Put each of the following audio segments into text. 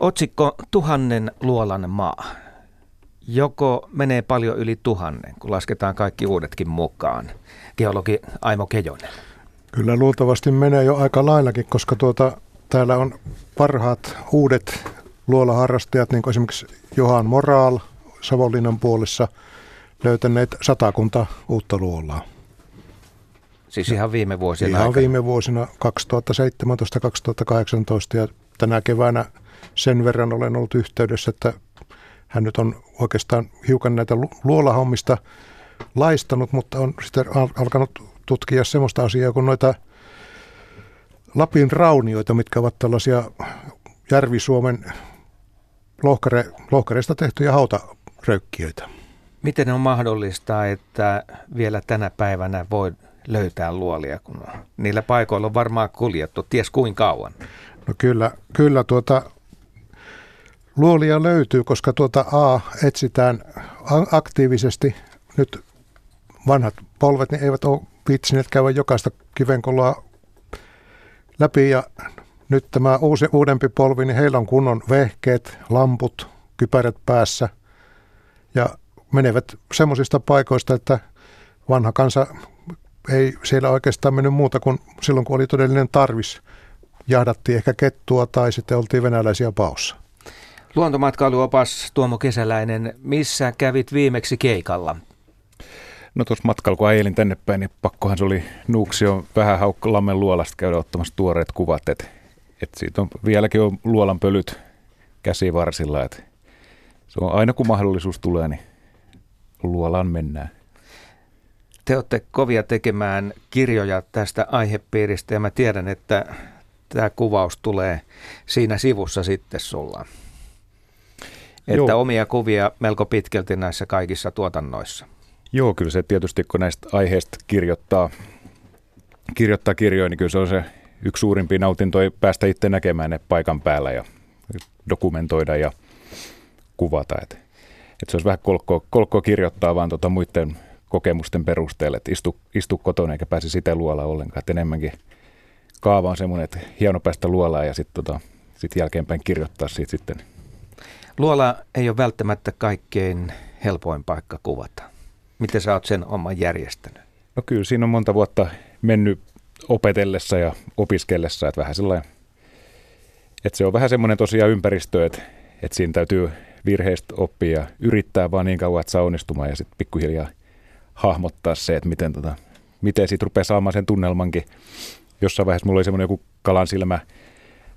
Otsikko Tuhannen luolan maa. Joko menee paljon yli tuhannen, kun lasketaan kaikki uudetkin mukaan? Geologi Aimo Kejonen. Kyllä luultavasti menee jo aika laillakin, koska tuota, täällä on parhaat uudet luolaharrastajat, niin kuin esimerkiksi Johan Moraal Savonlinnan puolessa, löytäneet satakunta uutta luolaa. Siis ihan viime vuosina? Ihan aikana. viime vuosina 2017-2018 ja tänä keväänä sen verran olen ollut yhteydessä, että hän nyt on oikeastaan hiukan näitä luolahommista laistanut, mutta on sitten alkanut tutkia semmoista asiaa kuin noita Lapin raunioita, mitkä ovat tällaisia Järvi-Suomen lohkare, lohkareista tehtyjä hautaröykkiöitä. Miten on mahdollista, että vielä tänä päivänä voi löytää luolia, kun niillä paikoilla on varmaan kuljettu, ties kuinka kauan? No kyllä, kyllä tuota, luolia löytyy, koska tuota A etsitään aktiivisesti. Nyt vanhat polvet niin eivät ole viitsineet käydä jokaista kivenkoloa läpi ja nyt tämä uusi, uudempi polvi, niin heillä on kunnon vehkeet, lamput, kypärät päässä ja menevät semmoisista paikoista, että vanha kansa ei siellä oikeastaan mennyt muuta kuin silloin, kun oli todellinen tarvis. Jahdattiin ehkä kettua tai sitten oltiin venäläisiä paossa. Luontomatkailuopas Tuomo Kesäläinen, missä kävit viimeksi keikalla? No tuossa matkalla, kun ajelin tänne päin, niin pakkohan se oli Nuuksio vähän Lammen luolasta käydä ottamassa tuoreet kuvat. Että et siitä on vieläkin on luolan pölyt käsivarsilla. Et se on aina kun mahdollisuus tulee, niin luolaan mennään. Te olette kovia tekemään kirjoja tästä aihepiiristä ja mä tiedän, että tämä kuvaus tulee siinä sivussa sitten sulla. Että Joo. omia kuvia melko pitkälti näissä kaikissa tuotannoissa. Joo, kyllä se tietysti kun näistä aiheista kirjoittaa, kirjoittaa kirjoja, niin kyllä se on se yksi suurimpia nautintoja päästä itse näkemään ne paikan päällä ja dokumentoida ja kuvata. Että et se olisi vähän kolkkoa, kolkkoa kirjoittaa vaan tota muiden kokemusten perusteella, että istu, istu kotona eikä pääse sitä luolaan ollenkaan. Että enemmänkin kaava on semmoinen, että hieno päästä luolaan ja sitten tota, sit jälkeenpäin kirjoittaa siitä sitten. Luola ei ole välttämättä kaikkein helpoin paikka kuvata. Miten sä oot sen oman järjestänyt? No kyllä siinä on monta vuotta mennyt opetellessa ja opiskellessa, että vähän sellainen, että se on vähän semmoinen tosiaan ympäristö, että, että siinä täytyy virheistä oppia ja yrittää vaan niin kauan, että saa onnistumaan ja sitten pikkuhiljaa hahmottaa se, että miten, tota, miten siitä rupeaa saamaan sen tunnelmankin. Jossain vaiheessa mulla oli semmoinen joku kalan silmä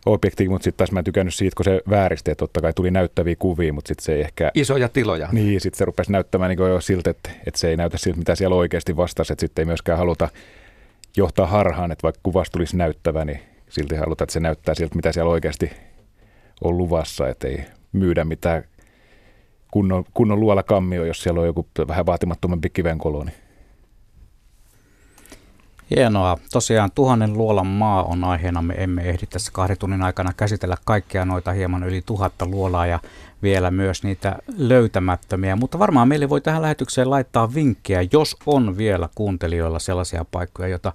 objektiivi, mutta sitten taas mä en tykännyt siitä, kun se vääristi, että totta kai tuli näyttäviä kuvia, mutta sitten se ei ehkä... Isoja tiloja. Niin, sitten se rupesi näyttämään niin jo siltä, että, että se ei näytä siltä, mitä siellä oikeasti vastasi, että sitten ei myöskään haluta johtaa harhaan, että vaikka kuvasta tulisi näyttävä, niin silti halutaan, että se näyttää siltä, mitä siellä oikeasti on luvassa, että ei myydä mitään kunnon, kunnon luola kammio, jos siellä on joku vähän vaatimattomampi kivenkoloni. Hienoa. Tosiaan tuhannen luolan maa on aiheena. Me emme ehdi tässä kahden tunnin aikana käsitellä kaikkia noita hieman yli tuhatta luolaa ja vielä myös niitä löytämättömiä. Mutta varmaan meille voi tähän lähetykseen laittaa vinkkejä, jos on vielä kuuntelijoilla sellaisia paikkoja, joita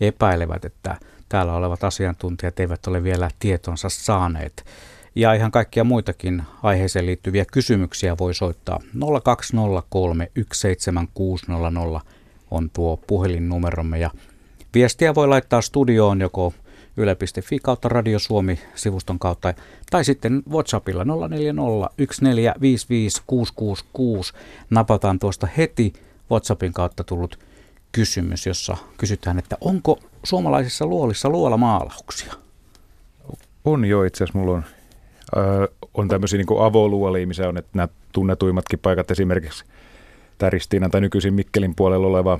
epäilevät, että täällä olevat asiantuntijat eivät ole vielä tietonsa saaneet. Ja ihan kaikkia muitakin aiheeseen liittyviä kysymyksiä voi soittaa 0203 17600 on tuo puhelinnumeromme ja viestiä voi laittaa studioon joko yle.fi kautta Radio Suomi-sivuston kautta tai sitten WhatsAppilla 0401455666. Napataan tuosta heti WhatsAppin kautta tullut kysymys, jossa kysytään, että onko suomalaisissa luolissa luolamaalauksia? On jo, itse asiassa mulla on, äh, on tämmöisiä niin avoluolia, missä on että nämä tunnetuimmatkin paikat esimerkiksi tämä Ristiinan tai nykyisin Mikkelin puolella oleva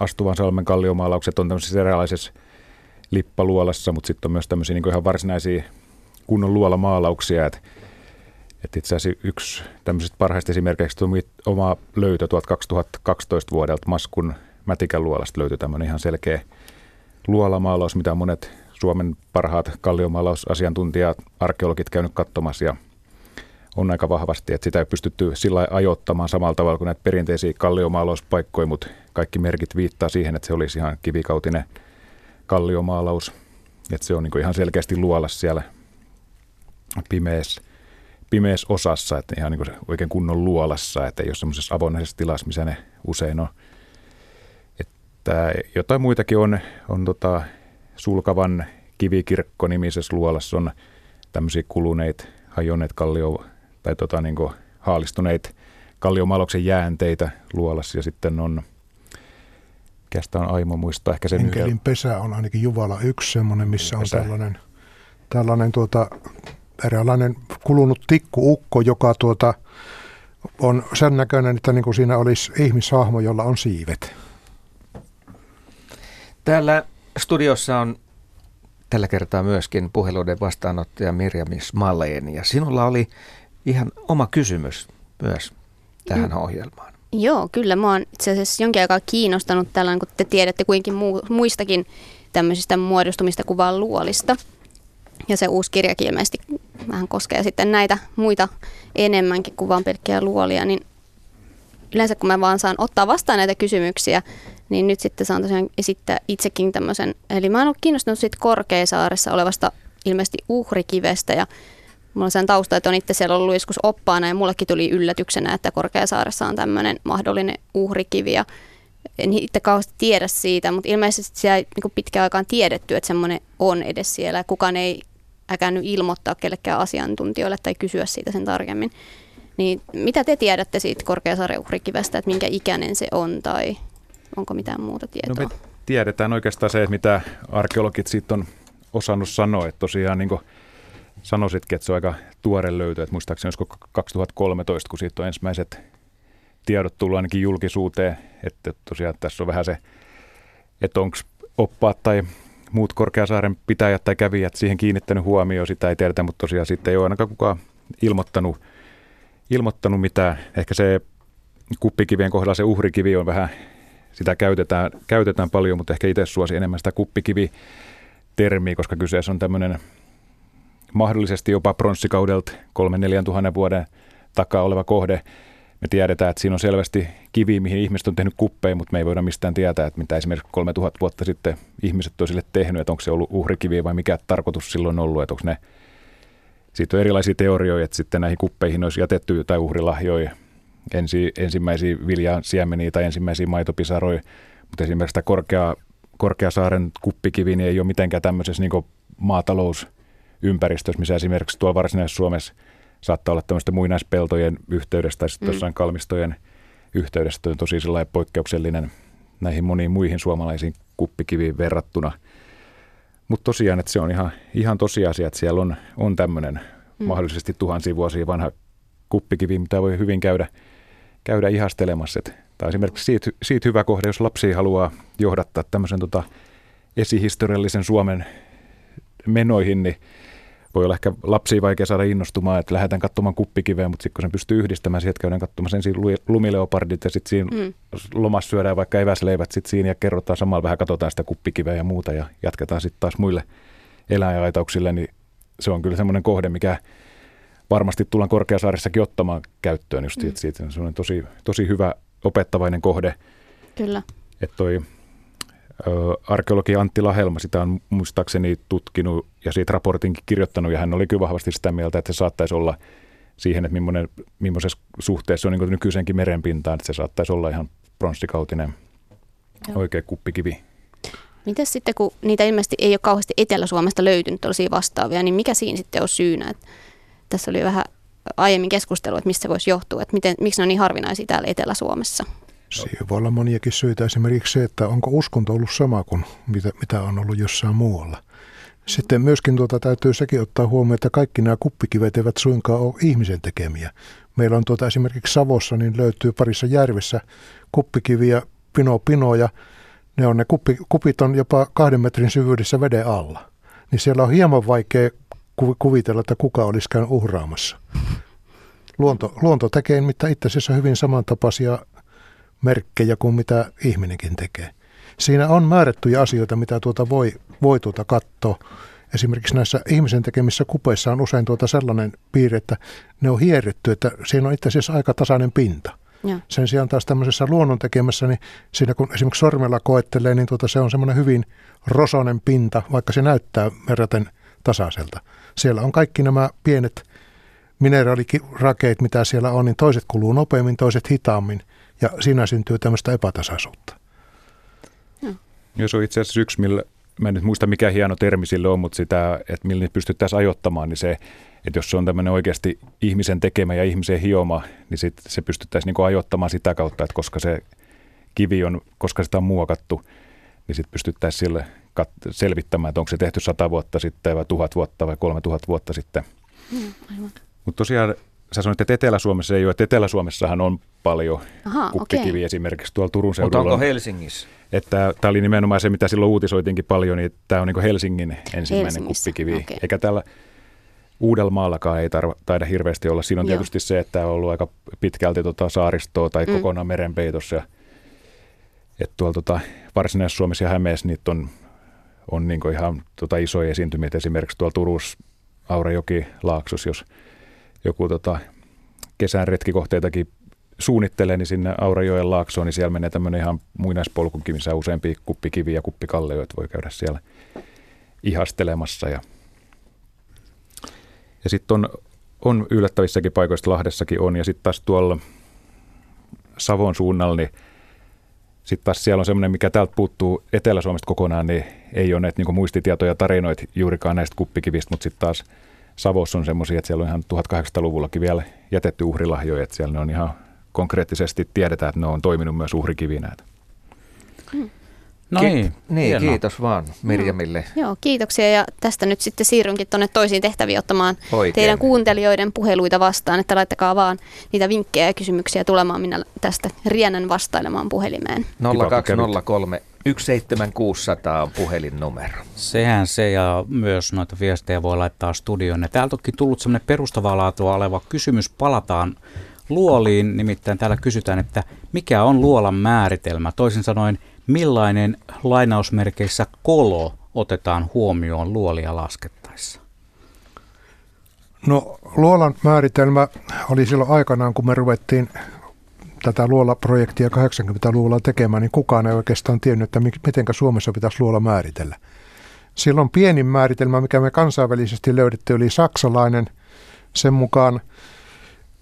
Astuvan salmen kalliomaalaukset on tämmöisessä eräänlaisessa lippaluolassa, mutta sitten on myös tämmöisiä niin ihan varsinaisia kunnon luolamaalauksia. Et, et itse asiassa yksi tämmöisistä parhaista esimerkiksi on oma löytö 2012 vuodelta Maskun Mätikän luolasta löytyi tämmöinen ihan selkeä luolamaalaus, mitä monet Suomen parhaat kalliomaalausasiantuntijat, arkeologit käynyt katsomassa ja on aika vahvasti, että sitä ei pystytty sillä ajoittamaan samalla tavalla kuin näitä perinteisiä kalliomaalauspaikkoja, mutta kaikki merkit viittaa siihen, että se olisi ihan kivikautinen kalliomaalaus, että se on niin ihan selkeästi luolas siellä pimeässä, pimeässä osassa, että ihan niin oikein kunnon luolassa, että ei ole semmoisessa avonaisessa tilassa, missä ne usein on. Että jotain muitakin on, on tota, sulkavan kivikirkko-nimisessä luolassa on tämmöisiä kuluneita, hajonneet kallio, tai tota, niin haalistuneita kalliomaloksen jäänteitä luolassa ja sitten on Kestä on Aimo muistaa ehkä sen Enkelin yhden. pesä on ainakin Juvala yksi semmoinen, missä on tällainen, tällainen tuota, eräänlainen kulunut tikkuukko, joka tuota, on sen näköinen, että niin kuin siinä olisi ihmishahmo, jolla on siivet. Täällä studiossa on tällä kertaa myöskin puheluiden vastaanottaja Mirjamis Maleen ja sinulla oli ihan oma kysymys myös tähän mm. ohjelmaan. Joo, kyllä. Mä oon itse asiassa jonkin aikaa kiinnostanut tällainen, kun te tiedätte kuinkin muu, muistakin tämmöisistä muodostumista kuvaan luolista. Ja se uusi kirjakin ilmeisesti vähän koskee sitten näitä muita enemmänkin kuin vaan pelkkiä luolia, niin yleensä kun mä vaan saan ottaa vastaan näitä kysymyksiä, niin nyt sitten saan tosiaan esittää itsekin tämmöisen. Eli mä oon ollut kiinnostunut siitä Korkeasaaressa olevasta ilmeisesti uhrikivestä ja Mulla on sen tausta, että on itse siellä ollut joskus oppaana ja mullekin tuli yllätyksenä, että Korkeasaaressa on tämmöinen mahdollinen uhrikivi. Ja en itse kauheasti tiedä siitä, mutta ilmeisesti siellä ei niin pitkään aikaan tiedetty, että semmoinen on edes siellä. Kukaan ei äkännyt ilmoittaa kellekään asiantuntijoille tai kysyä siitä sen tarkemmin. Niin mitä te tiedätte siitä Korkeasaaren uhrikivestä, että minkä ikäinen se on tai onko mitään muuta tietoa? No me tiedetään oikeastaan se, että mitä arkeologit siitä on osannut sanoa, että tosiaan niin kuin sanoisitkin, että se on aika tuore löytö, että muistaakseni olisiko 2013, kun siitä on ensimmäiset tiedot tullut ainakin julkisuuteen, että tosiaan tässä on vähän se, että onko oppaat tai muut Korkeasaaren pitäjät tai kävijät siihen kiinnittänyt huomioon, sitä ei tiedetä, mutta tosiaan sitten ei ole ainakaan kukaan ilmoittanut, ilmoittanut mitään. Ehkä se kuppikivien kohdalla se uhrikivi on vähän, sitä käytetään, käytetään paljon, mutta ehkä itse suosi enemmän sitä kuppikivi termiä, koska kyseessä on tämmöinen mahdollisesti jopa pronssikaudelta 3-4 tuhannen vuoden takaa oleva kohde. Me tiedetään, että siinä on selvästi kivi, mihin ihmiset on tehnyt kuppeja, mutta me ei voida mistään tietää, että mitä esimerkiksi 3000 vuotta sitten ihmiset on sille tehnyt, että onko se ollut uhrikivi vai mikä tarkoitus silloin ollut, että onko ne siitä on erilaisia teorioita, että sitten näihin kuppeihin olisi jätetty jotain uhrilahjoja, ensi, ensimmäisiä viljan siemeniä tai ensimmäisiä maitopisaroja, mutta esimerkiksi tämä korkea, Korkeasaaren kuppikivi niin ei ole mitenkään tämmöisessä niin maatalous- ympäristössä, missä esimerkiksi tuolla varsinaisessa Suomessa saattaa olla tämmöistä muinaispeltojen yhteydessä tai sitten mm. jossain kalmistojen yhteydessä on tosi poikkeuksellinen näihin moniin muihin suomalaisiin kuppikiviin verrattuna. Mutta tosiaan, että se on ihan, ihan tosiasia, että siellä on, on tämmöinen mm. mahdollisesti tuhansia vuosia vanha kuppikivi, mitä voi hyvin käydä, käydä ihastelemassa. Tai esimerkiksi siitä, siitä hyvä kohde, jos lapsi haluaa johdattaa tämmöisen tota esihistoriallisen Suomen menoihin, niin voi olla ehkä lapsia vaikea saada innostumaan, että lähdetään katsomaan kuppikiveä, mutta sitten kun sen pystyy yhdistämään, sieltä käydään katsomaan sen lumileopardit ja sitten siinä mm. lomassa syödään vaikka eväsleivät sitten siinä ja kerrotaan samalla vähän, katsotaan sitä kuppikiveä ja muuta ja jatketaan sitten taas muille eläinaitauksille, niin se on kyllä semmoinen kohde, mikä varmasti tullaan Korkeasaaressakin ottamaan käyttöön just mm. siitä. Se on tosi, tosi hyvä opettavainen kohde. Kyllä. Että toi arkeologi Antti Lahelma sitä on muistaakseni tutkinut ja siitä raportinkin kirjoittanut, ja hän oli kyllä vahvasti sitä mieltä, että se saattaisi olla siihen, että millainen, millaisessa suhteessa on niin nykyisenkin merenpintaan, että se saattaisi olla ihan pronssikautinen oikea kuppikivi. Miten sitten, kun niitä ilmeisesti ei ole kauheasti Etelä-Suomesta löytynyt tällaisia vastaavia, niin mikä siinä sitten on syynä? Että tässä oli vähän aiemmin keskustelu, että mistä se voisi johtua, että miten, miksi ne on niin harvinaisia täällä Etelä-Suomessa? Siihen voi olla moniakin syitä. Esimerkiksi se, että onko uskonto ollut sama kuin mitä, mitä on ollut jossain muualla. Sitten myöskin tuota, täytyy sekin ottaa huomioon, että kaikki nämä kuppikivet eivät suinkaan ole ihmisen tekemiä. Meillä on tuota, esimerkiksi Savossa, niin löytyy parissa järvessä kuppikiviä, pino pinoja. Ne on ne kuppi, kupit on jopa kahden metrin syvyydessä veden alla. Niin siellä on hieman vaikea kuvitella, että kuka olisi käynyt uhraamassa. Luonto, luonto tekee mitä itse asiassa hyvin samantapaisia merkkejä kuin mitä ihminenkin tekee. Siinä on määrättyjä asioita, mitä tuota voi, voi tuota katsoa. Esimerkiksi näissä ihmisen tekemissä kupeissa on usein tuota sellainen piirre, että ne on hierretty, että siinä on itse asiassa aika tasainen pinta. Ja. Sen sijaan taas tämmöisessä luonnon tekemässä, niin siinä kun esimerkiksi sormella koettelee, niin tuota se on semmoinen hyvin rosonen pinta, vaikka se näyttää verraten tasaiselta. Siellä on kaikki nämä pienet mineraalirakeet, mitä siellä on, niin toiset kuluu nopeammin, toiset hitaammin, ja siinä syntyy tämmöistä epätasaisuutta. Ja se on itse asiassa yksi, millä, mä en nyt muista mikä hieno termi sille on, mutta sitä, että millä niitä pystyttäisiin ajoittamaan, niin se, että jos se on tämmöinen oikeasti ihmisen tekemä ja ihmisen hioma, niin sit se pystyttäisiin niin ajoittamaan sitä kautta, että koska se kivi on, koska sitä on muokattu, niin sitten pystyttäisiin sille kat- selvittämään, että onko se tehty sata vuotta sitten vai tuhat vuotta vai kolme tuhat vuotta sitten. Mm, Mutta tosiaan sä sanoit, että Etelä-Suomessa ei ole, että Etelä-Suomessahan on paljon Aha, kuppikiviä okay. esimerkiksi tuolla Turun seudulla. Mutta onko Helsingissä? Että tämä oli nimenomaan se, mitä silloin uutisoitinkin paljon, niin tämä on niin Helsingin ensimmäinen kuppikivi. Okay. Eikä täällä Uudellamaallakaan ei tar- taida hirveästi olla. Siinä on Joo. tietysti se, että on ollut aika pitkälti tota saaristoa tai mm. kokonaan merenpeitossa. Ja, että tuolla tota, Varsinais-Suomessa ja Hämeessä niitä on, on niin ihan tota isoja esiintymiä. Esimerkiksi tuolla Turussa Aurajoki Laaksos, jos joku tota, kesän retkikohteitakin suunnittelee, niin sinne Aurajoen laaksoon, niin siellä menee tämmöinen ihan muinaispolkukin, missä useampi kuppikivi ja kuppikalleja, että voi käydä siellä ihastelemassa. Ja, ja sitten on, on yllättävissäkin paikoista, Lahdessakin on, ja sitten taas tuolla Savon suunnalla, niin sitten taas siellä on semmoinen, mikä täältä puuttuu Etelä-Suomesta kokonaan, niin ei ole näitä niin muistitietoja, tarinoita juurikaan näistä kuppikivistä, mutta sitten taas Savossa on semmoisia, että siellä on ihan 1800-luvullakin vielä jätetty uhrilahjoja, että siellä ne on ihan konkreettisesti tiedetään, että ne on toiminut myös uhrikivinä. Mm. No niin, niin kiitos vaan Mirjamille. No, joo, kiitoksia ja tästä nyt sitten siirrynkin tuonne toisiin tehtäviin ottamaan Oikein. teidän kuuntelijoiden puheluita vastaan, että laittakaa vaan niitä vinkkejä ja kysymyksiä tulemaan minä tästä riennän vastailemaan puhelimeen. 0203 17600 on puhelinnumero. Sehän se ja myös noita viestejä voi laittaa studioon. Täältä onkin tullut semmoinen perustavaa laatua oleva kysymys. Palataan luoliin, nimittäin täällä kysytään, että mikä on luolan määritelmä? Toisin sanoen, millainen lainausmerkeissä kolo otetaan huomioon luolia laskettaessa? No luolan määritelmä oli silloin aikanaan, kun me ruvettiin tätä luola-projektia 80-luvulla tekemään, niin kukaan ei oikeastaan tiennyt, että miten Suomessa pitäisi luola määritellä. Silloin pienin määritelmä, mikä me kansainvälisesti löydettiin, oli saksalainen. Sen mukaan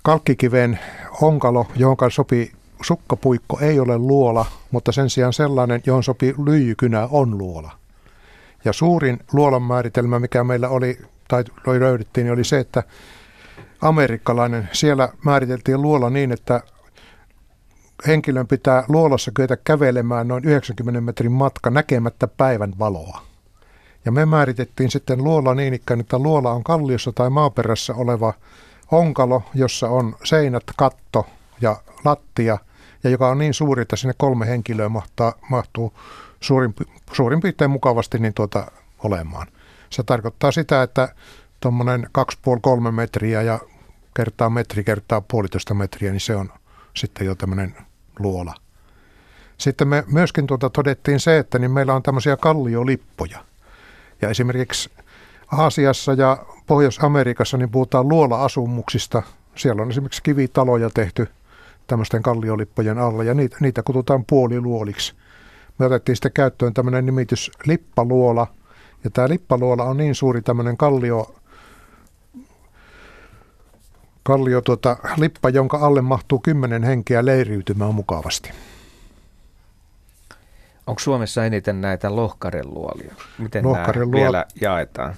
kalkkikiven onkalo, johon sopii sukkapuikko, ei ole luola, mutta sen sijaan sellainen, johon sopii lyijykynä, on luola. Ja suurin luolan määritelmä, mikä meillä oli, tai löydettiin, oli se, että amerikkalainen, siellä määriteltiin luola niin, että henkilön pitää luolassa kyetä kävelemään noin 90 metrin matka näkemättä päivän valoa. Ja me määritettiin sitten luola niin ikään, että luola on kalliossa tai maaperässä oleva onkalo, jossa on seinät, katto ja lattia, ja joka on niin suuri, että sinne kolme henkilöä mahtaa, mahtuu suurin, suurin piirtein mukavasti niin tuota, olemaan. Se tarkoittaa sitä, että tuommoinen 2,5-3 metriä ja kertaa metri kertaa puolitoista metriä, niin se on sitten jo tämmöinen luola. Sitten me myöskin tuota todettiin se, että niin meillä on tämmöisiä kalliolippoja. Ja esimerkiksi Aasiassa ja Pohjois-Amerikassa niin puhutaan luola-asumuksista. Siellä on esimerkiksi kivitaloja tehty tämmöisten kalliolippojen alla ja niitä, niitä kutsutaan puoliluoliksi. Me otettiin sitten käyttöön tämmöinen nimitys lippaluola. Ja tämä lippaluola on niin suuri tämmöinen kallio, kallio tuota, lippa, jonka alle mahtuu kymmenen henkeä leiriytymään mukavasti. Onko Suomessa eniten näitä lohkareluolia? Miten Lohkareluol... nämä vielä jaetaan?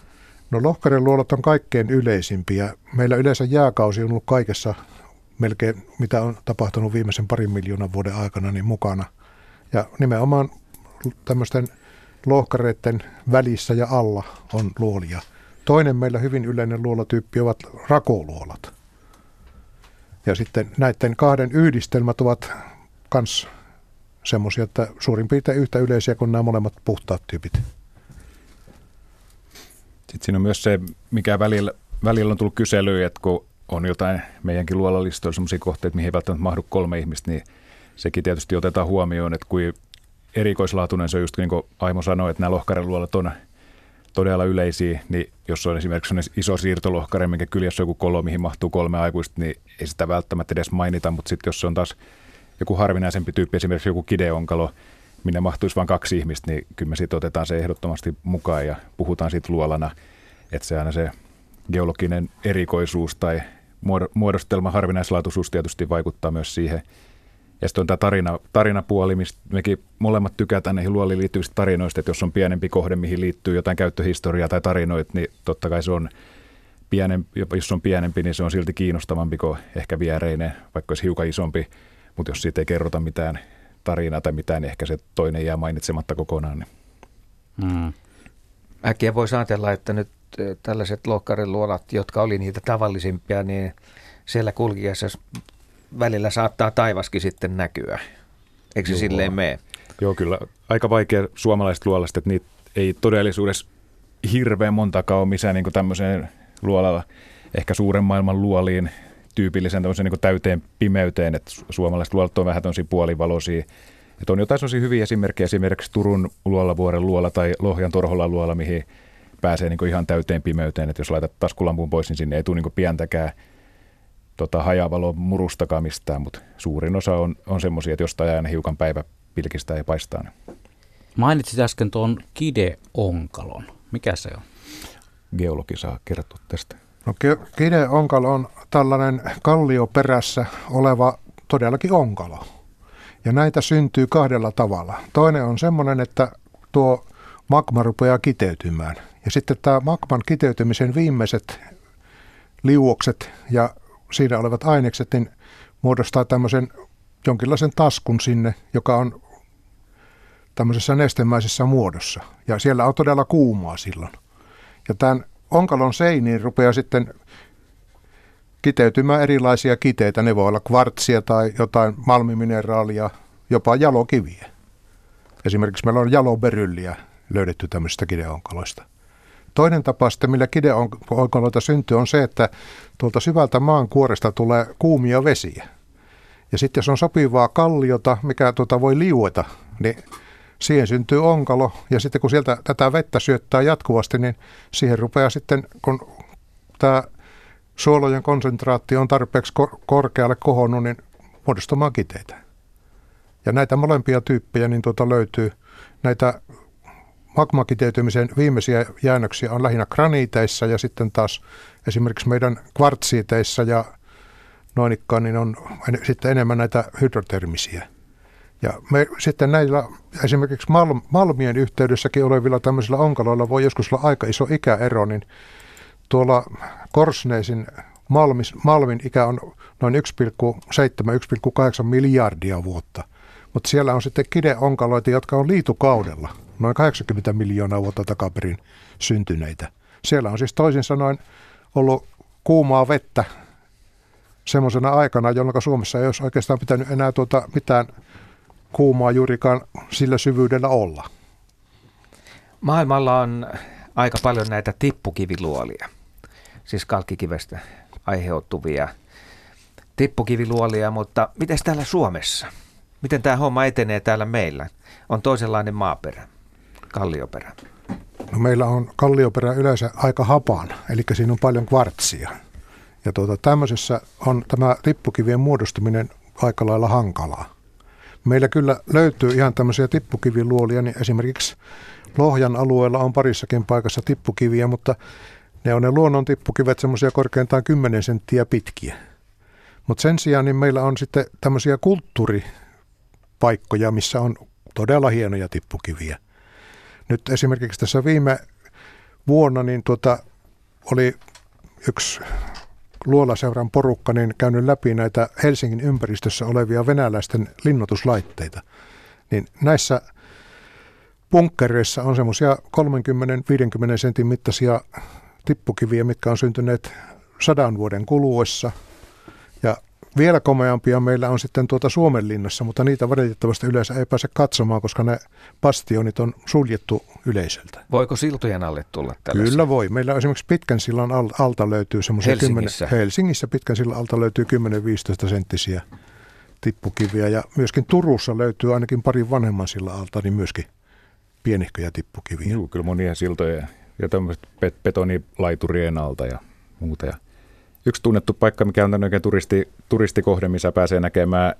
No lohkareluolat on kaikkein yleisimpiä. Meillä yleensä jääkausi on ollut kaikessa melkein, mitä on tapahtunut viimeisen parin miljoonan vuoden aikana, niin mukana. Ja nimenomaan tämmöisten lohkareiden välissä ja alla on luolia. Toinen meillä hyvin yleinen luolatyyppi ovat rakoluolat. Ja sitten näiden kahden yhdistelmät ovat myös semmoisia, että suurin piirtein yhtä yleisiä kuin nämä molemmat puhtaat tyypit. Sitten siinä on myös se, mikä välillä, välillä on tullut kyselyä, että kun on jotain meidänkin luolalistoilla sellaisia kohteita, mihin ei välttämättä mahdu kolme ihmistä, niin sekin tietysti otetaan huomioon, että kuin erikoislaatuinen se on just niin kuin Aimo sanoi, että nämä lohkareluolat on todella yleisiä, niin jos on esimerkiksi iso siirtolohkare, minkä kyljessä on joku kolo, mihin mahtuu kolme aikuista, niin ei sitä välttämättä edes mainita, mutta sitten jos se on taas joku harvinaisempi tyyppi, esimerkiksi joku kideonkalo, minne mahtuisi vain kaksi ihmistä, niin kyllä me sitten otetaan se ehdottomasti mukaan ja puhutaan siitä luolana. Että se aina se geologinen erikoisuus tai muodostelma harvinaislaatuisuus tietysti vaikuttaa myös siihen. Ja sitten on tämä tarina, tarinapuoli, mistä mekin molemmat tykätään näihin luoliin liittyvistä tarinoista, että jos on pienempi kohde, mihin liittyy jotain käyttöhistoriaa tai tarinoita, niin totta kai se on pienempi, jos on pienempi, niin se on silti kiinnostavampi kuin ehkä viereinen, vaikka olisi hiukan isompi, mutta jos siitä ei kerrota mitään tarinaa tai mitään, niin ehkä se toinen jää mainitsematta kokonaan. Niin. Hmm. Äkkiä voisi ajatella, että nyt tällaiset luolat, jotka oli niitä tavallisimpia, niin siellä kulkiessa välillä saattaa taivaskin sitten näkyä. Eikö se Joo. silleen mene? Joo, kyllä. Aika vaikea suomalaiset luolasta, että niitä ei todellisuudessa hirveän montakaan ole missään niin tämmöiseen luolalla, ehkä suuren maailman luoliin tyypillisen niin täyteen pimeyteen, että suomalaiset luolat on vähän tämmöisiä puolivaloisia. Että on jotain sellaisia hyviä esimerkkejä, esimerkiksi Turun luolavuoren luola tai Lohjan Torholan luola, mihin pääsee niin ihan täyteen pimeyteen, että jos laitat taskulampun pois, niin sinne ei tule niin pientäkään tota, hajavalo murustakaan mistään, mutta suurin osa on, on semmoisia, että jostain aina hiukan päivä pilkistää ja paistaa. Mainitsit äsken tuon kideonkalon. Mikä se on? Geologi saa kertoa tästä. No, kideonkalo on tällainen kallioperässä oleva todellakin onkalo. Ja näitä syntyy kahdella tavalla. Toinen on semmoinen, että tuo magma rupeaa kiteytymään. Ja sitten tämä magman kiteytymisen viimeiset liuokset ja siinä olevat ainekset niin muodostaa tämmöisen jonkinlaisen taskun sinne, joka on tämmöisessä nestemäisessä muodossa. Ja siellä on todella kuumaa silloin. Ja tämän onkalon seiniin rupeaa sitten kiteytymään erilaisia kiteitä. Ne voi olla kvartsia tai jotain malmimineraalia, jopa jalokiviä. Esimerkiksi meillä on jaloberylliä löydetty tämmöisistä kideonkaloista. Toinen tapa sitten, millä kideonkaloita syntyy, on se, että tuolta syvältä maan kuoresta tulee kuumia vesiä. Ja sitten jos on sopivaa kalliota, mikä tuota voi liueta, niin siihen syntyy onkalo. Ja sitten kun sieltä tätä vettä syöttää jatkuvasti, niin siihen rupeaa sitten, kun tämä suolojen konsentraatio on tarpeeksi korkealle kohonnut, niin muodostamaan kiteitä. Ja näitä molempia tyyppejä niin tuota löytyy. Näitä magmakiteytymisen viimeisiä jäännöksiä on lähinnä graniiteissa ja sitten taas esimerkiksi meidän kvartsiiteissa ja noin ikkaan, niin on sitten enemmän näitä hydrotermisiä. Ja me sitten näillä esimerkiksi Mal- Malmien yhteydessäkin olevilla tämmöisillä onkaloilla voi joskus olla aika iso ikäero, niin tuolla Korsneisin Malmis, Malmin ikä on noin 1,7-1,8 miljardia vuotta. Mutta siellä on sitten kideonkaloita, jotka on liitukaudella, noin 80 miljoonaa vuotta takaperin syntyneitä. Siellä on siis toisin sanoen ollut kuumaa vettä semmoisena aikana, jolloin Suomessa ei olisi oikeastaan pitänyt enää tuota mitään kuumaa juurikaan sillä syvyydellä olla. Maailmalla on aika paljon näitä tippukiviluolia, siis kalkkikivestä aiheutuvia tippukiviluolia, mutta miten täällä Suomessa? Miten tämä homma etenee täällä meillä? On toisenlainen maaperä, kallioperä. No meillä on kallioperä yleensä aika hapan, eli siinä on paljon kvartsia. Ja tuota, tämmöisessä on tämä tippukivien muodostuminen aika lailla hankalaa. Meillä kyllä löytyy ihan tämmöisiä tippukiviluolia, niin esimerkiksi Lohjan alueella on parissakin paikassa tippukiviä, mutta ne on ne luonnon tippukivet semmoisia korkeintaan 10 senttiä pitkiä. Mutta sen sijaan niin meillä on sitten tämmöisiä kulttuuripaikkoja, missä on todella hienoja tippukiviä. Nyt esimerkiksi tässä viime vuonna niin tuota, oli yksi luolaseuran porukka niin käynyt läpi näitä Helsingin ympäristössä olevia venäläisten linnoituslaitteita. Niin näissä bunkkereissa on semmoisia 30-50 sentin mittaisia tippukiviä, mitkä on syntyneet sadan vuoden kuluessa. Vielä komeampia meillä on sitten tuota Suomen linnassa, mutta niitä valitettavasti yleensä ei pääse katsomaan, koska ne bastionit on suljettu yleisöltä. Voiko siltojen alle tulla tällaisia? Kyllä voi. Meillä esimerkiksi Pitkän sillan alta löytyy semmoisia Helsingissä? 10, Helsingissä Pitkän sillan alta löytyy 10-15 senttisiä tippukiviä ja myöskin Turussa löytyy ainakin parin vanhemman sillan alta, niin myöskin pienihköjä tippukiviä. Joo, kyllä monia siltoja ja tämmöiset betonilaiturien alta ja muuta. Ja yksi tunnettu paikka, mikä on oikein turisti, turistikohde, missä pääsee näkemään,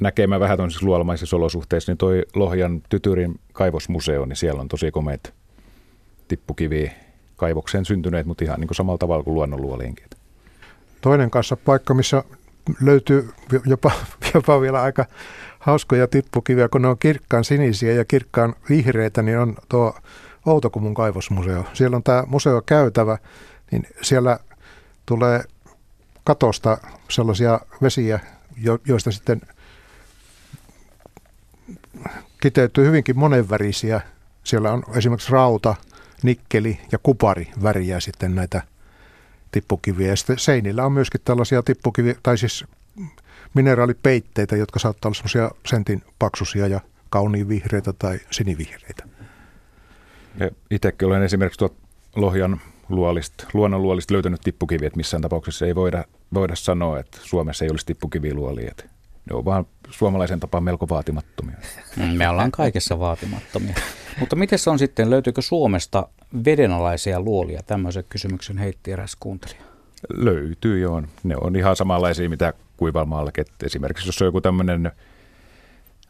näkemään vähän tuollaisissa luolamaisissa olosuhteissa, niin toi Lohjan Tytyrin kaivosmuseo, niin siellä on tosi komeet tippukivi kaivokseen syntyneet, mutta ihan niin kuin samalla tavalla kuin luonnonluoliinkin. Toinen kanssa paikka, missä löytyy jopa, jopa vielä aika hauskoja tippukiviä, kun ne on kirkkaan sinisiä ja kirkkaan vihreitä, niin on tuo Outokumun kaivosmuseo. Siellä on tämä museo käytävä, niin siellä tulee katosta sellaisia vesiä, joista sitten kiteytyy hyvinkin monenvärisiä. Siellä on esimerkiksi rauta, nikkeli ja kupari väriä sitten näitä tippukiviä. Ja sitten seinillä on myöskin tällaisia tippukiviä, tai siis mineraalipeitteitä, jotka saattaa olla semmoisia sentin paksusia ja kauniin vihreitä tai sinivihreitä. itsekin olen esimerkiksi tuot Lohjan luolista, luonnonluolista löytänyt tippukiviä, että missään tapauksessa ei voida, voida sanoa, että Suomessa ei olisi tippukiviluolia. Ne on vaan suomalaisen tapaan melko vaatimattomia. Mm, me ollaan kaikessa vaatimattomia. Mutta miten se on sitten, löytyykö Suomesta vedenalaisia luolia? Tämmöisen kysymyksen heitti eräs kuuntelija. Löytyy joo. Ne on ihan samanlaisia, mitä kuivalmaallakin. Esimerkiksi jos on joku tämmöinen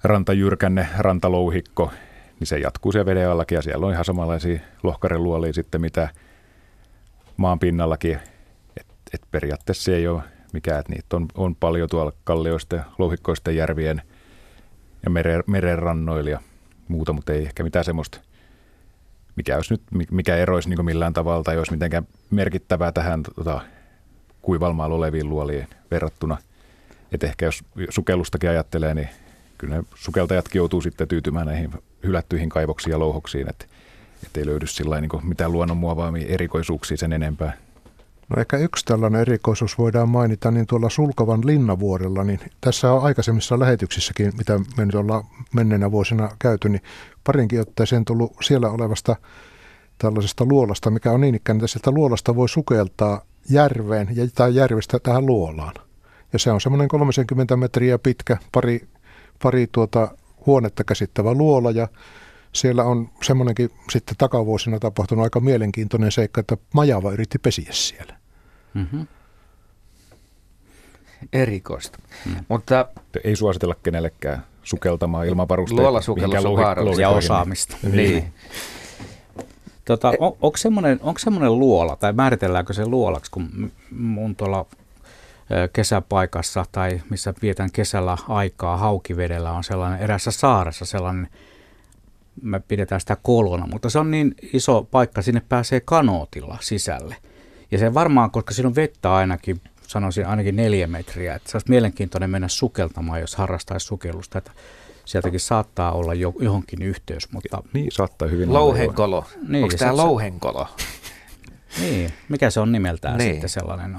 rantajyrkänne, rantalouhikko, niin se jatkuu siellä veden allakin ja siellä on ihan samanlaisia lohkareluolia sitten, mitä maan pinnallakin. Et, et periaatteessa ei ole mikään, että niitä on, on paljon tuolla kallioista louhikkoista järvien ja meren, merenrannoilla ja muuta, mutta ei ehkä mitään semmoista, mikä, olisi nyt, mikä eroisi niin millään tavalla tai olisi mitenkään merkittävää tähän tota, kuivalmaalla oleviin luoliin verrattuna. Että ehkä jos sukellustakin ajattelee, niin kyllä ne sukeltajatkin joutuu sitten tyytymään näihin hylättyihin kaivoksiin ja louhoksiin, että ei löydy sillä niin mitään luonnonmuovaamia erikoisuuksia sen enempää. No ehkä yksi tällainen erikoisuus voidaan mainita, niin tuolla Sulkavan linnavuorella, niin tässä on aikaisemmissa lähetyksissäkin, mitä me nyt ollaan menneenä vuosina käyty, niin parinkin otteeseen tullut siellä olevasta tällaisesta luolasta, mikä on niin ikään, että sieltä luolasta voi sukeltaa järveen ja tai järvestä tähän luolaan. Ja se on semmoinen 30 metriä pitkä, pari, pari tuota huonetta käsittävä luola ja siellä on semmoinenkin sitten takavuosina tapahtunut aika mielenkiintoinen seikka, että majava yritti pesiä siellä. Mm-hmm. Erikoista. Mm. Mutta ei suositella kenellekään sukeltamaan ilman varusteita. Luolasukellus on vaarallista. Ja osaamista. Niin. niin. Tota, on, onko, semmoinen, onko semmoinen luola, tai määritelläänkö se luolaksi, kun mun tuolla kesäpaikassa tai missä vietän kesällä aikaa haukivedellä on sellainen erässä saaressa sellainen, me pidetään sitä kolona, mutta se on niin iso paikka, sinne pääsee kanootilla sisälle. Ja se varmaan, koska siinä on vettä ainakin, sanoisin ainakin neljä metriä, että se olisi mielenkiintoinen mennä sukeltamaan, jos harrastaisi sukellusta. Että sieltäkin saattaa olla jo, johonkin yhteys. Mutta... Niin, saattaa hyvin Louhenkolo. Niin, Onko tämä louhenkolo? Niin, mikä se on nimeltään niin. sitten sellainen?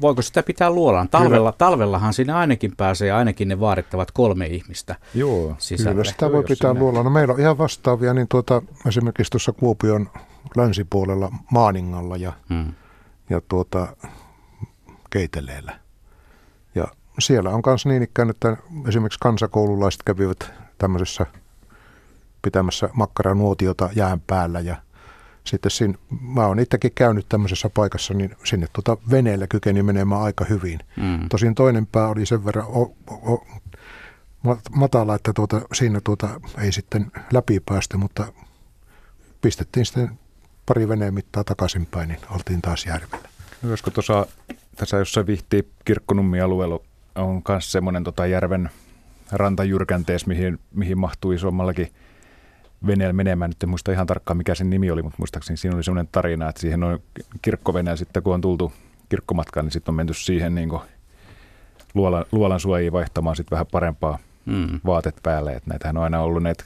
Voiko sitä pitää luolaan? Talvella, talvellahan sinne ainakin pääsee ainakin ne vaadittavat kolme ihmistä Joo, sisälle. Kyllä sitä voi pitää sinne... luolaan. No, meillä on ihan vastaavia, niin tuota, esimerkiksi tuossa Kuopion länsipuolella Maaningalla ja hmm ja tuota, keiteleellä. Ja siellä on myös niin ikään, että esimerkiksi kansakoululaiset kävivät tämmöisessä pitämässä makkaranuotiota jään päällä ja sitten siinä, mä oon itsekin käynyt tämmöisessä paikassa, niin sinne tuota veneellä kykeni menemään aika hyvin. Mm. Tosin toinen pää oli sen verran o, o, matala, että tuota, siinä tuota ei sitten läpi päästy, mutta pistettiin sitten pari veneen mittaa takaisinpäin, niin oltiin taas järvellä. Olisiko tuossa, tässä jossain vihti kirkkonummi-alueella on myös semmoinen tota järven rantajyrkäntees, mihin, mihin mahtuu isommallakin veneellä menemään. Nyt en muista ihan tarkkaan, mikä sen nimi oli, mutta muistaakseni siinä oli semmoinen tarina, että siihen on kirkkoveneellä sitten, kun on tultu kirkkomatkaan, niin sitten on menty siihen niin kuin luolan, luolan suojiin vaihtamaan sitten vähän parempaa mm. vaatet päälle. Että näitähän on aina ollut näitä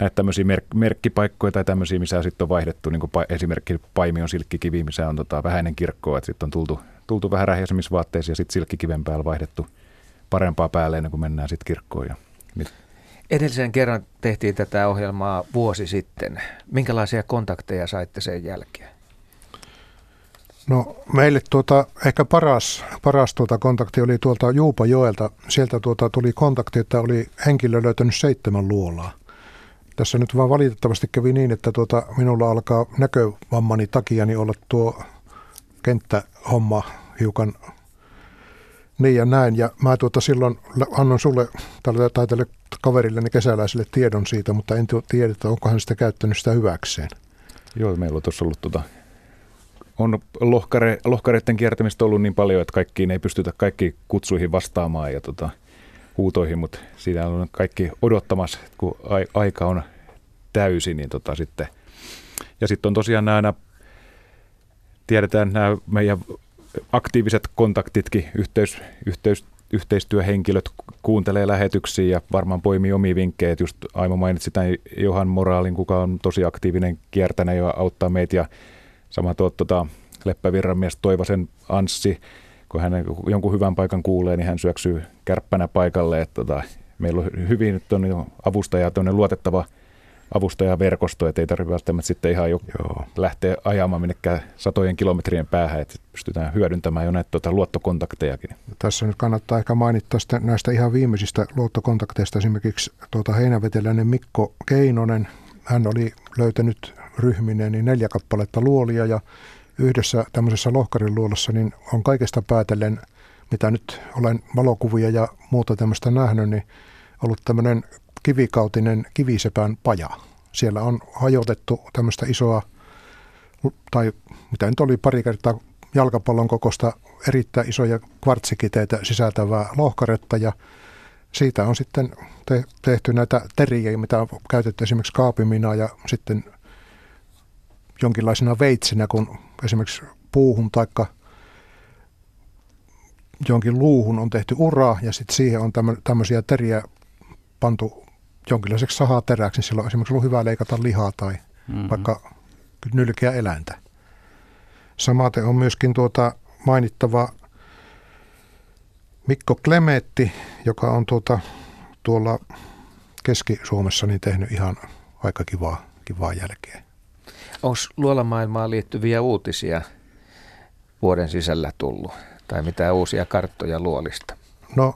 näitä tämmöisiä merk- merkkipaikkoja tai tämmöisiä, missä sitten on vaihdettu, niin kuin pa- esimerkki Paimion silkkikivi, missä on tota, vähäinen kirkko, että sitten on tultu, tultu vähän rähjäisemmissä vaatteissa ja sitten silkkikiven päällä vaihdettu parempaa päälle ennen kuin mennään sitten kirkkoon. Ja, niin. Edellisen kerran tehtiin tätä ohjelmaa vuosi sitten. Minkälaisia kontakteja saitte sen jälkeen? No meille tuota, ehkä paras, paras tuota kontakti oli tuolta Juupajoelta. Sieltä tuota tuli kontakti, että oli henkilö löytänyt seitsemän luolaa. Tässä nyt vaan valitettavasti kävi niin, että tuota, minulla alkaa näkövammani takia niin olla tuo kenttähomma hiukan niin ja näin. Ja mä tuota silloin annan sulle tai tälle kaverilleni kesäläiselle tiedon siitä, mutta en tiedä, että onko hän sitä käyttänyt sitä hyväkseen. Joo, meillä on tuossa ollut tota, on lohkare, lohkareiden kiertämistä ollut niin paljon, että kaikkiin ei pystytä kaikki kutsuihin vastaamaan ja tota, huutoihin, mutta siinä on kaikki odottamassa, kun aika on täysi, niin tota sitten. Ja sitten on tosiaan nämä, tiedetään nämä meidän aktiiviset kontaktitkin, yhteys, yhteys, yhteistyöhenkilöt kuuntelee lähetyksiä ja varmaan poimii omia vinkkejä. Just Aimo mainitsi tämän Johan Moraalin, kuka on tosi aktiivinen kiertäjä ja auttaa meitä. Ja sama tuo tuota, Leppävirran mies Toivasen Anssi, kun hän jonkun hyvän paikan kuulee, niin hän syöksyy kärppänä paikalle. Että tota, meillä on hyvin on avustaja, luotettava – avustajaverkosto, että ei tarvitse välttämättä sitten ihan jo Joo. lähteä ajamaan minnekään satojen kilometrien päähän, että pystytään hyödyntämään jo näitä tuota, luottokontaktejakin. Tässä nyt kannattaa ehkä mainita näistä ihan viimeisistä luottokontakteista esimerkiksi tuota heinäveteläinen Mikko Keinonen. Hän oli löytänyt ryhmineen niin neljä kappaletta luolia ja yhdessä tämmöisessä lohkarin luolassa niin on kaikesta päätellen, mitä nyt olen valokuvia ja muuta tämmöistä nähnyt, niin ollut tämmöinen kivikautinen kivisepän paja. Siellä on hajotettu tämmöistä isoa, tai mitä nyt oli pari kertaa jalkapallon kokosta erittäin isoja kvartsikiteitä sisältävää lohkaretta ja siitä on sitten te- tehty näitä teriä, mitä on käytetty esimerkiksi kaapimina ja sitten jonkinlaisena veitsinä, kun esimerkiksi puuhun tai jonkin luuhun on tehty ura ja sitten siihen on tämmöisiä teriä pantu jonkinlaiseksi sahateräksi, niin silloin esimerkiksi ollut hyvä leikata lihaa tai mm-hmm. vaikka nylkeä eläintä. Samaten on myöskin tuota mainittava Mikko Klemetti, joka on tuota, tuolla Keski-Suomessa niin tehnyt ihan aika kivaa, kivaa jälkeä. Onko luolamaailmaan liittyviä uutisia vuoden sisällä tullut? Tai mitä uusia karttoja luolista? No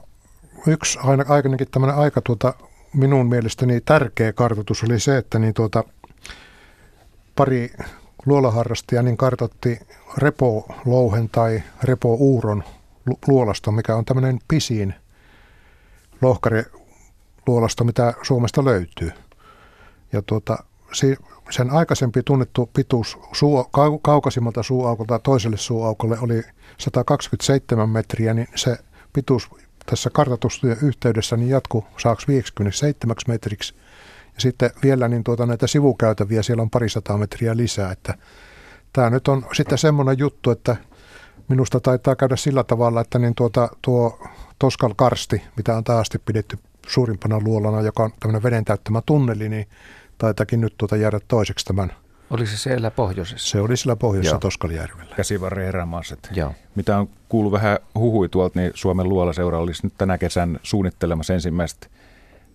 yksi aina, ainakin tämmöinen aika tuota minun mielestäni tärkeä kartoitus oli se, että niin tuota, pari luolaharrastajaa niin kartoitti repo-louhen tai repo-uuron luolasta, mikä on tämmöinen pisin lohkare luolasta, mitä Suomesta löytyy. Ja tuota, sen aikaisempi tunnettu pituus suu, kaukaisimmalta suuaukolta toiselle suuaukolle oli 127 metriä, niin se pituus tässä kartatustyön yhteydessä niin jatku saaks 57 metriksi. Ja sitten vielä niin tuota, näitä sivukäytäviä siellä on parisataa metriä lisää. Että tämä nyt on sitten semmoinen juttu, että minusta taitaa käydä sillä tavalla, että niin tuota, tuo Toskal Karsti, mitä on taas pidetty suurimpana luolana, joka on tämmöinen veden täyttämä tunneli, niin taitakin nyt tuota jäädä toiseksi tämän oli se siellä pohjoisessa? Se oli siellä pohjoisessa Toskalijärvellä. Käsivarren erämaaset. Joo. Mitä on kuullut vähän huhui tuolta, niin Suomen luolaseura olisi nyt tänä kesän suunnittelemassa ensimmäistä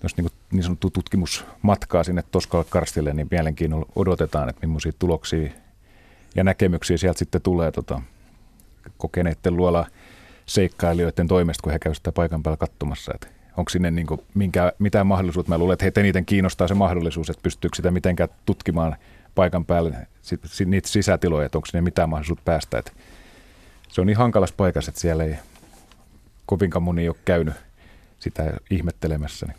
jos niin, niin sanottu tutkimusmatkaa sinne Toskalla Karstille, niin mielenkiinnolla odotetaan, että millaisia tuloksia ja näkemyksiä sieltä sitten tulee tota, kokeneiden luola seikkailijoiden toimesta, kun he käyvät sitä paikan päällä katsomassa. Että onko sinne niin kuin minkä, mitään mahdollisuutta? Mä luulen, että heitä eniten kiinnostaa se mahdollisuus, että pystyykö sitä mitenkään tutkimaan – paikan päälle niitä sisätiloja, että onko sinne mitään mahdollisuutta päästä. Et se on niin hankalassa paikassa, että siellä ei kovinkaan moni ole käynyt sitä ihmettelemässä. Niin.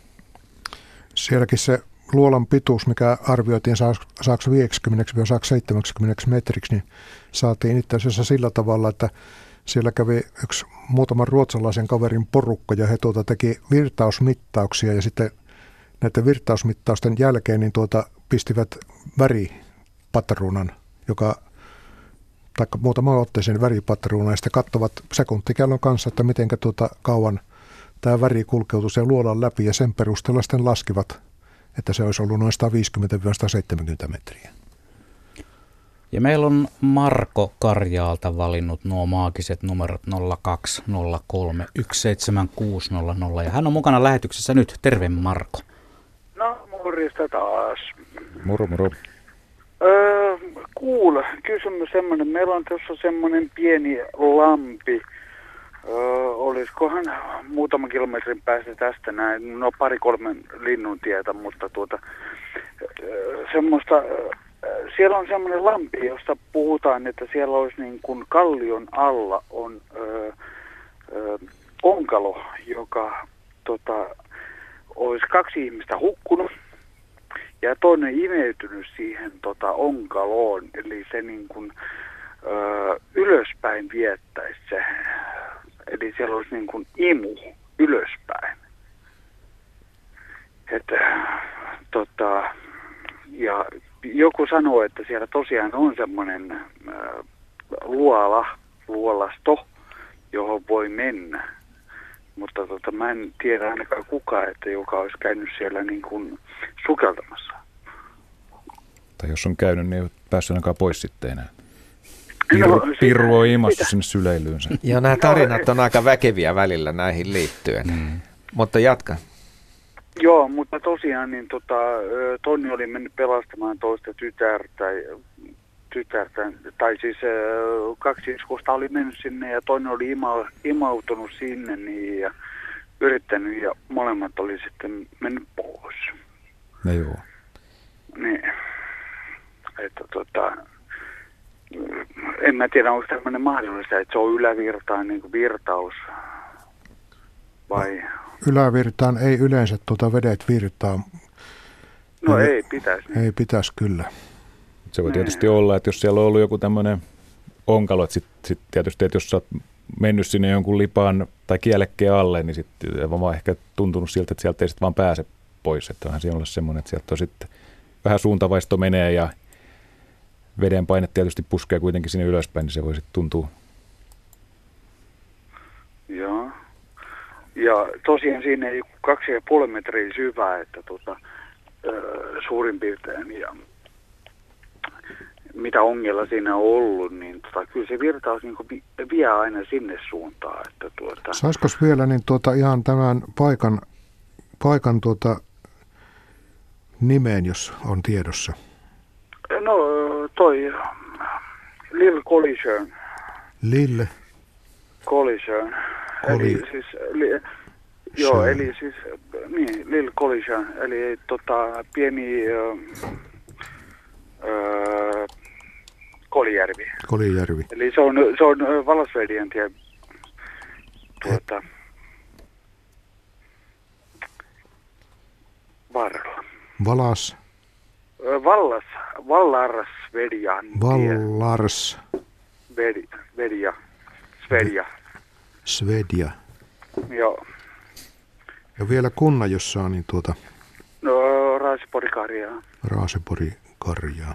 Sielläkin se luolan pituus, mikä arvioitiin saako 50 vai saako 70 metriksi, niin saatiin itse asiassa sillä tavalla, että siellä kävi yksi muutaman ruotsalaisen kaverin porukka ja he tuota teki virtausmittauksia ja sitten näiden virtausmittausten jälkeen niin tuota pistivät väripatruunan, joka tai muutama otteeseen väripatruunan ja sitten katsovat sekuntikellon kanssa, että miten tuota kauan tämä väri kulkeutuu sen luolan läpi ja sen perusteella sitten laskivat, että se olisi ollut noin 150-170 metriä. Ja meillä on Marko Karjaalta valinnut nuo maagiset numerot 0203 ja hän on mukana lähetyksessä nyt. Terve Marko. No morjesta taas. Moro, moro. Kuule, kysymys semmoinen. Meillä on tuossa semmoinen pieni lampi. Öö, olisikohan muutaman kilometrin päästä tästä näin, no pari-kolmen linnun tietä, mutta tuota, semmoista, siellä on semmoinen lampi, josta puhutaan, että siellä olisi niin kuin kallion alla on öö, öö, onkalo, joka tota, olisi kaksi ihmistä hukkunut ja toinen imeytynyt siihen tota, onkaloon, eli se niin kuin, ö, ylöspäin viettäisi se. Eli siellä olisi niin kuin imu ylöspäin. Että, tota, ja joku sanoo, että siellä tosiaan on semmoinen luola, luolasto, johon voi mennä. Mutta tota, mä en tiedä ainakaan kukaan, että joka olisi käynyt siellä niin kuin sukeltamassa. Tai jos on käynyt, niin ei ole päässyt ainakaan pois sitten enää. Pirru, no, pirru on ilmastu sinne syleilyynsä. Ja nämä tarinat on aika väkeviä välillä näihin liittyen. Mm. Mutta jatka. Joo, mutta tosiaan niin tota, Tonni oli mennyt pelastamaan toista tytärtä, tytärtä tai siis kaksi iskusta oli mennyt sinne ja toinen oli ima, imautunut sinne niin, ja yrittänyt ja molemmat oli sitten mennyt pois. No joo. Niin. Että tota, en mä tiedä, onko tämmöinen mahdollista, että se on ylävirtaan niin kuin virtaus vai... No ylävirtaan ei yleensä tuota vedet virtaa. No ei, ei pitäisi. Ei pitäisi kyllä. Se voi tietysti olla, että jos siellä on ollut joku tämmöinen onkalo, että sitten sit tietysti, että jos sä oot mennyt sinne jonkun lipaan tai kielekkeen alle, niin sitten vaan ehkä tuntunut siltä, että sieltä ei sitten vaan pääse pois. Että onhan siellä olla semmoinen, että sieltä on sitten vähän suuntavaisto menee ja veden paine tietysti puskee kuitenkin sinne ylöspäin, niin se voi sitten tuntua. Joo. Ja tosiaan siinä ei kaksi ja puoli metriä syvää, että tota, suurin piirtein. Ja mitä ongella siinä on ollut, niin tota, kyllä se virtaus niin vie aina sinne suuntaan. Että tuota... Saisiko vielä niin tuota, ihan tämän paikan, paikan tuota, nimeen, jos on tiedossa? No toi Lil Collision. Lille? Collision. Eli siis, li, joo, eli siis, niin, Lil Collision, eli tota, pieni ö, ö, Kolijärvi. Kolijärvi. Eli se on, se on Valasvedien tie, tuota, varrella. Valas? Vallas, Vallars. Vedi, Vedja, Svedja. Svedja. Joo. Ja vielä kunna, jossa on niin tuota... No, Raasepori-karjaa. Raasepori-karjaa.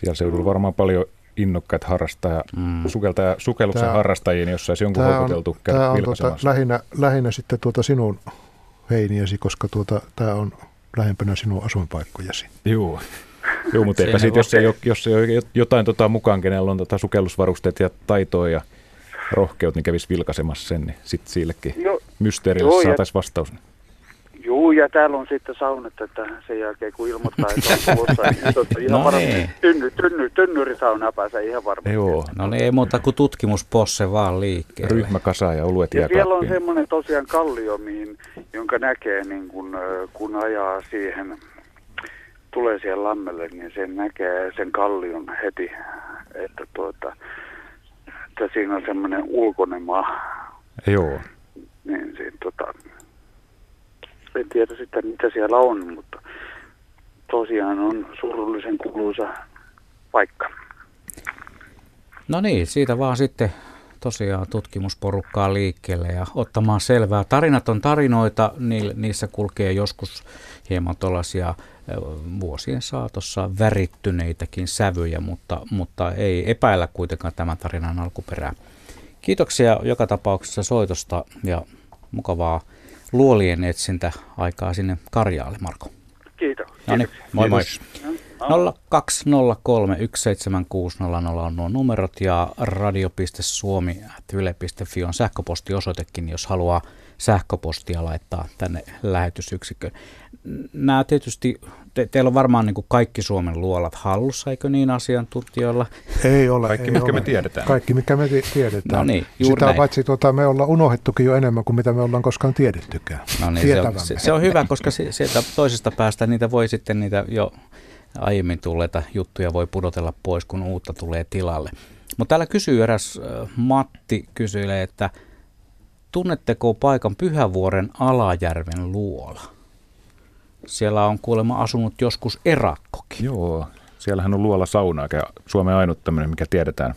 Siellä seudulla varmaan paljon innokkaat harrastaa, mm. sukeltaja, sukelluksen tämä, harrastajia, niin jos saisi jonkun houkuteltu Tämä on tuota, lähinnä, lähinnä sitten tuota sinun heiniäsi, koska tuota, tämä on lähempänä sinun asuinpaikkojasi. Joo. Joo, mutta eipä siitä, jos, ei ole, jos ei ole jotain tota mukaan, kenellä on tota sukellusvarusteet ja taitoa ja rohkeut, niin kävisi vilkaisemassa sen, niin sitten sillekin mysteerille saataisiin vastaus. Joo, ja täällä on sitten saunat, että sen jälkeen kun ilmoittaa, että on tulossa, niin tuota, ihan no varmasti niin. tynny, tynny, tynnyrisaunaa pääsee ihan varmasti. Joo. No niin, ei muuta kuin tutkimusposse vaan liikkeelle. Ryhmäkasa ja oluet Ja siellä on semmoinen tosiaan kallio, mihin, jonka näkee, niin kun, kun ajaa siihen, tulee siihen lammelle, niin sen näkee sen kallion heti, että tuota, että siinä on semmoinen ulkoinen maa. Joo. Niin siinä, tota, en tiedä sitten mitä siellä on, mutta tosiaan on surullisen kuuluisa paikka. No niin, siitä vaan sitten tosiaan tutkimusporukkaa liikkeelle ja ottamaan selvää. Tarinat on tarinoita, niissä kulkee joskus hieman tuollaisia vuosien saatossa värittyneitäkin sävyjä, mutta, mutta ei epäillä kuitenkaan tämän tarinan alkuperää. Kiitoksia joka tapauksessa soitosta ja mukavaa luolien etsintä aikaa sinne Karjaalle, Marko. Kiitos. No niin, moi moi. 020317600 on nuo numerot ja radio.suomi.yle.fi on sähköpostiosoitekin, jos haluaa sähköpostia laittaa tänne lähetysyksikköön. Nämä tietysti, te, teillä on varmaan niin kuin kaikki Suomen luolat hallussa, eikö niin asiantuntijoilla? Ei ole. Kaikki, ei mikä ole. me tiedetään. Kaikki, mikä me tiedetään. No niin, juuri Sitä näin. paitsi tuota, me ollaan unohdettukin jo enemmän kuin mitä me ollaan koskaan tiedettykään. No niin, se on, se, se on hyvä, koska sieltä toisesta päästä niitä voi sitten niitä jo aiemmin tulleita juttuja voi pudotella pois, kun uutta tulee tilalle. Mutta täällä kysyy eräs Matti, kysyy, että tunnetteko paikan Pyhävuoren Alajärven luola? siellä on kuulemma asunut joskus erakkokin. Joo, siellähän on luola sauna, ja Suomen ainut tämmöinen, mikä tiedetään,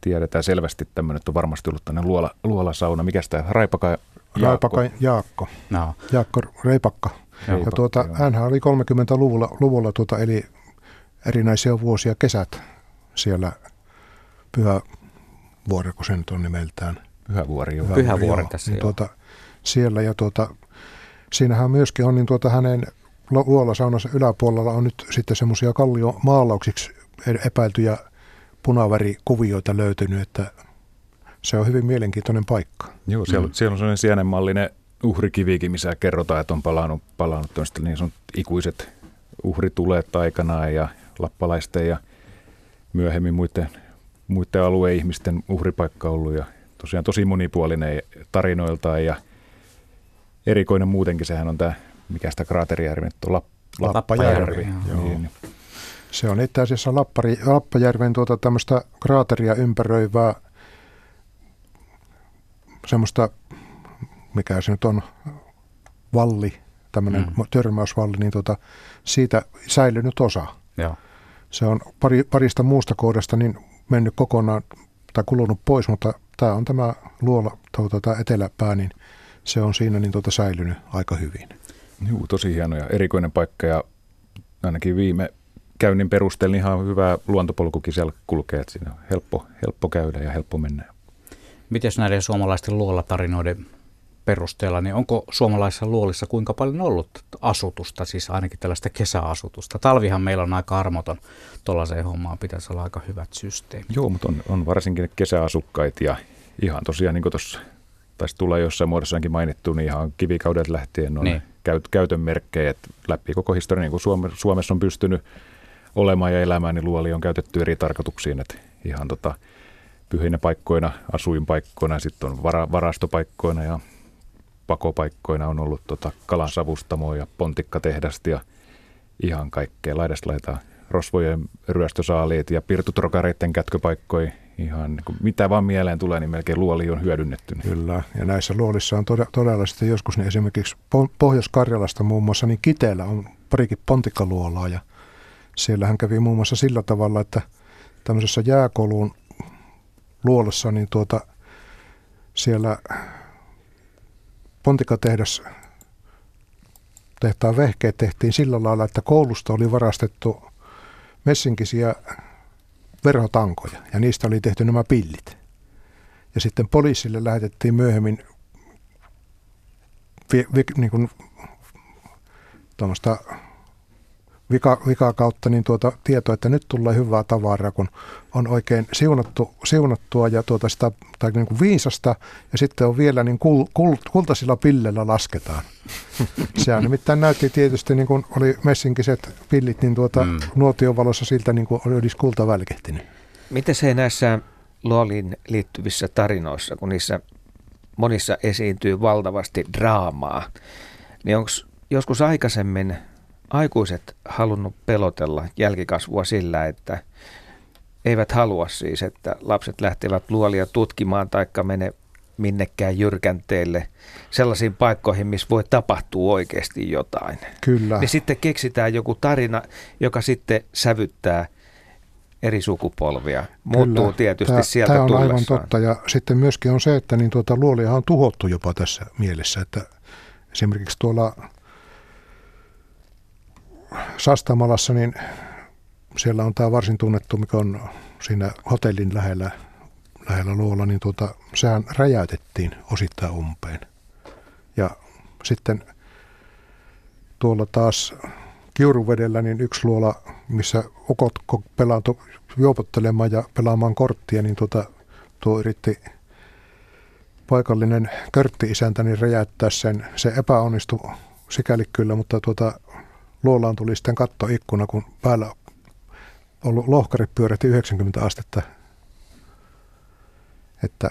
tiedetään selvästi tämmöinen, että on varmasti ollut tämmöinen luola, luola sauna. Mikä sitä? Raipaka Jaakko. Raipaka Jaakko. No. Jaakko Reipakka. Reipakka, ja tuota, joo. hänhän oli 30-luvulla luvulla tuota, eli erinäisiä vuosia kesät siellä Pyhä vuori, kun se nyt on nimeltään. Pyhävuori, joo. Pyhävuori Joo, tässä, niin joo. tuota, siellä ja tuota, siinähän myöskin on niin tuota hänen lu- luolasaunansa yläpuolella on nyt sitten semmoisia kalliomaalauksiksi e- epäiltyjä punavärikuvioita löytynyt, että se on hyvin mielenkiintoinen paikka. Joo, siellä, Mm. siellä on sellainen sienenmallinen uhrikivikin, missä kerrotaan, että on palannut, palannut niin sanotut ikuiset uhrituleet aikanaan ja lappalaisten ja myöhemmin muiden, muiden alueen ihmisten uhripaikka ollut ja tosiaan tosi monipuolinen tarinoiltaan ja erikoinen muutenkin. Sehän on tämä, mikä sitä kraaterijärvi nyt on, Lapp, Lappajärvi, joo. Niin, niin. Se on itse asiassa Lappari, Lappajärven tuota tämmöistä kraateria ympäröivää semmoista, mikä se nyt on, valli, tämmöinen Mm. mm. törmäysvalli, niin tuota, siitä säilynyt osa. Joo. Se on pari, parista muusta kohdasta niin mennyt kokonaan tai kulunut pois, mutta tämä on tämä luola, tuota, tämä eteläpää, niin se on siinä niin tuota säilynyt aika hyvin. Juu, tosi hieno ja erikoinen paikka ja ainakin viime käynnin perusteella niin ihan hyvä luontopolkukin siellä kulkee, että siinä on helppo, helppo käydä ja helppo mennä. Miten näiden suomalaisten luolatarinoiden perusteella, niin onko suomalaisissa luolissa kuinka paljon ollut asutusta, siis ainakin tällaista kesäasutusta? Talvihan meillä on aika armoton tuollaiseen hommaan, pitäisi olla aika hyvät systeemit. Joo, mutta on, on varsinkin kesäasukkaita ja ihan tosiaan niin kuin tuossa taisi tulla jossain muodossa ainakin mainittu, niin ihan kivikaudet lähtien on Niin. käyt, käytön merkkejä, että läpi koko historia, niin kuin Suome, Suomessa on pystynyt olemaan ja elämään, niin luoli on käytetty eri tarkoituksiin, että ihan tota, pyhinä paikkoina, asuinpaikkoina, sitten on vara, varastopaikkoina ja pakopaikkoina on ollut tota kalansavustamoa ja pontikkatehdasta ja ihan kaikkea laidasta laitaa rosvojen ryöstösaaliit ja pirtutrokareiden kätköpaikkoja. Ihan niin kuin mitä vaan mieleen tulee, niin melkein luoli on hyödynnetty. Kyllä, ja näissä luolissa on todella, todella sitten joskus, niin esimerkiksi Po- Pohjois-Karjalasta muun muassa, niin Kiteellä on parikin pontikkaluolaa, ja siellähän kävi muun muassa sillä tavalla, että tämmöisessä jääkoluun luolassa, niin tuota, siellä pontikkatehdas tehtaan vehkeet tehtiin sillä lailla, että koulusta oli varastettu messinkisiä verhotankoja, ja niistä oli tehty nämä pillit. Ja sitten poliisille lähetettiin myöhemmin vi, vi, niin kuin, vika, vika kautta niin tuota tietoa, että nyt tulee hyvää tavaraa, kun on oikein siunattu, siunattua ja tuota sitä, tai niin kuin viisasta, ja sitten on vielä niin kul, kul, kultaisilla pilleillä lasketaan. Sehän nimittäin näytti tietysti, niin kuin oli messinkiset pillit, niin tuota Mm. mm. nuotiovalossa siltä niin kuin olisi kulta välkehtinyt. Miten se näissä luoliin liittyvissä tarinoissa, kun niissä monissa esiintyy valtavasti draamaa, niin onko joskus aikaisemmin aikuiset halunnut pelotella jälkikasvua sillä, että eivät halua siis, että lapset lähtevät luolia tutkimaan taikka mene minnekään jyrkänteelle sellaisiin paikkoihin, missä voi tapahtua oikeasti jotain. Kyllä. Niin sitten keksitään joku tarina, joka sitten sävyttää eri sukupolvia. Muuttuu Kyllä. tietysti Tämä- sieltä Tämä on tullessaan. aivan totta ja sitten myöskin on se, että niin tuota, luolia on tuhottu jopa tässä mielessä, että esimerkiksi tuolla Sastamalassa, niin siellä on tämä varsin tunnettu, mikä on siinä hotellin lähellä, lähellä luola, niin tuota, sehän räjäytettiin osittain umpeen. Ja sitten tuolla taas Kiuruvedellä niin yksi luola, missä ukot ko- pelaantui juopottelemaan ja pelaamaan korttia, niin tuota, tuo yritti paikallinen körtti-isäntä niin räjäyttää sen. Se epäonnistui sikäli kyllä, mutta tuota, luolaan tuli sitten kattoikkuna, kun päällä ollut lohkarit pyörähti 90 astetta. Että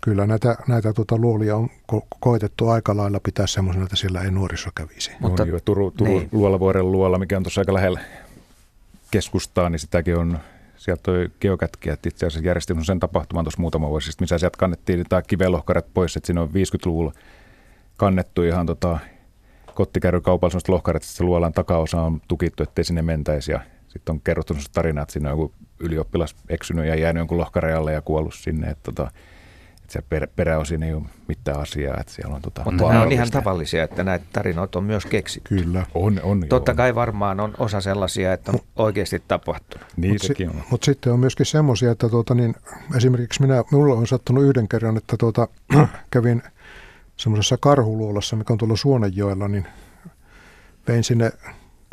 kyllä näitä, näitä tuota luolia on ko- koetettu aika lailla pitää semmoisena, että siellä ei nuoriso kävisi. Mutta- on jo Turu, Turu niin. niin. Luolavuoren luola, mikä on tuossa aika lähellä keskustaa, niin sitäkin on, sieltä toi geokätkijät itse asiassa järjesti sen tapahtuman tuossa muutama vuosi sitten, missä sieltä kannettiin tämä kivelohkaret pois, että siinä on 50-luvulla kannettu ihan tota, kottikärrykaupalla sellaista lohkaret, että se luolan takaosa on tukittu, ettei sinne mentäisi. Ja sitten on kerrottu sellaista tarinaa, että sinne on joku ylioppilas eksynyt ja jäänyt jonkun lohkarejalle ja kuollut sinne. Että tota, se per, peräosin ei ole mitään asiaa. Että siellä on, tota, Mutta nämä on ihan tavallisia, että näitä tarinoita on myös keksitty. Kyllä. On, on. Totta joo. kai varmaan on osa sellaisia, että on oikeasti tapahtunut. Niin Mutta sekin si- on. mut sitten on myöskin semmoisia, että tuota, niin, esimerkiksi minä, minulla on sattunut yhden kerran, että tuota, kävin semmoisessa karhuluolassa, mikä on tuolla Suonenjoella, niin vein sinne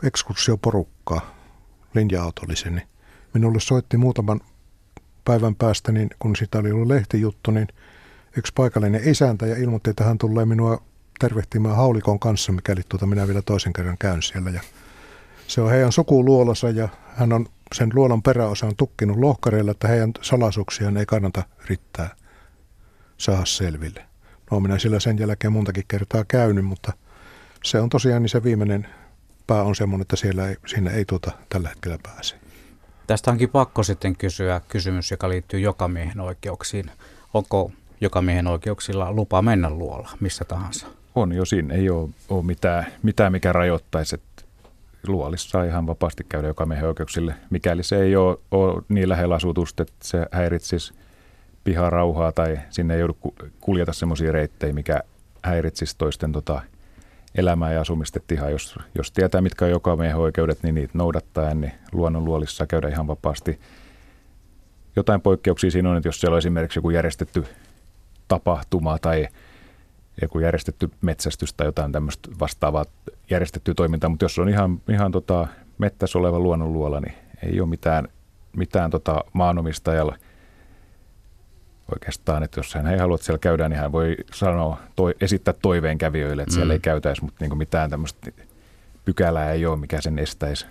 ekskursioporukkaa linja-autollisen. Niin minulle soitti muutaman päivän päästä, niin kun sitä oli ollut lehtijuttu, niin yksi paikallinen isäntä ja ilmoitti, että hän tulee minua tervehtimään haulikon kanssa, mikäli tuota minä vielä toisen kerran käyn siellä. Ja se on heidän sukuluolansa ja hän on sen luolan peräosan tukkinut lohkareilla, että heidän salaisuuksiaan ei kannata yrittää saada selville. No minä sillä sen jälkeen montakin kertaa käynyt, mutta se on tosiaan niin se viimeinen pää on semmoinen, että siellä ei, siinä ei tuota tällä hetkellä pääse. Tästä onkin pakko sitten kysyä kysymys, joka liittyy jokamiehen oikeuksiin. Onko jokamiehen oikeuksilla lupa mennä luola missä tahansa? On jo siinä, ei ole, ole mitään, mitään, mikä rajoittaisi, että luolissa saa ihan vapaasti käydä joka miehen oikeuksille, mikäli se ei ole, ole niin lähellä asutusta, että se häiritsisi piharauhaa tai sinne ei joudu ku- kuljeta semmoisia reittejä, mikä häiritsisi toisten tota, elämää ja asumista. Ihan jos, jos tietää, mitkä on joka miehen oikeudet, niin niitä noudattaen, niin luonnonluolissa saa käydä ihan vapaasti. Jotain poikkeuksia siinä on, että jos siellä on esimerkiksi joku järjestetty tapahtuma tai joku järjestetty metsästys tai jotain tämmöistä vastaavaa järjestettyä toimintaa, mutta jos on ihan, ihan tota mettässä oleva luonnonluola, niin ei ole mitään, mitään tota maanomistajalla oikeastaan, että jos hän ei halua, että siellä käydään, niin hän voi sanoa, toi, esittää toiveen kävijöille, että siellä Mm. ei käytäisi, mutta niin mitään tämmöistä pykälää ei ole, mikä sen estäisi.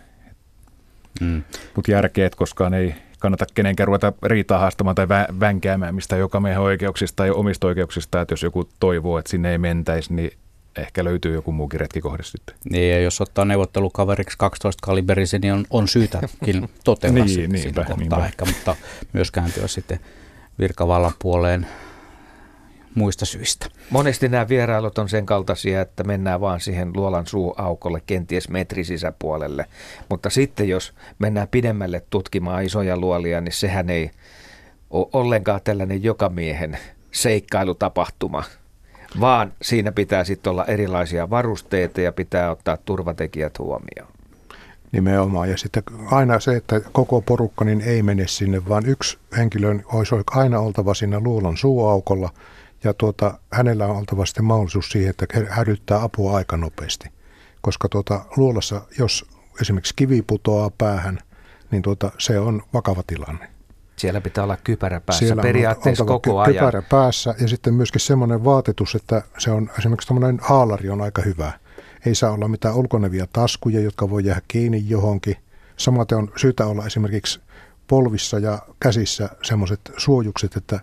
Mm. Mutta järkeä, että koskaan ei kannata kenenkään ruveta riitaa haastamaan tai vä- vänkäämään mistä joka miehen oikeuksista tai omista oikeuksista, että jos joku toivoo, että sinne ei mentäisi, niin ehkä löytyy joku muukin retkikohde sitten. Niin, ja jos ottaa neuvottelukaveriksi 12 kaliberisen, niin on, on syytäkin totella Niin, siinä niinpä, kohtaa niinpä. ehkä, mutta myös kääntyä sitten virkavallan puoleen muista syistä. Monesti nämä vierailut on sen kaltaisia, että mennään vaan siihen luolan suuaukolle, kenties metri sisäpuolelle. Mutta sitten jos mennään pidemmälle tutkimaan isoja luolia, niin sehän ei ole ollenkaan tällainen jokamiehen seikkailutapahtuma, vaan siinä pitää sitten olla erilaisia varusteita ja pitää ottaa turvatekijät huomioon. Nimenomaan. Ja sitten aina se, että koko porukka niin ei mene sinne, vaan yksi henkilö olisi aina oltava siinä luulon suuaukolla. Ja tuota, hänellä on oltava sitten mahdollisuus siihen, että hälyttää apua aika nopeasti. Koska tuota, luolassa, jos esimerkiksi kivi putoaa päähän, niin tuota, se on vakava tilanne. Siellä pitää olla kypärä päässä Siellä on periaatteessa oltava koko ajan. kypärä päässä ja sitten myöskin semmoinen vaatetus, että se on esimerkiksi tämmöinen haalari on aika hyvä. Ei saa olla mitään ulkonevia taskuja, jotka voi jäädä kiinni johonkin. Samaten on syytä olla esimerkiksi polvissa ja käsissä semmoiset suojukset, että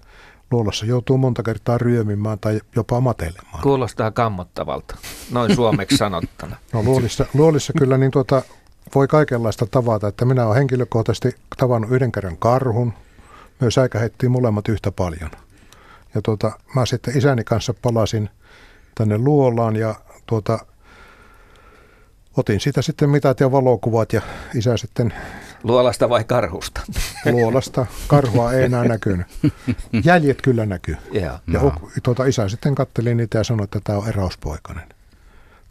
luolassa joutuu monta kertaa ryömimään tai jopa matelemaan. Kuulostaa kammottavalta, noin suomeksi sanottuna. No luolissa, luolissa kyllä niin tuota, voi kaikenlaista tavata, että minä olen henkilökohtaisesti tavannut yhden kerran karhun, myös säikähettiin molemmat yhtä paljon. Ja tuota, mä sitten isäni kanssa palasin tänne luolaan ja tuota, otin siitä sitten mitat ja valokuvat ja isä sitten Luolasta vai karhusta? luolasta. Karhua ei enää näkynyt. Jäljet kyllä näkyy. Joo. Ja No. tuota, isä sitten katteli niitä ja sanoi, että tämä on eräuspoikainen.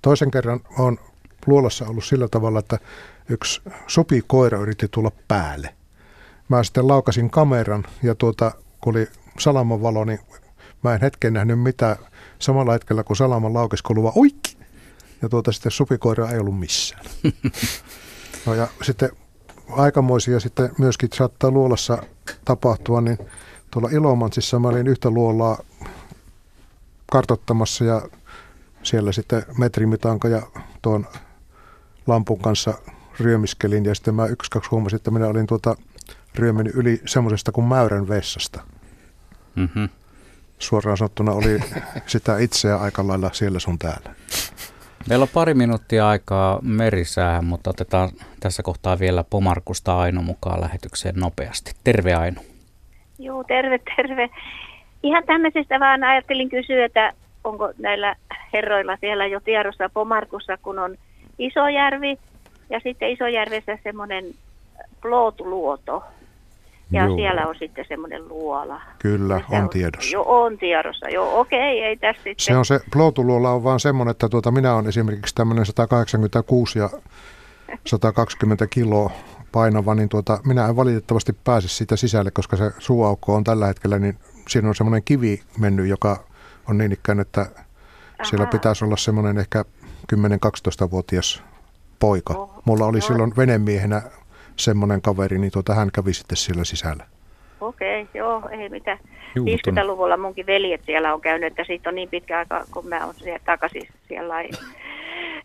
Toisen kerran on luolassa ollut sillä tavalla, että yksi supikoira yritti tulla päälle. Mä sitten laukasin kameran ja tuota, kun oli salaman valo, niin mä en hetken nähnyt mitään. Samalla hetkellä kun salaman laukesi, kuului vaan oikki. Ja tuota sitten supikoira ei ollut missään. No ja sitten aikamoisia sitten myöskin saattaa luolassa tapahtua, niin tuolla Ilomantsissa mä olin yhtä luolaa kartottamassa ja siellä sitten metrimitanka ja tuon lampun kanssa ryömiskelin ja sitten mä yksi kaksi huomasin, että minä olin tuota ryöminyt yli semmoisesta kuin mäyrän vessasta. Mm-hmm. Suoraan sanottuna oli sitä itseä aika lailla siellä sun täällä. Meillä on pari minuuttia aikaa merisäähän, mutta otetaan tässä kohtaa vielä Pomarkusta Aino mukaan lähetykseen nopeasti. Terve Aino. Joo, terve, terve. Ihan tämmöisestä vaan ajattelin kysyä, että onko näillä herroilla siellä jo tiedossa Pomarkussa, kun on Isojärvi ja sitten Isojärvessä semmoinen Plootuluoto. Ja Joo. siellä on sitten semmoinen luola. Kyllä, on, on tiedossa. Joo, on tiedossa. Joo, okei, ei tässä sitten. Se on se, Plootuluola on vaan semmoinen, että tuota, minä olen esimerkiksi tämmöinen 186 ja 120 kiloa painava, niin tuota, minä en valitettavasti pääse sitä sisälle, koska se suuaukko on tällä hetkellä, niin siinä on semmoinen kivi mennyt, joka on niin ikään, että Aha. siellä pitäisi olla semmoinen ehkä 10-12-vuotias poika. Oh, Mulla oli no. silloin venemiehenä semmoinen kaveri, niin tuota, hän kävi sitten siellä sisällä. Okei, okay, joo, ei mitään. Juu, 50-luvulla munkin veljet siellä on käynyt, että siitä on niin pitkä aika, kun mä oon siellä takaisin siellä.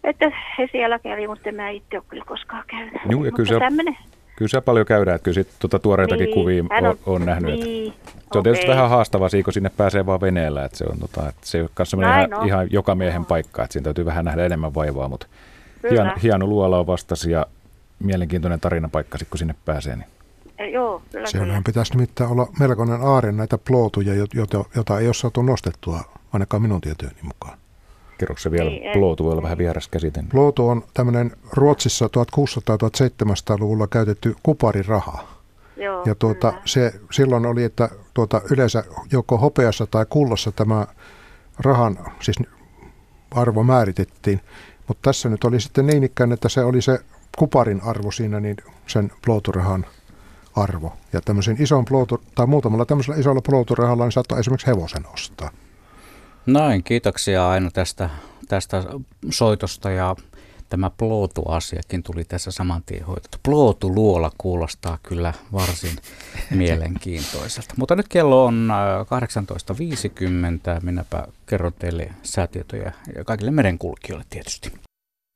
Että he siellä kävi, mutta mä itse ole kyllä koskaan käynyt. Joo, ja kyllä, se, tämmönen... kyllä se paljon käydään, että kyllä sit, tuota tuoreitakin niin, kuvia on, on, on nähnyt. Niin, että se on tietysti vähän haastavaa kun sinne pääsee vaan veneellä, että se on, tota, että se ei ole ihan, ihan joka miehen paikka, että siinä täytyy vähän nähdä enemmän vaivaa, mutta hieno, hieno luola on vastasi ja mielenkiintoinen tarinapaikka, kun sinne pääsee. Niin. Eh, joo, kyllä, Siellähän pitäisi nimittäin olla melkoinen aare näitä plootuja, jota, jota ei ole saatu nostettua, ainakaan minun tietojeni mukaan. Kerro se vielä, niin, plootu voi olla vähän vieras käsite. Plootu on tämmöinen Ruotsissa 1600-1700-luvulla käytetty kupariraha. Joo, ja tuota, se silloin oli, että tuota, yleensä joko hopeassa tai kullassa tämä rahan siis arvo määritettiin. Mutta tässä nyt oli sitten niin ikään, että se oli se kuparin arvo siinä, niin sen plooturahan arvo. Ja tämmöisen ison plootu, tai muutamalla tämmöisellä isolla plooturahalla niin saattoi esimerkiksi hevosen ostaa. Noin, kiitoksia Aino tästä, tästä soitosta ja tämä plootu-asiakin tuli tässä saman tien hoitettu. Plootu-luola kuulostaa kyllä varsin mielenkiintoiselta. Mutta nyt kello on 18.50. Äh, Minäpä kerron teille säätietoja ja kaikille merenkulkijoille tietysti.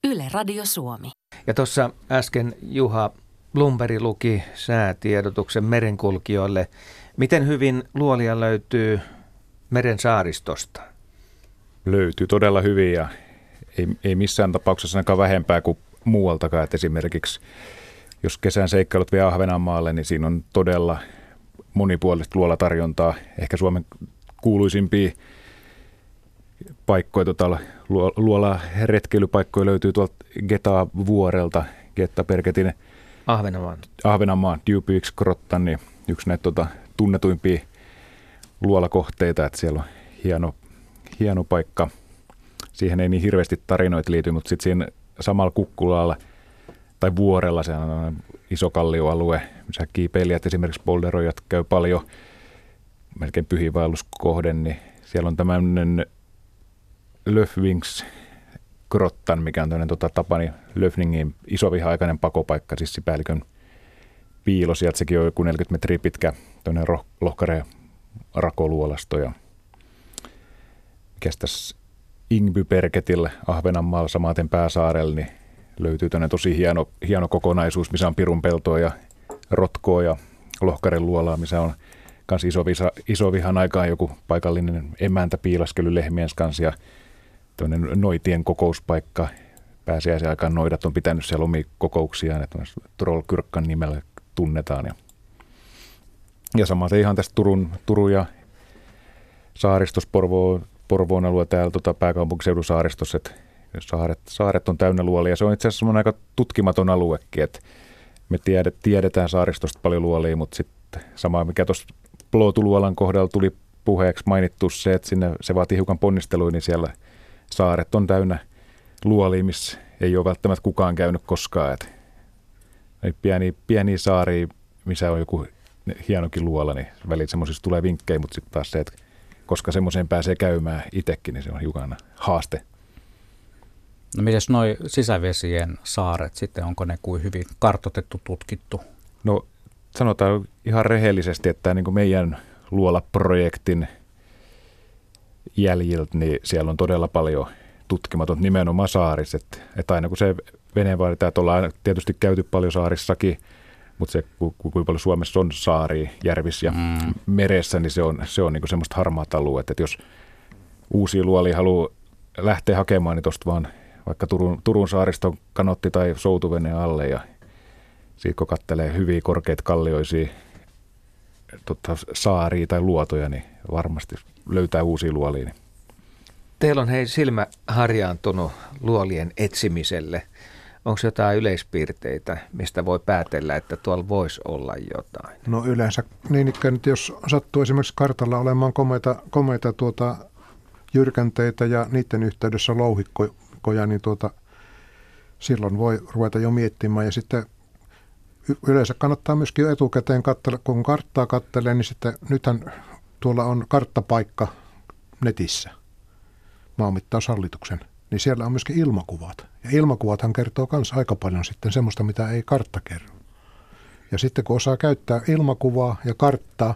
Yle Radio Suomi. Ja tuossa äsken Juha Blumberg luki säätiedotuksen merenkulkijoille. Miten hyvin luolia löytyy meren saaristosta? Löytyy todella hyvin ja ei, ei missään tapauksessa ainakaan vähempää kuin muualtakaan. Et esimerkiksi jos kesän seikkailut vie Ahvenanmaalle, niin siinä on todella monipuolista luolatarjontaa. Ehkä Suomen kuuluisimpia paikkoja, tota, luola retkeilypaikkoja löytyy tuolta Geta-vuorelta, Geta-Perketin Ahvenanmaan. Ahvenanmaan Dewpeaks Grotta, niin yksi näitä tota, tunnetuimpia luolakohteita, että siellä on hieno, hieno paikka. Siihen ei niin hirveästi tarinoita liity, mutta sitten siinä samalla kukkulalla tai vuorella se on iso kallioalue, missä kiipeilijät esimerkiksi polderoijat käy paljon, melkein pyhiinvaelluskohde, niin siellä on tämmöinen Löfvings Grottan, mikä on tämmöinen tota, Tapani Löfningin isoviha-aikainen pakopaikka, siis päällikön piilo. Sieltä sekin on joku 40 metriä pitkä tämmöinen roh- lohkare rakoluolasto. Ja mikäs tässä Ingby-Perketille Ahvenanmaalla samaten pääsaarella, niin löytyy tämmöinen tosi hieno, hieno kokonaisuus, missä on pirun peltoa ja rotkoa ja lohkaren luolaa, missä on kans iso, iso vihan aikaan joku paikallinen emäntä piilaskely lehmien kanssa noitien kokouspaikka. Pääsiäisen aikaan noidat on pitänyt siellä omia kokouksiaan, että Troll Kyrkkan nimellä tunnetaan. Ja, ja samaten ihan tästä Turun, Turun ja saaristos Porvoon, alue täällä tota pääkaupunkiseudun saaristossa, että saaret, saaret on täynnä luolia. Se on itse asiassa aika tutkimaton aluekin, että me tiedet, tiedetään saaristosta paljon luolia, mutta sitten sama mikä tuossa Plootuluolan kohdalla tuli puheeksi mainittu se, että sinne se vaatii hiukan ponnisteluja, niin siellä – saaret on täynnä luolia, missä ei ole välttämättä kukaan käynyt koskaan. Et pieni, pieni saari, missä on joku hienokin luola, niin välillä semmoisista tulee vinkkejä, mutta sitten taas se, että koska semmoiseen pääsee käymään itsekin, niin se on hiukan haaste. No mites noi sisävesien saaret sitten, onko ne kuin hyvin kartotettu, tutkittu? No sanotaan ihan rehellisesti, että niin kuin meidän luolaprojektin jäljiltä, niin siellä on todella paljon tutkimaton nimenomaan saaris. Että, että aina kun se vene vaaditaan, että ollaan tietysti käyty paljon saarissakin, mutta se, kuinka paljon Suomessa on saari järvissä ja mm. meressä, niin se on, se on niin semmoista harmaata aluetta. Että jos uusia luolia haluaa lähteä hakemaan, niin tuosta vaan vaikka Turun, Turun saariston kanotti tai soutuveneen alle ja siitä kun katselee hyviä korkeita kallioisia tota, saaria tai luotoja, niin varmasti löytää uusia luolia. Niin Teillä on hei silmä harjaantunut luolien etsimiselle. Onko jotain yleispiirteitä, mistä voi päätellä, että tuolla voisi olla jotain? No yleensä niin ikään, että jos sattuu esimerkiksi kartalla olemaan komeita, komeita tuota, jyrkänteitä ja niiden yhteydessä louhikkoja, niin tuota, silloin voi ruveta jo miettimään. Ja sitten yleensä kannattaa myöskin etukäteen katsella, kun karttaa kattelee, niin sitten nythän tuolla on karttapaikka netissä, maanmittaushallituksen, niin siellä on myöskin ilmakuvat. Ja ilmakuvathan kertoo myös aika paljon sitten semmoista, mitä ei kartta kerro. Ja sitten kun osaa käyttää ilmakuvaa ja karttaa,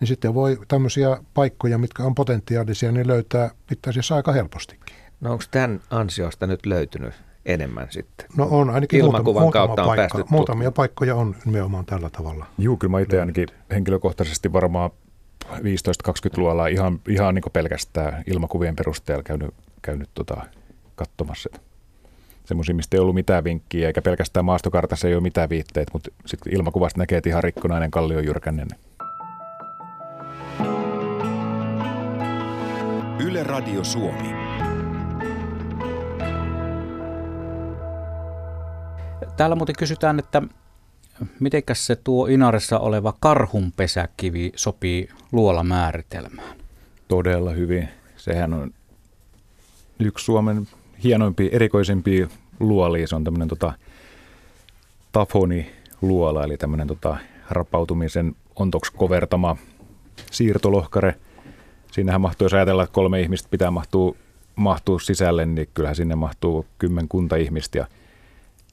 niin sitten voi tämmöisiä paikkoja, mitkä on potentiaalisia, niin löytää itse asiassa aika helpostikin. No onko tämän ansiosta nyt löytynyt enemmän sitten? No on, ainakin Ilmakuvan muutama, kautta on paikka, Muutamia paikkoja on nimenomaan tällä tavalla. Juu, kyllä mä itse ainakin henkilökohtaisesti varmaan 15-20 luolla ihan, ihan niin pelkästään ilmakuvien perusteella käynyt, käynyt tota, katsomassa. Semmoisia, mistä ei ollut mitään vinkkiä, eikä pelkästään maastokartassa ei ole mitään viitteitä, mutta sitten ilmakuvasta näkee, että ihan rikkonainen kallio jyrkännen. Yle Radio Suomi. Täällä muuten kysytään, että mitenkäs se tuo Inaressa oleva karhunpesäkivi sopii luolamääritelmään? Todella hyvin. Sehän on yksi Suomen hienoimpia, erikoisimpia luolia. Se on tämmöinen tota, tafoni-luola, eli tämmöinen tota, rapautumisen ontoksi kovertama siirtolohkare. Siinähän mahtuu, jos ajatellaan, että kolme ihmistä pitää mahtua, mahtua sisälle, niin kyllähän sinne mahtuu kymmenkunta ihmistä. Ja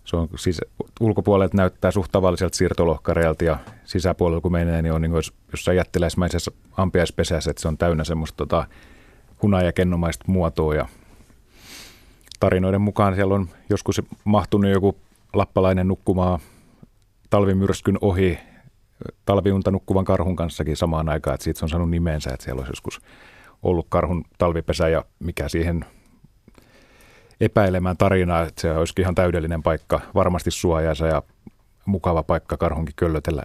se on siis ulkopuolelta näyttää suht tavalliselta siirtolohkareelta ja sisäpuolella kun menee, niin on niin kuin jossain jättiläismäisessä ampiaispesässä, että se on täynnä semmoista tota, hunajakennomaista muotoa ja tarinoiden mukaan siellä on joskus mahtunut joku lappalainen nukkumaan talvimyrskyn ohi talviunta nukkuvan karhun kanssakin samaan aikaan, että siitä se on saanut nimensä, että siellä olisi joskus ollut karhun talvipesä ja mikä siihen epäilemään tarinaa, että se olisikin ihan täydellinen paikka, varmasti suojaisa ja mukava paikka karhunkin köllötellä.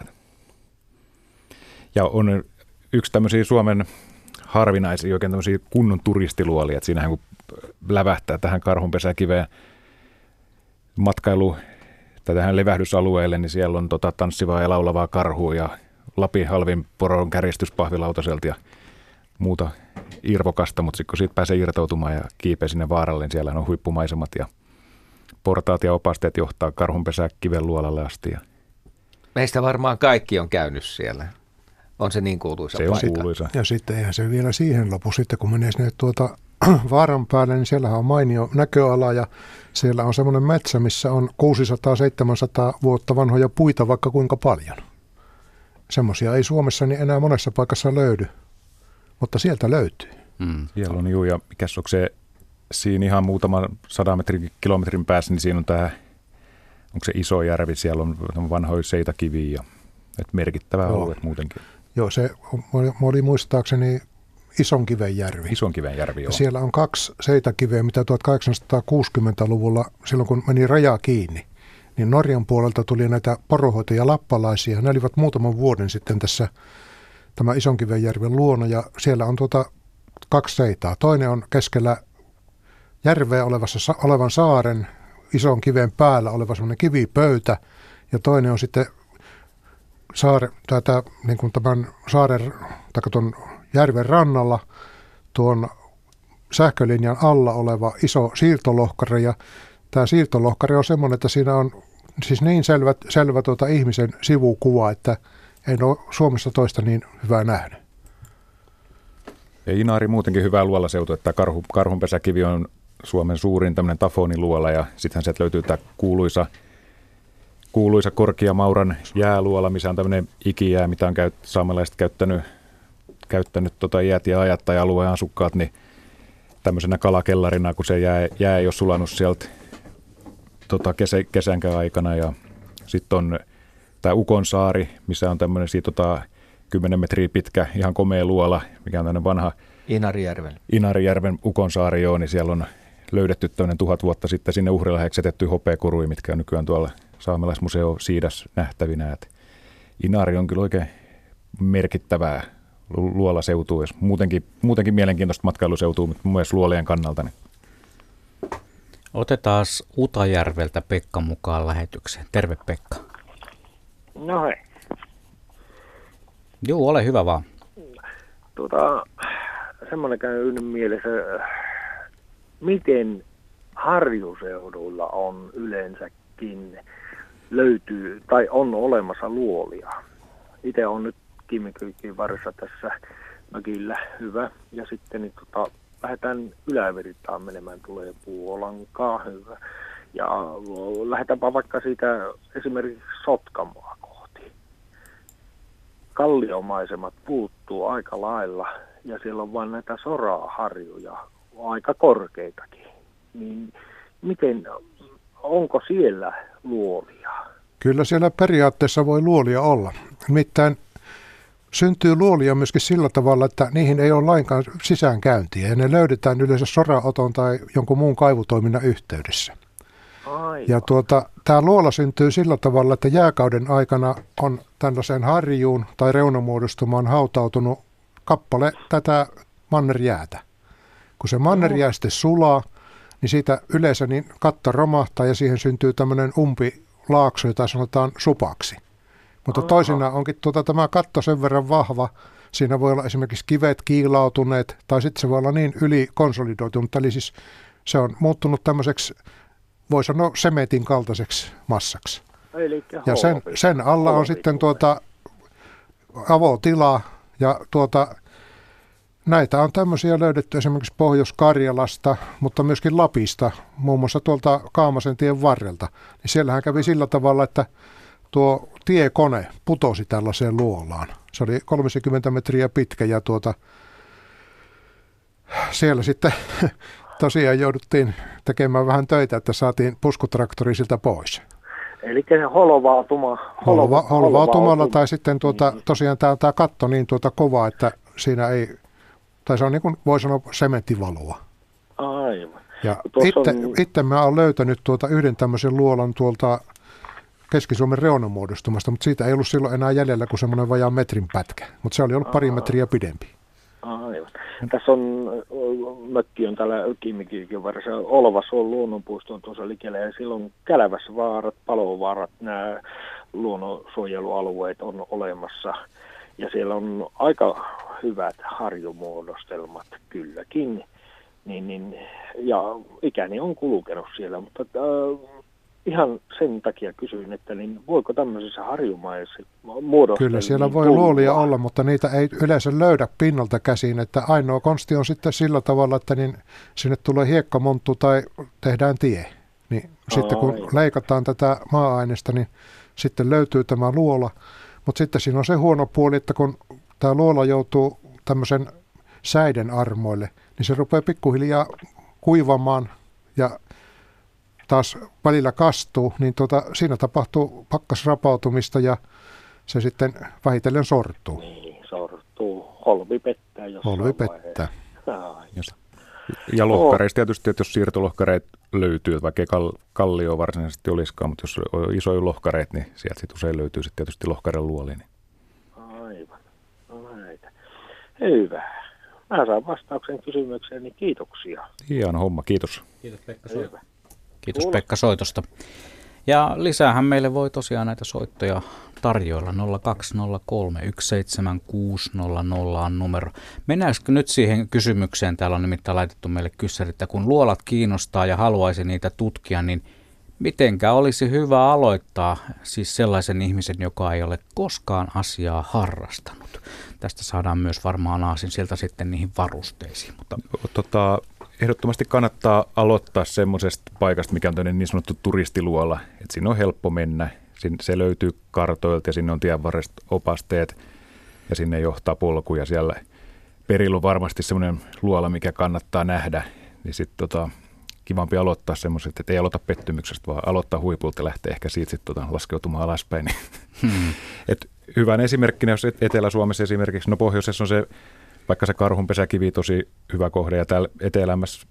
Ja on yksi tämmöisiä Suomen harvinaisia oikein tämmöisiä kunnon turistiluolia, että siinähän kun lävähtää tähän karhunpesäkiveen matkailu tai tähän levähdysalueelle, niin siellä on tota tanssivaa ja laulavaa karhua ja Lapin halvin poron kärjestys ja muuta irvokasta, mutta sitten kun siitä pääsee irtautumaan ja kiipee sinne vaaralle, niin siellä on huippumaisemat ja portaat ja opasteet johtaa karhunpesää kiven luolalle asti. Ja Meistä varmaan kaikki on käynyt siellä. On se niin kuuluisa Se paikka. on kuuluisa. Ja sitten eihän se vielä siihen lopu. Sitten kun menee sinne tuota vaaran päälle, niin siellä on mainio näköala ja siellä on semmoinen metsä, missä on 600-700 vuotta vanhoja puita vaikka kuinka paljon. Semmoisia ei Suomessa niin enää monessa paikassa löydy mutta sieltä löytyy. Mm. Siellä on juu, ja mikäs onko se siinä ihan muutaman sadan metrin, kilometrin päässä, niin siinä on tämä, onko se iso järvi, siellä on vanhoja seitakiviä ja että merkittävä Joo. alue muutenkin. Joo, se oli muistaakseni Isonkivenjärvi. Isonkivenjärvi, joo. Ja siellä on kaksi seitakiveä, mitä 1860-luvulla, silloin kun meni raja kiinni, niin Norjan puolelta tuli näitä porohoitoja lappalaisia. Ne olivat muutaman vuoden sitten tässä tämä Isonkivenjärven luona ja siellä on tuota kaksi seitaa. Toinen on keskellä järveä olevassa, olevan saaren ison kiven päällä oleva semmoinen kivipöytä ja toinen on sitten saare, tätä, niin kuin tämän saaren tai tuon järven rannalla tuon sähkölinjan alla oleva iso siirtolohkare ja tämä siirtolohkare on semmoinen, että siinä on siis niin selvä, selvä tuota ihmisen sivukuva, että – en ole Suomessa toista niin hyvää nähnyt. Ja Inaari muutenkin hyvää luolaseutu, että karhu, karhunpesäkivi on Suomen suurin tämmöinen tafoniluola ja sittenhän sieltä löytyy tämä kuuluisa, kuuluisa Korkeamauran jääluola, missä on tämmöinen ikijää, mitä on käyt, saamelaiset käyttänyt, käyttänyt tota iät ja ajat tai alueen asukkaat, niin tämmöisenä kalakellarina, kun se jää, jää ei ole sulanut sieltä tota kesä, kesänkään aikana ja sitten on tämä Ukonsaari, missä on tämmöinen siitä tota, 10 metriä pitkä, ihan komea luola, mikä on tämmöinen vanha Inarijärven. Inarijärven Ukonsaari, joo, niin siellä on löydetty tämmöinen tuhat vuotta sitten sinne uhrilla heksetetty hopeakurui, mitkä on nykyään tuolla saamelaismuseo Siidas nähtävinä. Et Inari on kyllä oikein merkittävää luolaseutua, jos muutenkin, muutenkin mielenkiintoista matkailuseutua, mutta myös luolien kannalta. Niin. Otetaan Utajärveltä Pekka mukaan lähetykseen. Terve Pekka. No hei. Joo, ole hyvä vaan. Tuota, semmoinen käy mielessä, miten harjuseuduilla on yleensäkin löytyy tai on olemassa luolia. Itse on nyt Kimmikyykin varressa tässä mökillä hyvä. Ja sitten niin, tota, lähdetään ylävirtaan menemään, tulee Puolankaa hyvä. Ja lähdetäänpä vaikka siitä esimerkiksi Sotkamoa. Kalliomaisemat puuttuu aika lailla ja siellä on vain näitä soraharjuja, aika korkeitakin. Niin miten, onko siellä luolia? Kyllä siellä periaatteessa voi luolia olla. Nimittäin syntyy luolia myöskin sillä tavalla, että niihin ei ole lainkaan sisäänkäyntiä ja ne löydetään yleensä soraoton tai jonkun muun kaivutoiminnan yhteydessä. Aivan. Ja tuota, tämä luola syntyy sillä tavalla, että jääkauden aikana on tällaiseen harjuun tai reunamuodostumaan hautautunut kappale tätä mannerjäätä. Kun se mannerjää sitten sulaa, niin siitä yleensä niin katto romahtaa ja siihen syntyy tämmöinen umpi laakso, jota sanotaan supaksi. Mutta Aha. toisina onkin tuota, tämä katto sen verran vahva, siinä voi olla esimerkiksi kivet kiilautuneet, tai sitten se voi olla niin ylikonsolidoitunut, eli siis se on muuttunut tämmöiseksi, voi sanoa sementin kaltaiseksi massaksi. Elikkä ja sen, sen alla on sitten tuota avotila, ja tuota, näitä on tämmöisiä löydetty esimerkiksi Pohjois-Karjalasta, mutta myöskin Lapista, muun muassa tuolta Kaamasen tien varrelta. Niin siellähän kävi sillä tavalla, että tuo tiekone putosi tällaiseen luolaan. Se oli 30 metriä pitkä ja tuota, siellä sitten tosiaan jouduttiin tekemään vähän töitä, että saatiin puskutraktori siltä pois. Eli se holvautuma. Holva, holvautumalla tai sitten tuota, mm. tosiaan tämä, tämä katto niin tuota kova, että siinä ei, tai se on niin kuin voi sanoa sementtivaloa. Aivan. Ja itse, on... itse mä olen löytänyt tuota yhden tämmöisen luolan tuolta Keski-Suomen reunamuodostumasta, mutta siitä ei ollut silloin enää jäljellä kuin semmoinen vajaa metrin pätkä. Mutta se oli ollut pari metriä pidempi. Aivan. Tässä on, mökki on täällä Kimmikiikin varressa, Olvas on luonnonpuisto on tuossa likellä ja silloin Käläväsvaarat, palovaarat, nämä luonnonsuojelualueet on olemassa. Ja siellä on aika hyvät harjumuodostelmat kylläkin. Niin, niin, ja ikäni on kulkenut siellä, mutta äh, ihan sen takia kysyin, että niin voiko tämmöisessä harjumaisessa muodostaa... Kyllä siellä voi tulla. luolia olla, mutta niitä ei yleensä löydä pinnalta käsiin, että ainoa konsti on sitten sillä tavalla, että niin sinne tulee hiekkamonttu tai tehdään tie. Niin Aa, sitten kun ei. leikataan tätä maa-aineesta, niin sitten löytyy tämä luola, mutta sitten siinä on se huono puoli, että kun tämä luola joutuu tämmöisen säiden armoille, niin se rupeaa pikkuhiljaa kuivamaan ja taas välillä kastuu, niin tuota, siinä tapahtuu pakkasrapautumista ja se sitten vähitellen sortuu. Niin, sortuu. Holvi pettää jossain Holvi pettää. Ja lohkareista tietysti, että jos siirtolohkareet löytyy, vaikka ei kallio varsinaisesti olisikaan, mutta jos on isoja lohkareet, niin sieltä sitten usein löytyy sitten tietysti lohkaren luoli. Niin. Aivan. No näitä. Hyvä. Mä saan vastauksen kysymykseen, niin kiitoksia. Hieno homma, kiitos. Kiitos Pekka Hyvä. Kiitos Kuulosti. Pekka soitosta. Ja lisäähän meille voi tosiaan näitä soittoja tarjoilla 020317600 on numero. Mennäänkö nyt siihen kysymykseen, täällä on nimittäin laitettu meille kyssäri, että kun luolat kiinnostaa ja haluaisi niitä tutkia, niin mitenkä olisi hyvä aloittaa siis sellaisen ihmisen, joka ei ole koskaan asiaa harrastanut? Tästä saadaan myös varmaan aasin sieltä sitten niihin varusteisiin. Mutta... Tota, ehdottomasti kannattaa aloittaa semmoisesta paikasta, mikä on niin sanottu turistiluola, että sinne on helppo mennä. Se löytyy kartoilta ja sinne on tienvarresta opasteet ja sinne johtaa polkuja. Siellä perillä on varmasti semmoinen luola, mikä kannattaa nähdä. Niin sitten tota, kivampi aloittaa semmoiset, että ei aloita pettymyksestä, vaan aloittaa huipulta ja lähtee ehkä siitä sitten tota, laskeutumaan alaspäin. Hmm. Et hyvän esimerkkinä, jos Etelä-Suomessa esimerkiksi, no pohjoisessa on se vaikka se karhunpesäkivi tosi hyvä kohde ja täällä etelämässä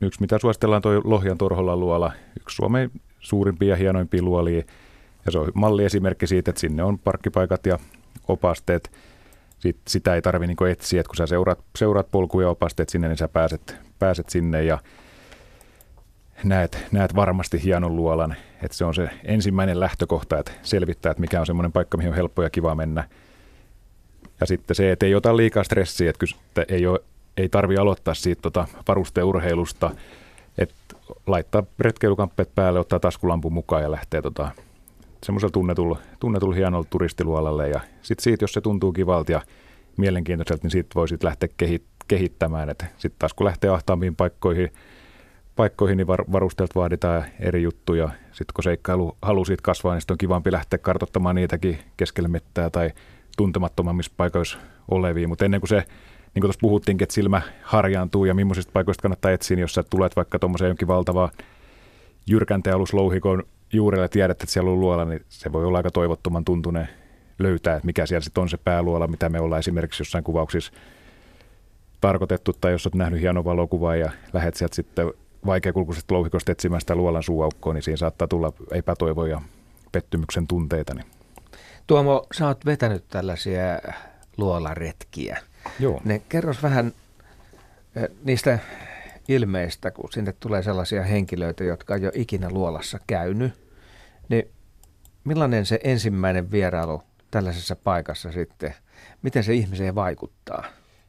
yksi mitä suositellaan tuo Lohjan Torholla luola, yksi Suomen suurimpia ja hienoimpia luolia ja se on malli esimerkki siitä, että sinne on parkkipaikat ja opasteet sit, sitä ei tarvitse niin etsiä, että kun sä seuraat, seuraat polkuja opasteet sinne, niin sä pääset, pääset sinne ja näet, näet varmasti hienon luolan. Että se on se ensimmäinen lähtökohta, että selvittää, että mikä on semmoinen paikka, mihin on helppo ja kiva mennä. Ja sitten se, että ei ota liikaa stressiä, että, että ei, ole, ei tarvi aloittaa siitä tota varusteurheilusta, että laittaa retkeilukamppeet päälle, ottaa taskulampun mukaan ja lähtee tota, semmoisella tunnetulla, tunnetulla hienolla turistiluolalle. Ja sitten siitä, jos se tuntuu kivalta ja mielenkiintoiselta, niin siitä voi sitten lähteä kehittämään. Sitten taas kun lähtee ahtaampiin paikkoihin, paikkoihin, niin var, varusteelta vaaditaan eri juttuja. Sitten kun seikkailu halu siitä kasvaa, niin sitten on kivampi lähteä kartoittamaan niitäkin keskelle mettää tai tuntemattomammissa paikoissa olevia. Mutta ennen kuin se, niin kuin tuossa puhuttiinkin, että silmä harjaantuu ja millaisista paikoista kannattaa etsiä, niin jos sä tulet vaikka tuommoiseen jonkin valtavaa jyrkänteen aluslouhikon juurelle ja tiedät, että siellä on luola, niin se voi olla aika toivottoman tuntuneen löytää, että mikä siellä sitten on se pääluola, mitä me ollaan esimerkiksi jossain kuvauksissa tarkoitettu, tai jos olet nähnyt hieno valokuvaa ja lähdet sieltä sitten vaikeakulkuisesta louhikosta etsimään sitä luolan suuaukkoa, niin siinä saattaa tulla epätoivoja pettymyksen tunteita. Niin. Tuomo, sä oot vetänyt tällaisia luolaretkiä. Joo. Ne kerros vähän eh, niistä ilmeistä, kun sinne tulee sellaisia henkilöitä, jotka on jo ikinä luolassa käynyt. Niin millainen se ensimmäinen vierailu tällaisessa paikassa sitten, miten se ihmiseen vaikuttaa?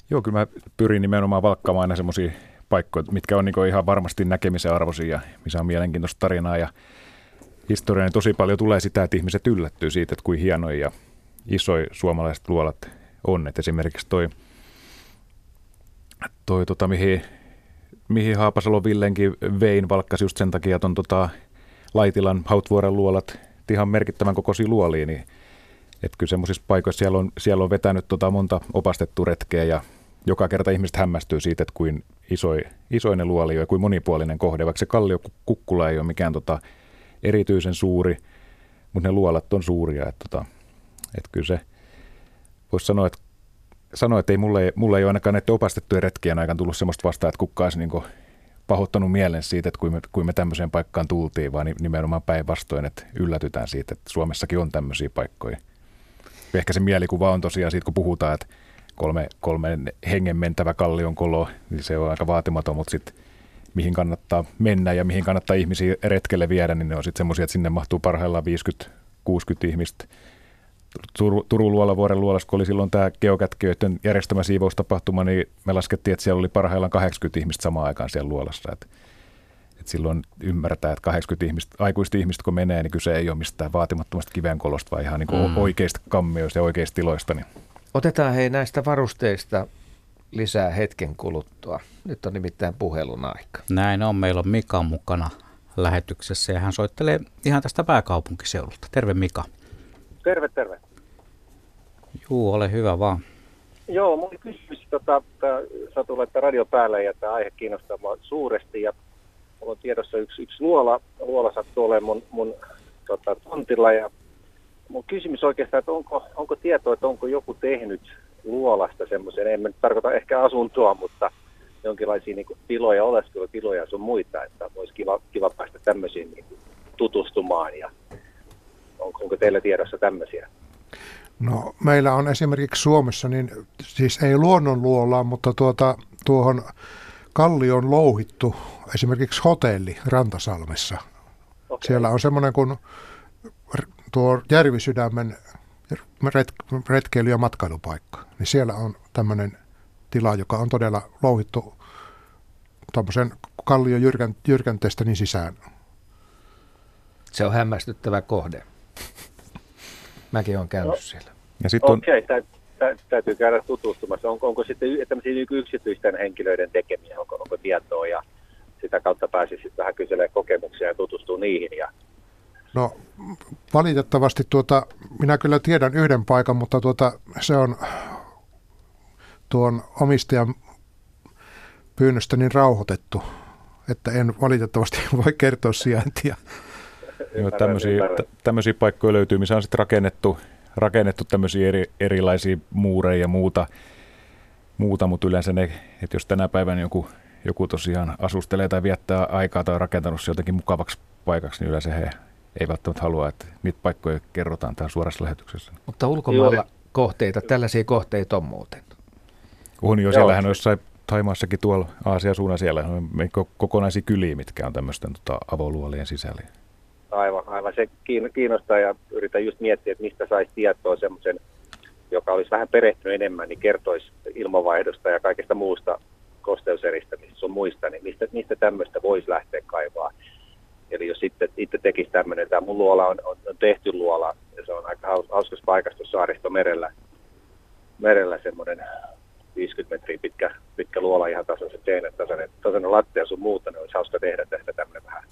Joo, kyllä mä pyrin nimenomaan valkkaamaan aina semmoisia paikkoja, mitkä on niin ihan varmasti näkemisen arvoisia ja missä on mielenkiintoista tarinaa ja historiaa, niin tosi paljon tulee sitä, että ihmiset yllättyy siitä, että kuin hienoja ja isoja suomalaiset luolat on. Et esimerkiksi toi, toi tota, mihin, mihin Haapasalo Villenkin vein valkkasi just sen takia, että on tota, Laitilan Hautvuoren luolat ihan merkittävän kokoisia luoliin, niin että kyllä semmoisissa paikoissa siellä on, siellä on vetänyt tota monta opastettu retkeä ja joka kerta ihmiset hämmästyy siitä, että kuin isoi, isoinen luoli ja kuin monipuolinen kohde, vaikka se kallio kukkula ei ole mikään tota erityisen suuri, mutta ne luolat on suuria. Että, tota, että kyllä se voisi sanoa, että sanoa, että ei mulle, mulle ei ole ainakaan näiden opastettujen retkien aikana tullut sellaista vastaan, että kukaan olisi niin pahoittanut mielen siitä, että kuin me, kuin me tämmöiseen paikkaan tultiin, vaan nimenomaan päinvastoin, että yllätytään siitä, että Suomessakin on tämmöisiä paikkoja. Ehkä se mielikuva on tosiaan siitä, kun puhutaan, että kolme, kolme hengen mentävä kallion kolo, niin se on aika vaatimaton, mutta sitten mihin kannattaa mennä ja mihin kannattaa ihmisiä retkelle viedä, niin ne on sitten semmoisia, että sinne mahtuu parhaillaan 50-60 ihmistä. Tur- Turun luolavuoren luolassa, kun oli silloin tämä geokätkijöiden järjestämä siivoustapahtuma, niin me laskettiin, että siellä oli parhaillaan 80 ihmistä samaan aikaan siellä luolassa. Et, et silloin ymmärtää, että 80 ihmistä, aikuista ihmistä kun menee, niin kyse ei ole mistään vaatimattomasta kivenkolosta, vaan ihan niin kuin mm. oikeista kammioista ja oikeista tiloista. Niin. Otetaan hei näistä varusteista lisää hetken kuluttua. Nyt on nimittäin puhelun aika. Näin on. Meillä on Mika mukana lähetyksessä ja hän soittelee ihan tästä pääkaupunkiseudulta. Terve Mika. Terve, terve. Juu, ole hyvä vaan. Joo, mun kysymys, tota, Satu laittaa radio päälle ja tämä aihe kiinnostaa mua suuresti ja mulla on tiedossa yksi, yksi luola, luola sattuu olemaan mun, mun tota, tontilla ja mun kysymys oikeastaan, että onko, onko tietoa, että onko joku tehnyt luolasta semmoisen, en nyt tarkoita ehkä asuntoa, mutta jonkinlaisia niin kuin, tiloja, oleskelutiloja sun muita, että olisi kiva, kiva päästä tämmöisiin niin kuin, tutustumaan ja onko, onko teillä tiedossa tämmöisiä? No meillä on esimerkiksi Suomessa, niin siis ei luonnonluolaa, mutta tuota, tuohon Kallion louhittu esimerkiksi hotelli Rantasalmessa. Okay. Siellä on semmoinen kuin tuo Järvisydämen retkeily- ja matkailupaikka, niin siellä on tämmöinen tila, joka on todella louhittu tuommoisen kallion jyrkän, jyrkänteestä niin sisään. Se on hämmästyttävä kohde. Mäkin olen käynyt no, siellä. Ja sit on... Okei, okay, tä, täytyy käydä tutustumassa. Onko, onko sitten tämmöisiä niin yksityisten henkilöiden tekemiä, onko, onko tietoa ja sitä kautta pääsisi vähän kyselemään kokemuksia ja tutustua niihin ja No valitettavasti tuota, minä kyllä tiedän yhden paikan, mutta tuota, se on tuon omistajan pyynnöstä niin rauhoitettu, että en valitettavasti voi kertoa sijaintia. Joo, tämmöisiä, tämmöisiä paikkoja löytyy, missä on sitten rakennettu, rakennettu tämmöisiä eri, erilaisia muureja ja muuta, muuta, mutta yleensä ne, että jos tänä päivänä joku, joku tosiaan asustelee tai viettää aikaa tai on rakentanut se jotenkin mukavaksi paikaksi, niin yleensä he ei välttämättä halua, että niitä paikkoja kerrotaan täällä suorassa lähetyksessä. Mutta ulkomailla, kohteita, tällaisia kohteita on muuten. On jo, siellähän on jossain Taimaassakin tuolla Aasian suunnan siellä on kokonaisia kyliä, mitkä on tämmöisten tota, avoluolien sisällä. Aivan, aivan. Se kiinnostaa ja yritän just miettiä, että mistä saisi tietoa semmoisen, joka olisi vähän perehtynyt enemmän, niin kertoisi ilmavaihdosta ja kaikesta muusta kosteuseristämisestä sun muista, niin mistä, mistä tämmöistä voisi lähteä kaivaa. Eli jos sitten itse tekisi tämmöinen, tämä mun luola on, on, on tehty luola, ja se on aika hauskassa paikassa tuossa saaristomerellä, merellä semmoinen 50 metriä pitkä, pitkä luola ihan tasaisen seinät, tasainen, tasainen lattia sun muuta, niin olisi hauska tehdä tästä tämmöinen vähän.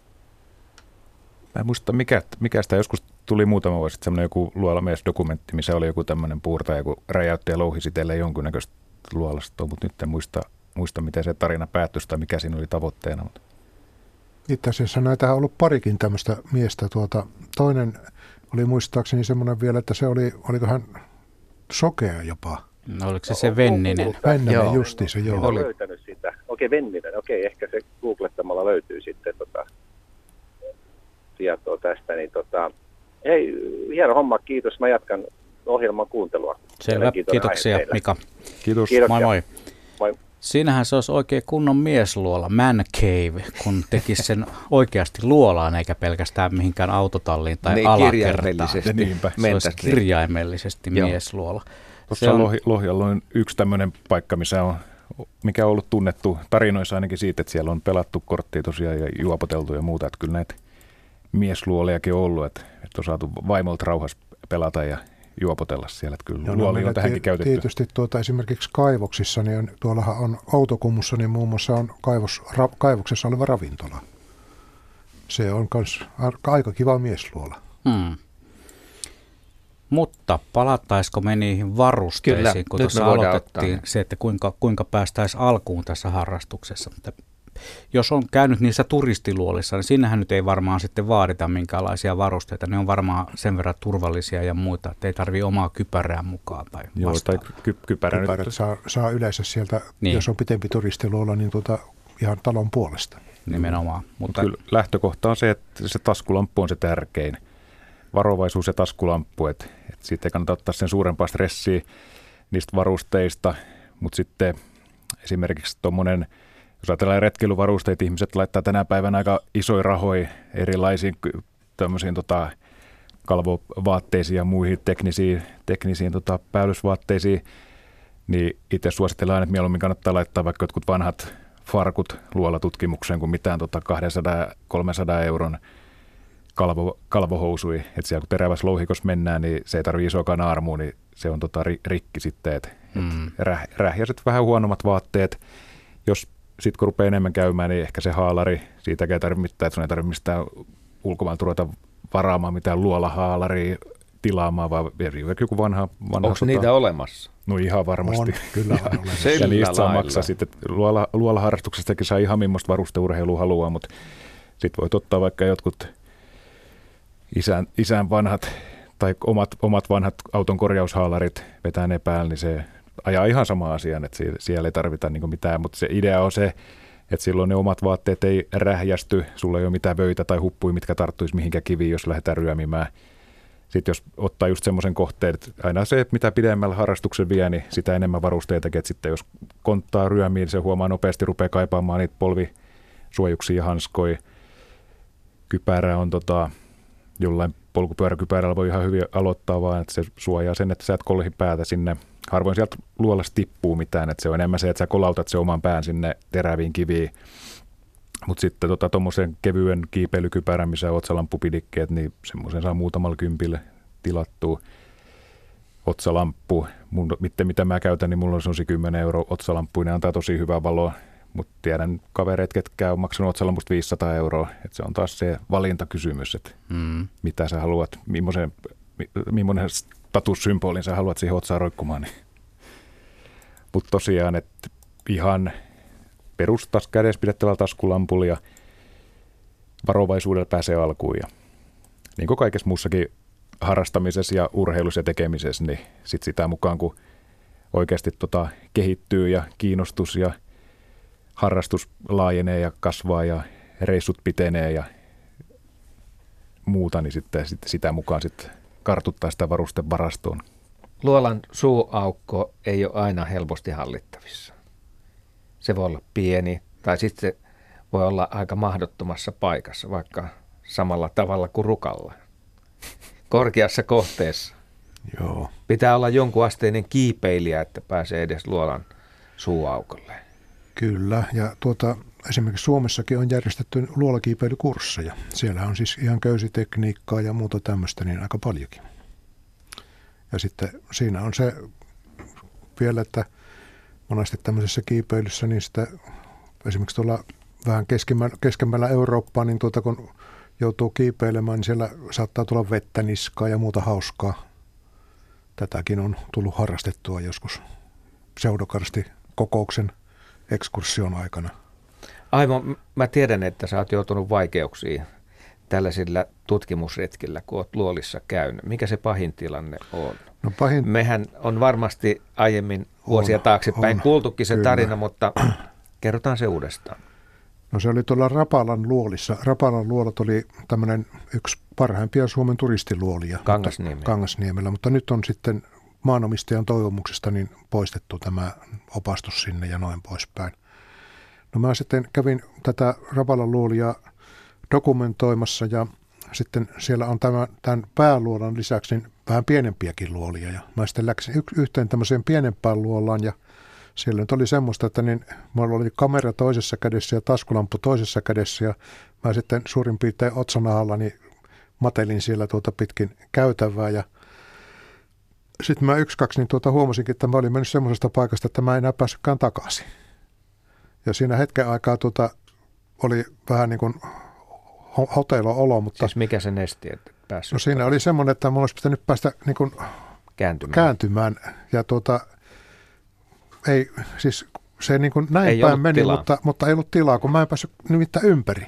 Mä en muista, mikä, mikä sitä joskus tuli muutama vuosi sitten semmoinen joku luolamies-dokumentti, missä oli joku tämmöinen puurtaja, joku räjäytti ja louhisi teille jonkunnäköistä luolastoa, mutta nyt en muista, muista, miten se tarina päättyi tai mikä siinä oli tavoitteena. Mutta. Itse asiassa näitä on ollut parikin tämmöistä miestä. Tuota, toinen oli muistaakseni semmoinen vielä, että se oli, oliko hän sokea jopa. No, oliko se se Venninen? Venninen joo. justi se, joo. Olen löytänyt sitä. Okei, Venninen. Okei, ehkä se googlettamalla löytyy sitten tota, tietoa tästä. Niin tota, hei, hieno homma, kiitos. Mä jatkan ohjelman kuuntelua. Selvä, kiitoksia Mika. Kiitos. Kiitoksia. Moi moi. moi. Siinähän se olisi oikein kunnon miesluola, man cave, kun tekisi sen oikeasti luolaan eikä pelkästään mihinkään autotalliin tai niin, alakertaan. Niinpä. Se olisi kirjaimellisesti Joo. miesluola. Tuossa on... Lohi, Lohjalla on yksi tämmöinen paikka, missä on, mikä on ollut tunnettu tarinoissa ainakin siitä, että siellä on pelattu korttia tosiaan ja juopoteltu ja muuta. Että kyllä näitä miesluoliakin on ollut, että, että on saatu vaimolta rauhassa pelata ja juopotella siellä. Että kyllä no luoli on tähänkin käytetty. Tietysti tuota, esimerkiksi kaivoksissa, niin tuollahan on Outokummussa, niin muun muassa on kaivos, ra, kaivoksessa oleva ravintola. Se on myös aika kiva miesluola. Hmm. Mutta palattaisiko me niihin varusteisiin, Kyllä, kun tuossa aloitettiin ottaa. se, että kuinka, kuinka päästäisiin alkuun tässä harrastuksessa. Mutta jos on käynyt niissä turistiluolissa, niin sinnehän nyt ei varmaan sitten vaadita minkälaisia varusteita. Ne on varmaan sen verran turvallisia ja muita, että ei tarvitse omaa kypärää mukaan tai Joo, tai ky- kypärä Kypärät nyt. saa, saa yleensä sieltä, niin. jos on pitempi turistiluola, niin tuota, ihan talon puolesta. Nimenomaan. Mutta Kyllä lähtökohta on se, että se taskulamppu on se tärkein. Varovaisuus ja taskulamppu, että, että siitä ei kannata ottaa sen suurempaa stressiä niistä varusteista, mutta sitten esimerkiksi tuommoinen – jos ajatellaan retkeilyvarusteita, ihmiset laittaa tänä päivänä aika isoja rahoja erilaisiin tämmöisiin tota, kalvovaatteisiin ja muihin teknisiin, teknisiin tota, päällysvaatteisiin, niin itse suositellaan, että mieluummin kannattaa laittaa vaikka jotkut vanhat farkut luolatutkimukseen kuin mitään tota 200-300 euron kalvo, kalvohousui. Että siellä kun terävässä louhikossa mennään, niin se ei tarvitse isoakaan armua, niin se on tota rikki sitten. Et, mm. et räh, rähjäiset vähän huonommat vaatteet. Jos sitten kun rupeaa enemmän käymään, niin ehkä se haalari, siitä ei tarvitse mitään, että sun ei tarvitse mistään ulkomaan ruveta varaamaan mitään luolahaalaria tilaamaan, vaan joku vanha... vanha Onko niitä olemassa? No ihan varmasti. On, kyllä on olemassa. ja niistä saa maksaa sitten, luola, luolaharrastuksestakin saa ihan millaista varusteurheilua haluaa, mutta sitten voit ottaa vaikka jotkut isän, isän vanhat tai omat, omat vanhat auton korjaushaalarit, vetää ne päälle, niin se ajaa ihan sama asian, että siellä ei tarvita niin mitään, mutta se idea on se, että silloin ne omat vaatteet ei rähjästy, sulla ei ole mitään vöitä tai huppui, mitkä tarttuisi mihinkä kiviin, jos lähdetään ryömimään. Sitten jos ottaa just semmoisen kohteen, että aina se, että mitä pidemmällä harrastuksen vie, niin sitä enemmän varusteita, että sitten jos konttaa ryömiin, niin se huomaa nopeasti, rupeaa kaipaamaan niitä polvisuojuksia ja hanskoja. Kypärä on tota, jollain polkupyöräkypärällä voi ihan hyvin aloittaa, vaan että se suojaa sen, että sä et kolhi päätä sinne harvoin sieltä luolasta tippuu mitään, että se on enemmän se, että sä kolautat se oman pään sinne teräviin kiviin. Mutta sitten tuommoisen tota, kevyen kiipeilykypärän, missä otsalampupidikkeet, niin semmoisen saa muutamalla kympille tilattua. Otsalamppu, mun, miten, mitä mä käytän, niin mulla on semmoisia 10 euro otsalamppu, ne antaa tosi hyvää valoa. Mutta tiedän kavereet, ketkä on maksanut otsalampusta 500 euroa. Et se on taas se valintakysymys, että mm. mitä sä haluat, millaisen, millainen statussymbolin sä haluat siihen otsaan roikkumaan. Niin. Mutta tosiaan, että ihan perustas kädessä pidettävällä taskulampulla ja varovaisuudella pääsee alkuun. Ja niin kuin kaikessa muussakin harrastamisessa ja urheilussa ja tekemisessä, niin sit sitä mukaan kun oikeasti tota kehittyy ja kiinnostus ja harrastus laajenee ja kasvaa ja reissut pitenee ja muuta, niin sitten, sitten sitä mukaan sitten kartuttaa sitä varustevarastoon luolan suuaukko ei ole aina helposti hallittavissa. Se voi olla pieni tai sitten se voi olla aika mahdottomassa paikassa, vaikka samalla tavalla kuin rukalla. Korkeassa kohteessa. Joo. Pitää olla jonkun asteinen kiipeilijä, että pääsee edes luolan suuaukolle. Kyllä, ja tuota, esimerkiksi Suomessakin on järjestetty luolakiipeilykursseja. Siellä on siis ihan köysitekniikkaa ja muuta tämmöistä niin aika paljonkin. Ja sitten siinä on se vielä, että monesti tämmöisessä kiipeilyssä, niin sitä esimerkiksi tuolla vähän keskemmällä, Eurooppaa, niin tuota, kun joutuu kiipeilemään, niin siellä saattaa tulla vettä niskaa ja muuta hauskaa. Tätäkin on tullut harrastettua joskus pseudokarsti kokouksen ekskursion aikana. Aimo, mä tiedän, että sä oot joutunut vaikeuksiin tällaisilla tutkimusretkillä, kun oot luolissa käynyt. Mikä se pahin tilanne on? No pahin... Mehän on varmasti aiemmin vuosia on, taaksepäin on, kuultukin se kyllä. tarina, mutta kerrotaan se uudestaan. No se oli tuolla Rapalan luolissa. Rapalan luolat oli tämmöinen yksi parhaimpia Suomen turistiluolia. Kangasniemellä. Kangasniemellä, mutta nyt on sitten maanomistajan toivomuksesta niin poistettu tämä opastus sinne ja noin poispäin. No mä sitten kävin tätä Rapalan luolia dokumentoimassa ja sitten siellä on tämä, tämän pääluolan lisäksi niin vähän pienempiäkin luolia. Ja mä sitten läksin yhteen tämmöiseen pienempään luolaan ja siellä nyt oli semmoista, että niin mulla oli kamera toisessa kädessä ja taskulamppu toisessa kädessä ja mä sitten suurin piirtein otsanahalla niin matelin siellä tuota pitkin käytävää ja sitten mä yksi, kaksi, niin tuota huomasinkin, että mä olin mennyt semmoisesta paikasta, että mä en enää päässytkään takaisin. Ja siinä hetken aikaa tuota, oli vähän niin kuin hotelo-olo, mutta... Siis mikä se nesti, että päässyt? No siinä oli semmoinen, että mun olisi pitänyt päästä niin kuin kääntymään. kääntymään. Ja tuota, ei, siis se niin kuin näin ei päin meni, mutta, mutta ei ollut tilaa, kun mä en päässyt nimittäin ympäri.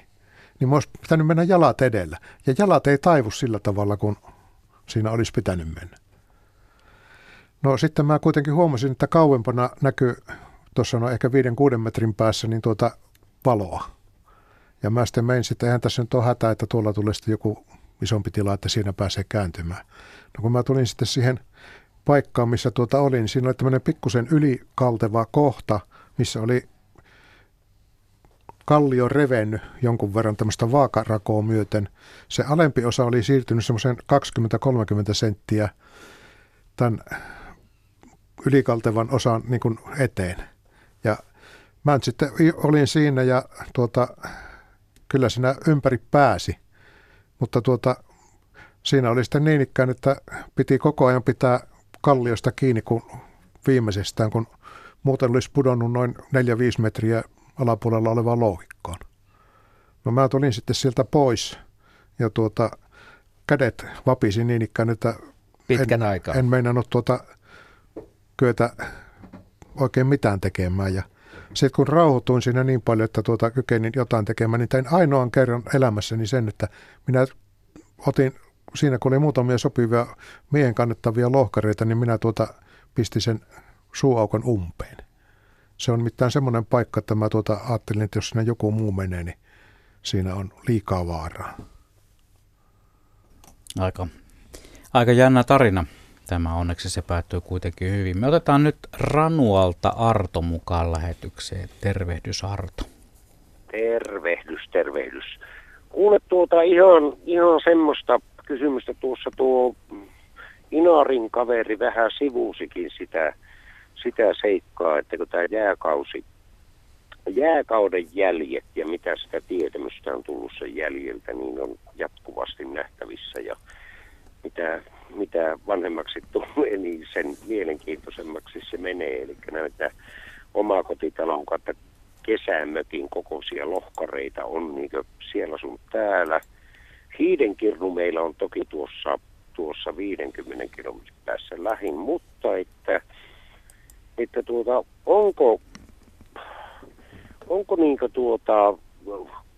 Niin mä olisi pitänyt mennä jalat edellä. Ja jalat ei taivu sillä tavalla, kun siinä olisi pitänyt mennä. No sitten mä kuitenkin huomasin, että kauempana näkyy tuossa no ehkä viiden kuuden metrin päässä niin tuota valoa. Ja mä sitten menin sitten, eihän tässä nyt ole hätä, että tuolla tulee sitten joku isompi tila, että siinä pääsee kääntymään. No kun mä tulin sitten siihen paikkaan, missä tuota olin, niin siinä oli tämmöinen pikkusen ylikalteva kohta, missä oli kallio revennyt jonkun verran tämmöistä vaakarakoa myöten. Se alempi osa oli siirtynyt semmoisen 20-30 senttiä tämän ylikaltevan osan niin kuin eteen. Ja mä sitten olin siinä ja tuota, kyllä siinä ympäri pääsi. Mutta tuota, siinä oli sitten niin ikään, että piti koko ajan pitää kalliosta kiinni kun viimeisestään, kun muuten olisi pudonnut noin 4-5 metriä alapuolella olevaan louhikkoon. No mä tulin sitten sieltä pois ja tuota, kädet vapisi niin ikään, että Pitkän en, aikaa. en meinannut tuota kyetä oikein mitään tekemään. Ja sitten kun rauhoituin siinä niin paljon, että tuota kykenin jotain tekemään, niin tein ainoan kerran elämässäni sen, että minä otin siinä kun oli muutamia sopivia miehen kannettavia lohkareita, niin minä tuota pistin sen suuaukon umpeen. Se on mitään semmoinen paikka, että mä tuota ajattelin, että jos sinne joku muu menee, niin siinä on liikaa vaaraa. Aika, aika jännä tarina. Tämä onneksi se päättyy kuitenkin hyvin. Me otetaan nyt Ranualta Arto mukaan lähetykseen. Tervehdys Arto. Tervehdys, tervehdys. Kuule tuota ihan, ihan semmoista kysymystä tuossa tuo Inarin kaveri vähän sivuusikin sitä, sitä seikkaa, että kun tämä jääkausi, jääkauden jäljet ja mitä sitä tietämystä on tullut sen jäljeltä, niin on jatkuvasti nähtävissä ja mitä, mitä vanhemmaksi tulee, niin sen mielenkiintoisemmaksi se menee. Eli näitä omakotitalon kautta kesämökin kokoisia lohkareita on niin siellä sun täällä – Hiidenkirnu meillä on toki tuossa, tuossa 50 kilometrin päässä lähin, mutta että, että tuota, onko, onko niin tuota,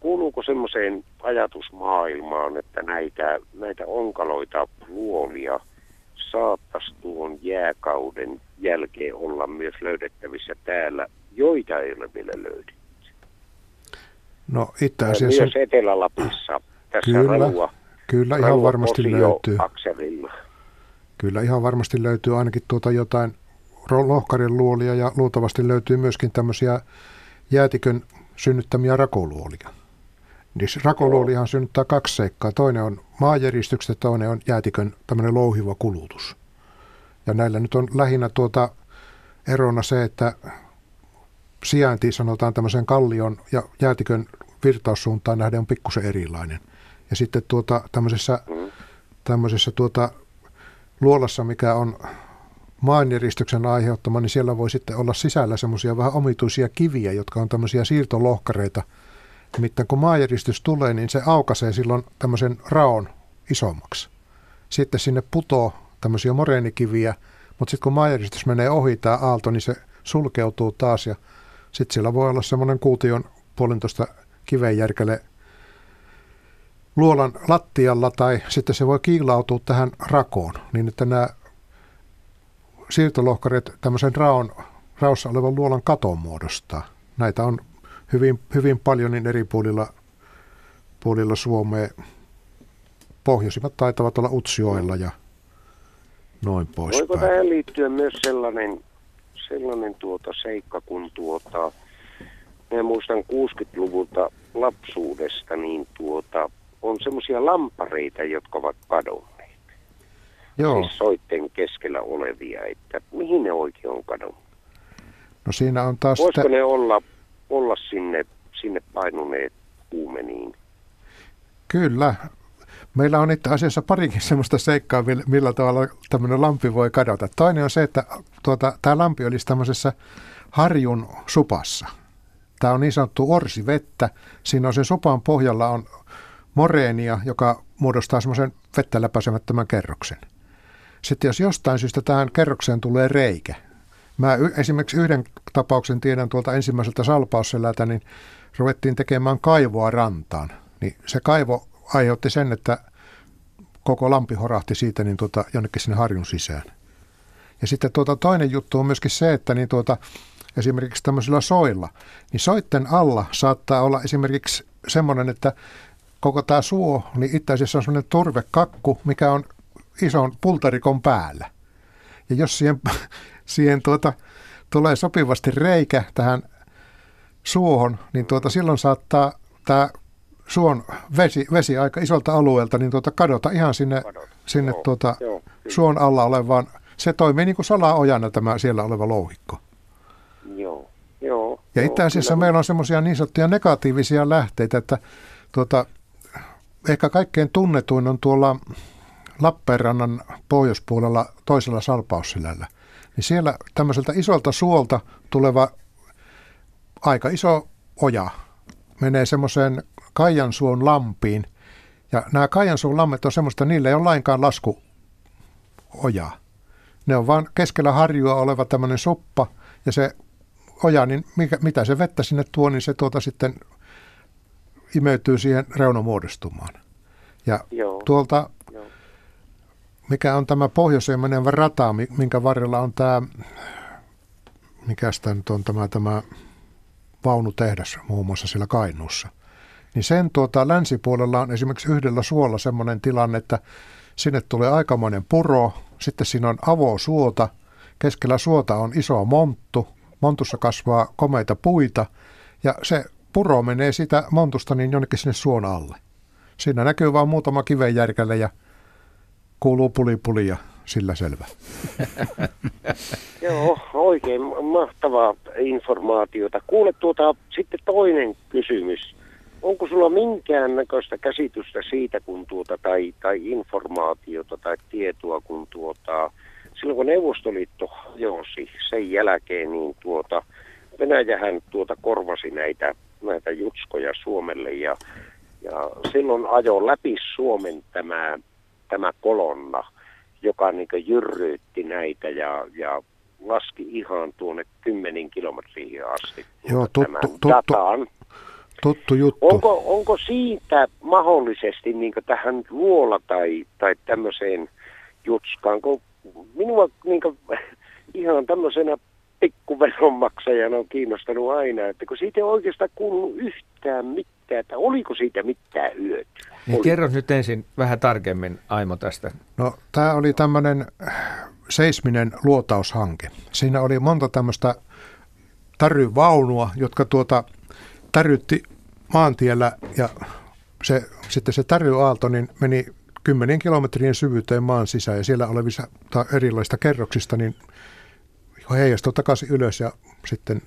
kuuluuko semmoiseen ajatusmaailmaan, että näitä, näitä onkaloita luolia saattaisi tuon jääkauden jälkeen olla myös löydettävissä täällä, joita ei ole vielä löydetty? No itse asiassa... Myös Etelä-Lapissa tässä kyllä, Kyllä, ihan varmasti löytyy. Akselilla. Kyllä ihan varmasti löytyy ainakin tuota jotain lohkarin luolia ja luultavasti löytyy myöskin tämmöisiä jäätikön synnyttämiä rakoluolia. Niin rakoluolihan synnyttää kaksi seikkaa. Toinen on maanjäristykset toinen on jäätikön tämmöinen louhiva kulutus. Ja näillä nyt on lähinnä tuota erona se, että sijainti sanotaan tämmöisen kallion ja jäätikön virtaussuuntaan nähden on pikkusen erilainen. Ja sitten tuota, tämmöisessä, tämmöisessä tuota, luolassa, mikä on maanjäristyksen aiheuttama, niin siellä voi sitten olla sisällä semmoisia vähän omituisia kiviä, jotka on tämmöisiä siirtolohkareita. Nimittäin kun maanjäristys tulee, niin se aukaisee silloin tämmöisen raon isommaksi. Sitten sinne putoo tämmöisiä moreenikiviä, mutta sitten kun maanjäristys menee ohi tämä aalto, niin se sulkeutuu taas ja sitten siellä voi olla semmoinen kuution puolentoista kivenjärkele luolan lattialla tai sitten se voi kiilautua tähän rakoon, niin että nämä siirtolohkareet tämmöisen raon, raossa olevan luolan katon muodostaa. Näitä on hyvin, hyvin paljon niin eri puolilla, puolilla Suomea. Pohjoisimmat taitavat olla Utsioilla ja noin poispäin. Voiko tähän liittyä myös sellainen, sellainen tuota seikka, kun tuota, minä muistan 60-luvulta lapsuudesta, niin tuota, on semmoisia lampareita, jotka ovat kadonneet. Joo. Siis soitten keskellä olevia, että mihin ne oikein on kadonnut? No siinä on taas... Voisiko te... ne olla, olla sinne, sinne painuneet kuumeniin? Kyllä. Meillä on itse asiassa parikin semmoista seikkaa, millä tavalla tämmöinen lampi voi kadota. Toinen on se, että tuota, tämä lampi olisi tämmöisessä harjun supassa. Tämä on niin sanottu orsivettä. Siinä on sen supan pohjalla on moreenia, joka muodostaa semmoisen vettä läpäisemättömän kerroksen. Sitten jos jostain syystä tähän kerrokseen tulee reikä, mä esimerkiksi yhden tapauksen tiedän tuolta ensimmäiseltä salpausselältä, niin ruvettiin tekemään kaivoa rantaan. Niin se kaivo aiheutti sen, että koko lampi horahti siitä niin tuota, jonnekin sinne harjun sisään. Ja sitten tuota, toinen juttu on myöskin se, että niin tuota, esimerkiksi tämmöisillä soilla, niin soitten alla saattaa olla esimerkiksi semmoinen, että koko tämä suo, niin itse asiassa on semmoinen turvekakku, mikä on ison pultarikon päällä. Ja jos siihen, siihen tuota, tulee sopivasti reikä tähän suohon, niin tuota, silloin saattaa tämä suon vesi, vesi aika isolta alueelta niin tuota, kadota ihan sinne, kadota. sinne joo, tuota, joo, suon alla olevaan. Se toimii niin kuin salaojana tämä siellä oleva louhikko. Joo, joo. Ja itse asiassa meillä on semmoisia niin sanottuja negatiivisia lähteitä, että tuota, ehkä kaikkein tunnetuin on tuolla Lappeenrannan pohjoispuolella toisella salpausselällä. Niin siellä tämmöiseltä isolta suolta tuleva aika iso oja menee semmoiseen Kaijansuon lampiin. Ja nämä Kaijansuon lammet on semmoista, niillä ei ole lainkaan laskuojaa. Ne on vaan keskellä harjua oleva tämmöinen soppa ja se oja, niin mikä, mitä se vettä sinne tuo, niin se tuota sitten imeytyy siihen reunamuodostumaan. Ja Joo. tuolta. Mikä on tämä pohjoiseen menevä rata, minkä varrella on tämä, mikä tämä nyt on tämä, tämä vaunutehdas muun muassa siellä Kainuussa, niin sen tuota länsipuolella on esimerkiksi yhdellä suolla semmoinen tilanne, että sinne tulee aikamoinen puro, sitten siinä on avosuota, keskellä suota on iso monttu, montussa kasvaa komeita puita ja se puro menee sitä montusta niin jonnekin sinne suon alle. Siinä näkyy vain muutama kivenjärkälle ja kuuluu puli puli ja sillä selvä. Joo, oikein mahtavaa informaatiota. Kuule tuota, sitten toinen kysymys. Onko sulla minkäännäköistä käsitystä siitä, kun tuota, tai, tai informaatiota tai tietoa, kun tuota, silloin kun Neuvostoliitto hajosi sen jälkeen, niin tuota, Venäjähän tuota korvasi näitä, näitä jutskoja Suomelle ja ja silloin ajo läpi Suomen tämä, tämä kolonna, joka niin jyrryytti näitä ja, ja laski ihan tuonne kymmenin kilometriin asti. Joo, tuttu, tuttu, tuttu juttu. Onko, onko siitä mahdollisesti niin tähän luola tai, tai tämmöiseen jutskaan, kun minua niin ihan tämmöisenä pikkuveronmaksajana on kiinnostanut aina, että kun siitä ei oikeastaan kuulunut yhtään mitään että oliko siitä mitään hyötyä. Niin kerro nyt ensin vähän tarkemmin Aimo tästä. No tämä oli tämmöinen seisminen luotaushanke. Siinä oli monta tämmöistä täryvaunua, jotka tuota tärytti maantiellä ja se, sitten se täryaalto niin meni kymmenien kilometrien syvyyteen maan sisään ja siellä olevista erilaisista kerroksista niin heijastui takaisin ylös ja sitten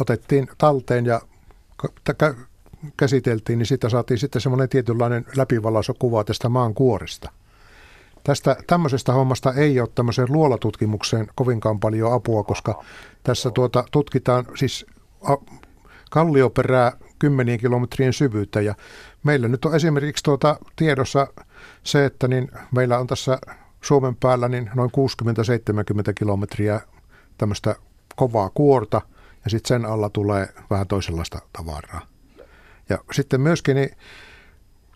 otettiin talteen ja käsiteltiin, niin siitä saatiin sitten semmoinen tietynlainen läpivalaisokuva tästä maan kuoresta. Tästä tämmöisestä hommasta ei ole tämmöiseen luolatutkimukseen kovinkaan paljon apua, koska tässä tuota, tutkitaan siis kallioperää kymmenien kilometrien syvyyttä ja meillä nyt on esimerkiksi tuota tiedossa se, että niin meillä on tässä Suomen päällä niin noin 60-70 kilometriä tämmöistä kovaa kuorta ja sitten sen alla tulee vähän toisenlaista tavaraa. Ja sitten myöskin niin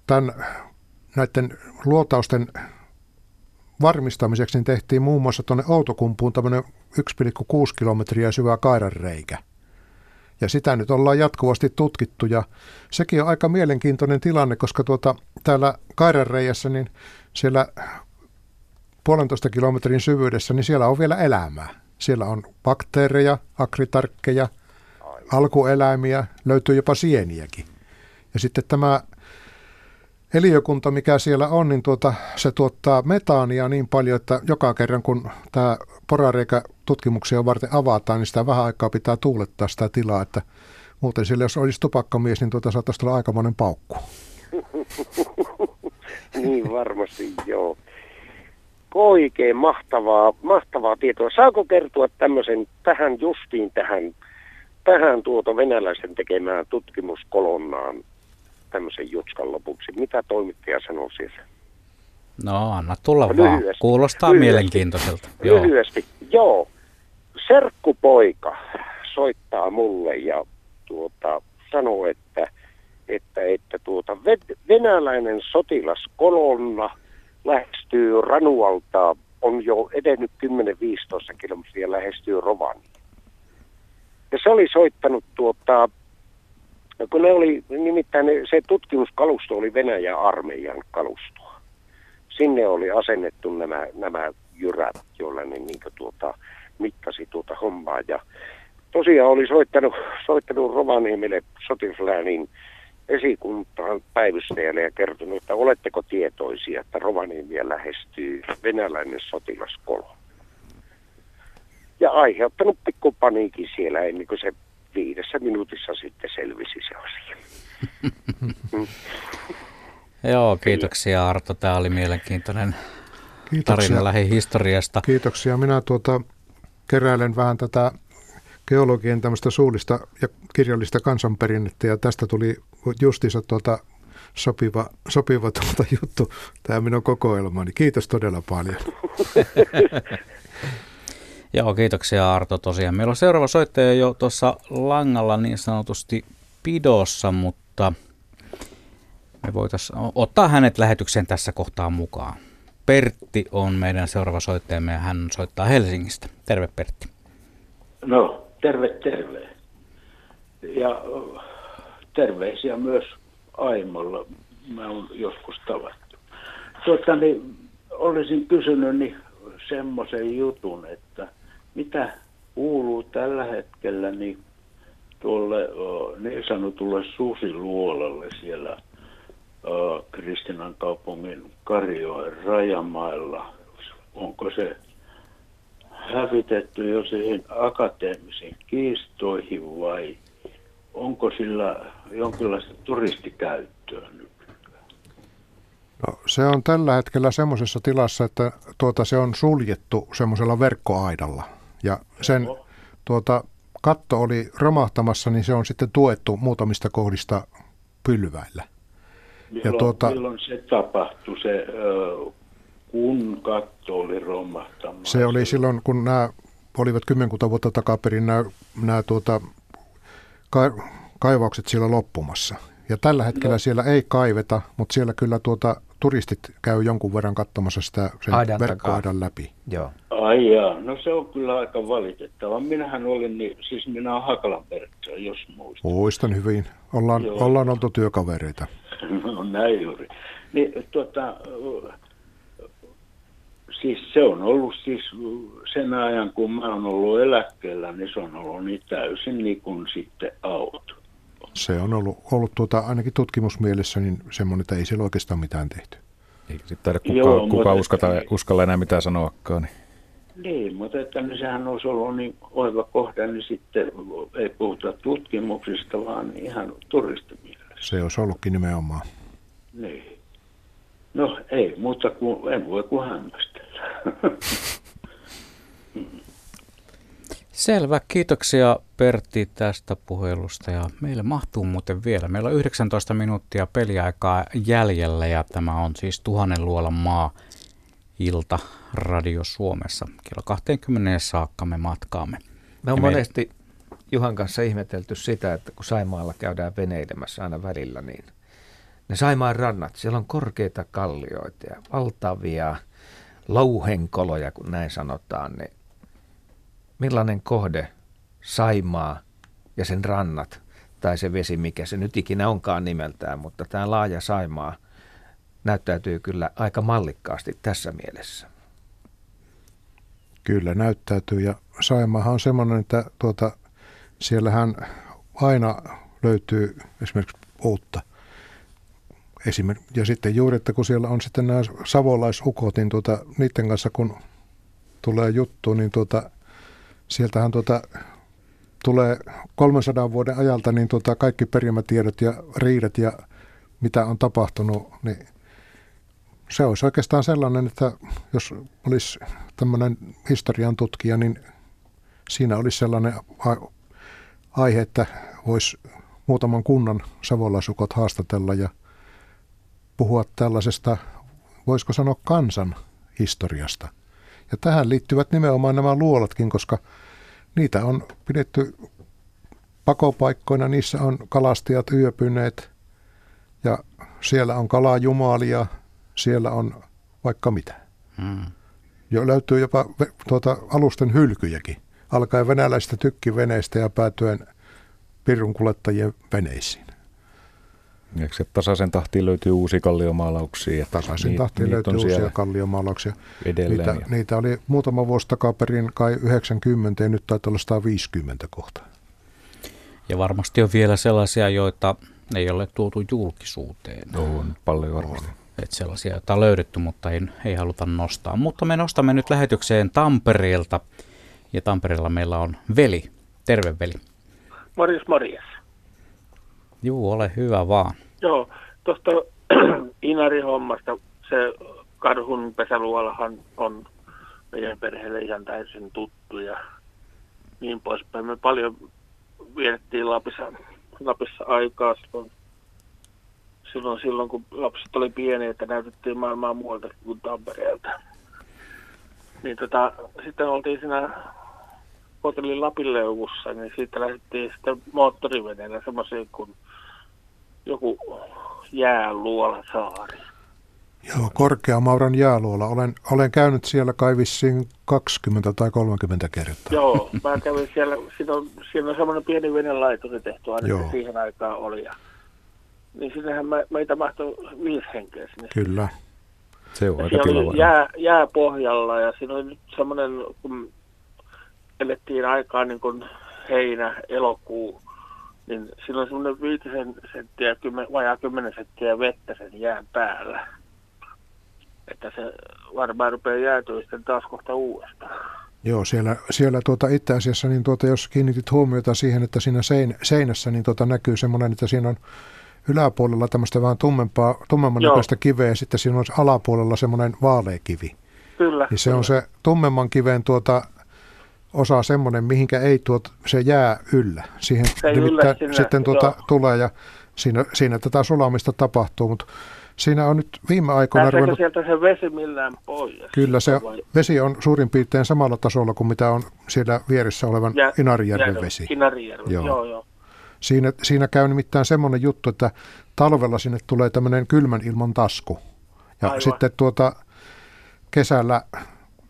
tämän, näiden luotausten varmistamiseksi niin tehtiin muun muassa tuonne Outokumpuun tämmöinen 1,6 kilometriä syvä kairanreikä. Ja sitä nyt ollaan jatkuvasti tutkittu ja sekin on aika mielenkiintoinen tilanne, koska tuota, täällä kairanreijässä niin siellä puolentoista kilometrin syvyydessä, niin siellä on vielä elämää. Siellä on bakteereja, akritarkkeja, alkueläimiä, löytyy jopa sieniäkin. Ja sitten tämä eliökunta, mikä siellä on, niin tuota, se tuottaa metaania niin paljon, että joka kerran kun tämä porareikä tutkimuksia varten avataan, niin sitä vähän aikaa pitää tuulettaa sitä tilaa, että muuten sillä jos olisi tupakkamies, niin tuota saattaisi tulla aikamoinen paukku. niin varmasti, joo. Oikein mahtavaa, mahtavaa tietoa. Saako kertoa tämmöisen tähän justiin tähän, tähän tuota venäläisen tekemään tutkimuskolonnaan tämmöisen jutskan lopuksi. Mitä toimittaja sanoo siellä? No anna tulla no, vaan. Lyhyesti. Kuulostaa lyhyesti. mielenkiintoiselta. Lyhyesti. Joo. Joo. Serkkupoika soittaa mulle ja tuota, sanoo, että, että, että tuota, venäläinen sotilaskolonna lähestyy Ranualta, on jo edennyt 10-15 kilometriä lähestyy Rovani. Ja se oli soittanut tuota, No kun ne oli, nimittäin se tutkimuskalusto oli Venäjän armeijan kalustoa. Sinne oli asennettu nämä, nämä jyrät, joilla ne niin tuota, mittasi tuota hommaa. Ja tosiaan oli soittanut, soittanut Rovaniemelle sotilasläänin esikuntaan päivystäjälle ja kertonut, että oletteko tietoisia, että Rovaniemia lähestyy venäläinen sotilaskolo. Ja aiheuttanut pikku paniikin siellä ennen kuin se viidessä minuutissa sitten selvisi se asia. Joo, kiitoksia Arto. Tämä oli mielenkiintoinen kiitoksia. tarina lähihistoriasta. Kiitoksia. Minä tuota, keräilen vähän tätä geologian tämmöistä suullista ja kirjallista kansanperinnettä ja tästä tuli justiinsa tuota sopiva, sopiva tuota juttu tämä minun kokoelmani. Kiitos todella paljon. Joo, kiitoksia Arto tosiaan. Meillä on seuraava soittaja jo tuossa langalla niin sanotusti pidossa, mutta me voitaisiin ottaa hänet lähetykseen tässä kohtaa mukaan. Pertti on meidän seuraava soittajamme ja hän soittaa Helsingistä. Terve Pertti. No, terve terve. Ja terveisiä myös Aimolla. Mä oon joskus tavattu. Tuota, niin, olisin kysynyt niin semmoisen jutun, että mitä kuuluu tällä hetkellä niin tuolle niin sanotulle susiluolalle siellä Kristinan kaupungin Karjoen rajamailla. Onko se hävitetty jo siihen akateemisiin kiistoihin vai onko sillä jonkinlaista turistikäyttöä nyt? No, se on tällä hetkellä semmoisessa tilassa, että tuota, se on suljettu semmoisella verkkoaidalla. Ja sen tuota, katto oli romahtamassa, niin se on sitten tuettu muutamista kohdista pylväillä. Milloin, ja tuota, milloin se tapahtui, se, kun katto oli romahtamassa? Se oli silloin, kun nämä olivat kymmenkunta vuotta takaperin nämä, nämä tuota, ka, kaivaukset siellä loppumassa. Ja tällä hetkellä no. siellä ei kaiveta, mutta siellä kyllä tuota, turistit käy jonkun verran katsomassa sitä sen verkkoaidan läpi. Joo. Ai jaa, no se on kyllä aika valitettava. Minähän olin, niin, siis minä olen Hakalan Pertsa, jos muistan. Muistan hyvin. Ollaan, ollaan oltu työkavereita. No näin juuri. Niin, tuota, siis se on ollut siis sen ajan, kun mä oon ollut eläkkeellä, niin se on ollut niin täysin niin kuin sitten auto. Se on ollut, ollut tuota, ainakin tutkimusmielessä niin semmoinen, että ei siellä oikeastaan mitään tehty. Eikä sitten kuka, Joo, kuka uskata, uskalla enää mitään sanoakaan. Niin. Niin, mutta että niin sehän olisi ollut niin oiva kohde, niin sitten ei puhuta tutkimuksista, vaan ihan turistimielessä. Se olisi ollutkin nimenomaan. Niin. No ei, mutta kun, en voi kuin hämmästellä. Selvä, kiitoksia Pertti tästä puhelusta ja meille mahtuu muuten vielä. Meillä on 19 minuuttia peliaikaa jäljellä ja tämä on siis tuhannen luolan maa ilta Radio Suomessa. Kello 20 saakka me matkaamme. Me on monesti Juhan kanssa ihmetelty sitä, että kun Saimaalla käydään veneilemässä aina välillä, niin ne Saimaan rannat, siellä on korkeita kallioita ja valtavia louhenkoloja, kun näin sanotaan, niin millainen kohde Saimaa ja sen rannat tai se vesi, mikä se nyt ikinä onkaan nimeltään, mutta tämä laaja Saimaa näyttäytyy kyllä aika mallikkaasti tässä mielessä. Kyllä näyttäytyy ja Saimaahan on semmoinen, että tuota, siellähän aina löytyy esimerkiksi uutta. Esimerk- ja sitten juuri, että kun siellä on sitten nämä savolaisukot, niin tuota, niiden kanssa kun tulee juttu, niin tuota, sieltähän tuota, tulee 300 vuoden ajalta niin tuota, kaikki perimätiedot ja riidat ja mitä on tapahtunut, niin se olisi oikeastaan sellainen, että jos olisi tämmöinen historian tutkija, niin siinä olisi sellainen aihe, että voisi muutaman kunnan savolaisukot haastatella ja puhua tällaisesta, voisiko sanoa kansan historiasta. Ja tähän liittyvät nimenomaan nämä luolatkin, koska niitä on pidetty pakopaikkoina, niissä on kalastajat yöpyneet ja siellä on kalajumalia, siellä on vaikka mitä. Hmm. Jo löytyy jopa tuota, alusten hylkyjäkin, alkaen venäläisistä tykkiveneistä ja päätyen pirunkuljettajien veneisiin. Eikö se tasaisen tahtiin löytyy uusia kalliomaalauksia? Tasaisen niin, tahtiin löytyy uusia kalliomaalauksia. Edelleen. Niitä, niitä oli muutama vuosi takaperin kai 90 ja nyt taitaa olla 150 kohta. Ja varmasti on vielä sellaisia, joita ei ole tuotu julkisuuteen. On paljon varmasti. Että sellaisia, joita on löydetty, mutta ei, ei haluta nostaa. Mutta me nostamme nyt lähetykseen Tampereelta. Ja Tampereella meillä on Veli. Terve Veli. Morjes, morjes. Juu, ole hyvä vaan. Joo, tuosta Inari-hommasta, se karhun pesäluolahan on meidän perheelle ihan täysin tuttu ja niin poispäin. Me paljon vietettiin Lapissa, Lapissa aikaa silloin, silloin, silloin, kun lapset oli pieniä, että näytettiin maailmaa muualta kuin Tampereelta. Niin tota, sitten oltiin siinä hotellin Lapinleuvussa, niin siitä lähdettiin sitten moottoriveneellä semmoisiin kuin joku jääluola saari. Joo, Korkeamauran jääluola. Olen, olen käynyt siellä kai vissiin 20 tai 30 kertaa. Joo, mä kävin siellä. Siinä on, siinä on semmoinen pieni venelaituri tehty, aina siihen aikaan oli. Ja, niin sinnehän me, meitä mahtui viisi henkeä sinne. Kyllä. Se on aika oli jää, jää pohjalla ja siinä oli nyt semmoinen, kun elettiin aikaa niin kuin heinä, elokuu, niin siinä on semmoinen viitisen senttiä, kymmen, vajaa kymmenen senttiä vettä sen jään päällä. Että se varmaan rupeaa jäätyä sitten taas kohta uudestaan. Joo, siellä, siellä tuota itse asiassa, niin tuota, jos kiinnitit huomiota siihen, että siinä sein, seinässä niin tuota näkyy semmoinen, että siinä on yläpuolella tämmöistä vähän tummempaa, tummemman näköistä kiveä ja sitten siinä on alapuolella semmoinen vaaleakivi. Kyllä. Niin se kyllä. on se tummemman kiven tuota osa semmoinen, mihinkä ei tuot, se jää yllä. Siihen se yllä sinne, sitten tuota, tulee ja siinä, siinä tätä sulamista tapahtuu, mutta siinä on nyt viime aikoina ruvennut... sieltä se vesi millään pois? Kyllä se vai? vesi on suurin piirtein samalla tasolla kuin mitä on siellä vieressä olevan ja, Inarijärven vesi. Inarijärven, joo. joo, joo. Siinä, siinä käy nimittäin semmoinen juttu, että talvella sinne tulee tämmöinen kylmän ilman tasku. Ja Aivan. sitten tuota, kesällä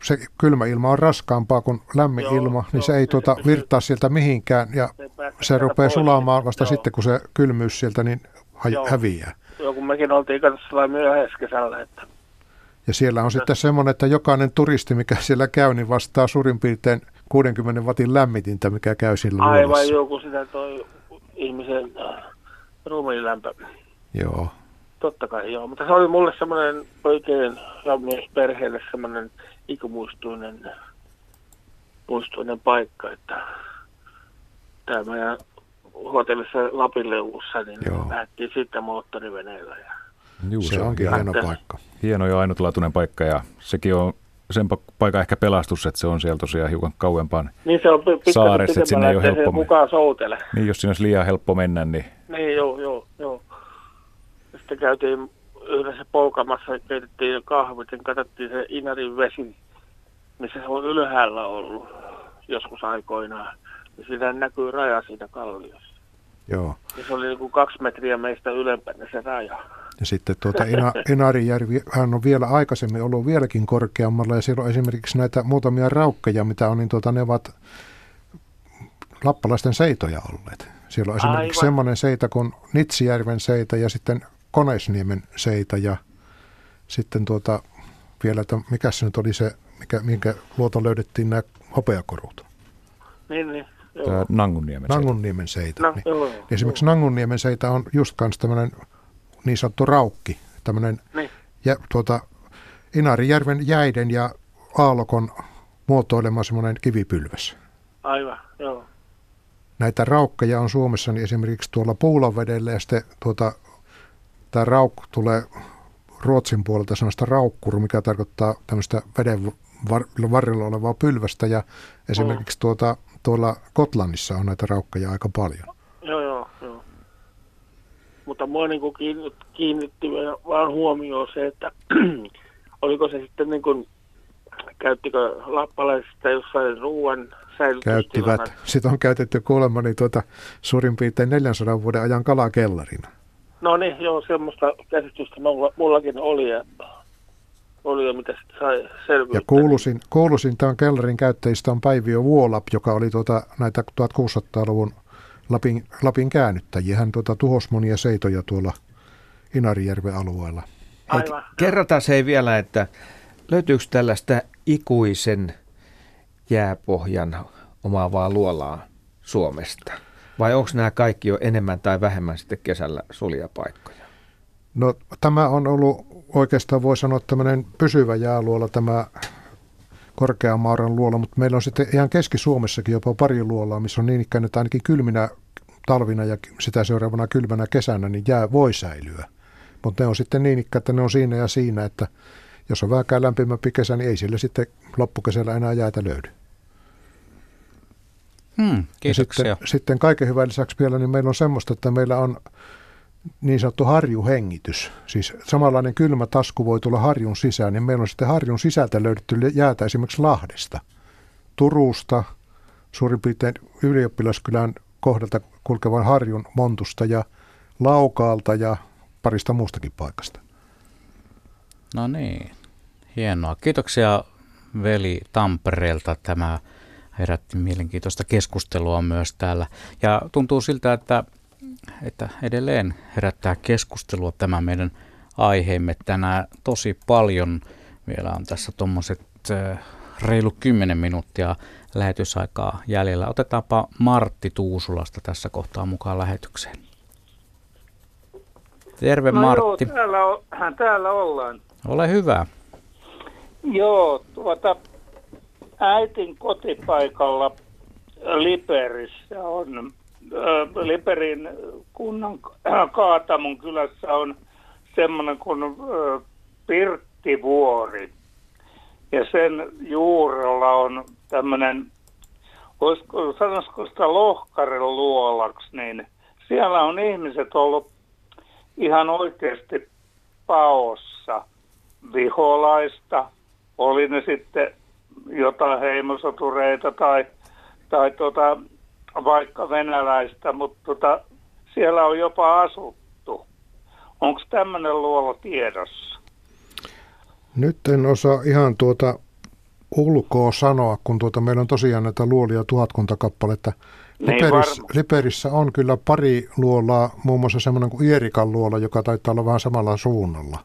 se kylmä ilma on raskaampaa kuin lämmin joo, ilma, niin joo, se ei tuota virtaa sieltä mihinkään ja se, se rupeaa sulamaan vasta joo. sitten, kun se kylmyys sieltä niin ha- joo. häviää. Joo, kun mekin oltiin katsossa myöhäisessä kesällä. Että... Ja siellä on sitten semmoinen, että jokainen turisti, mikä siellä käy, niin vastaa suurin piirtein 60 watin lämmitintä, mikä käy sillä Aivan joku sitä toi ihmisen äh, ruumiin lämpö. Joo. Totta kai joo, mutta se oli mulle semmoinen oikein ja myös perheelle semmoinen ikumuistuinen muistuinen paikka, että tämä meidän hotellissa Lapinleuvussa, niin lähdettiin sitten moottoriveneellä. Ja Juu, se, se onkin hieno paikka. Hieno ja ainutlaatuinen paikka ja sekin on sen paikan ehkä pelastus, että se on siellä tosiaan hiukan kauempaan niin se on saaressa, että sinne ei ole helppo mukaan soutele. Niin, jos sinne olisi liian helppo mennä, niin... Niin, joo, joo, joo. Sitten käytiin yhdessä polkamassa, keitettiin kahvit ja katsottiin se Inarin vesi, missä se on ylhäällä ollut joskus aikoinaan. Ja siinä näkyy raja siitä kalliossa. Joo. Ja se oli niin kaksi metriä meistä ylempänä se raja. Ja sitten tuota Ina, Inarijärvi, hän on vielä aikaisemmin ollut vieläkin korkeammalla ja siellä on esimerkiksi näitä muutamia raukkeja, mitä on, niin tuota, ne ovat lappalaisten seitoja olleet. Siellä on esimerkiksi Aivan. semmoinen seita kuin Nitsijärven seita ja sitten Koneisniemen seita ja sitten tuota, vielä, että mikä se nyt oli se, mikä, minkä luoton löydettiin nämä hopeakorut. Niin, niin. Joo. Nangunniemen seita. Nangunniemen seita. No, niin. joo, joo, Esimerkiksi. Nangunniemen seita on just kanssa tämmöinen niin sanottu raukki, tämmöinen niin. ja, tuota, Inarijärven jäiden ja aallokon muotoilema semmoinen kivipylväs. Aivan, joo. Näitä raukkeja on Suomessa niin esimerkiksi tuolla Puulanvedellä ja sitten tuota, tämä raukku tulee Ruotsin puolelta sanasta raukkuru, mikä tarkoittaa tämmöistä veden varrella olevaa pylvästä ja esimerkiksi tuota, tuolla Kotlannissa on näitä raukkeja aika paljon. Mutta mua niin kiinnitti, kiinnitti vaan huomioon se, että oliko se sitten niin kuin, käyttikö lappalaisista jossain ruoan Käyttivät. Sitä on käytetty kuulemma niin tuota, suurin piirtein 400 vuoden ajan kalakellarina. No niin, joo, semmoista käsitystä mulla, mullakin oli ja oli ja mitä sitten sai selvyyttä. Ja kuuluisin, kuuluisin tämän kellarin käyttäjistä on Päiviö Vuolap, joka oli tuota, näitä 1600-luvun Lapin, Lapin käännyttäjiä. Hän tuota, tuhos monia seitoja tuolla Inarijärven alueella. Aivan. Kerrotaan se vielä, että löytyykö tällaista ikuisen jääpohjan omaavaa luolaa Suomesta? Vai onko nämä kaikki jo enemmän tai vähemmän sitten kesällä suljapaikkoja? No tämä on ollut oikeastaan voi sanoa tämmöinen pysyvä jääluola tämä korkeamauran luola, mutta meillä on sitten ihan Keski-Suomessakin jopa pari luolaa, missä on niin ikään, että ainakin kylminä talvina ja sitä seuraavana kylmänä kesänä, niin jää voi säilyä. Mutta ne on sitten niin ikään, että ne on siinä ja siinä, että jos on vähänkään lämpimämpi kesä, niin ei sille sitten loppukesällä enää jäätä löydy. Hmm, kiitoksia. Ja sitten, sitten kaiken hyvän lisäksi vielä, niin meillä on semmoista, että meillä on niin sanottu harjuhengitys. Siis samanlainen kylmä tasku voi tulla harjun sisään, niin meillä on sitten harjun sisältä löydetty jäätä esimerkiksi Lahdesta, Turusta, suurin piirtein ylioppilaskylän kohdalta kulkevan harjun montusta ja Laukaalta ja parista muustakin paikasta. No niin, hienoa. Kiitoksia veli Tampereelta. Tämä herätti mielenkiintoista keskustelua myös täällä. Ja tuntuu siltä, että että edelleen herättää keskustelua tämä meidän aiheemme tänään tosi paljon. Vielä on tässä tuommoiset reilu 10 minuuttia lähetysaikaa jäljellä. Otetaanpa Martti Tuusulasta tässä kohtaa mukaan lähetykseen. Terve no Martti. Joo, täällä, on, täällä ollaan. Ole hyvä. Joo, tuota, äitin kotipaikalla Liperissä on Liperin kunnan Kaatamon kylässä on semmoinen kuin Pirttivuori. Ja sen juurella on tämmöinen, sanoisiko sitä lohkaren luolaksi, niin siellä on ihmiset ollut ihan oikeasti paossa viholaista, oli ne sitten jotain heimosotureita tai, tai tota, vaikka venäläistä, mutta tota, siellä on jopa asuttu. Onko tämmöinen luola tiedossa? Nyt en osaa ihan tuota ulkoa sanoa, kun tuota, meillä on tosiaan näitä luolia tuhatkunta kappaletta. Niin Liperissä, varma. Liperissä on kyllä pari luolaa, muun muassa semmoinen kuin Ierikan luola, joka taitaa olla vähän samalla suunnalla.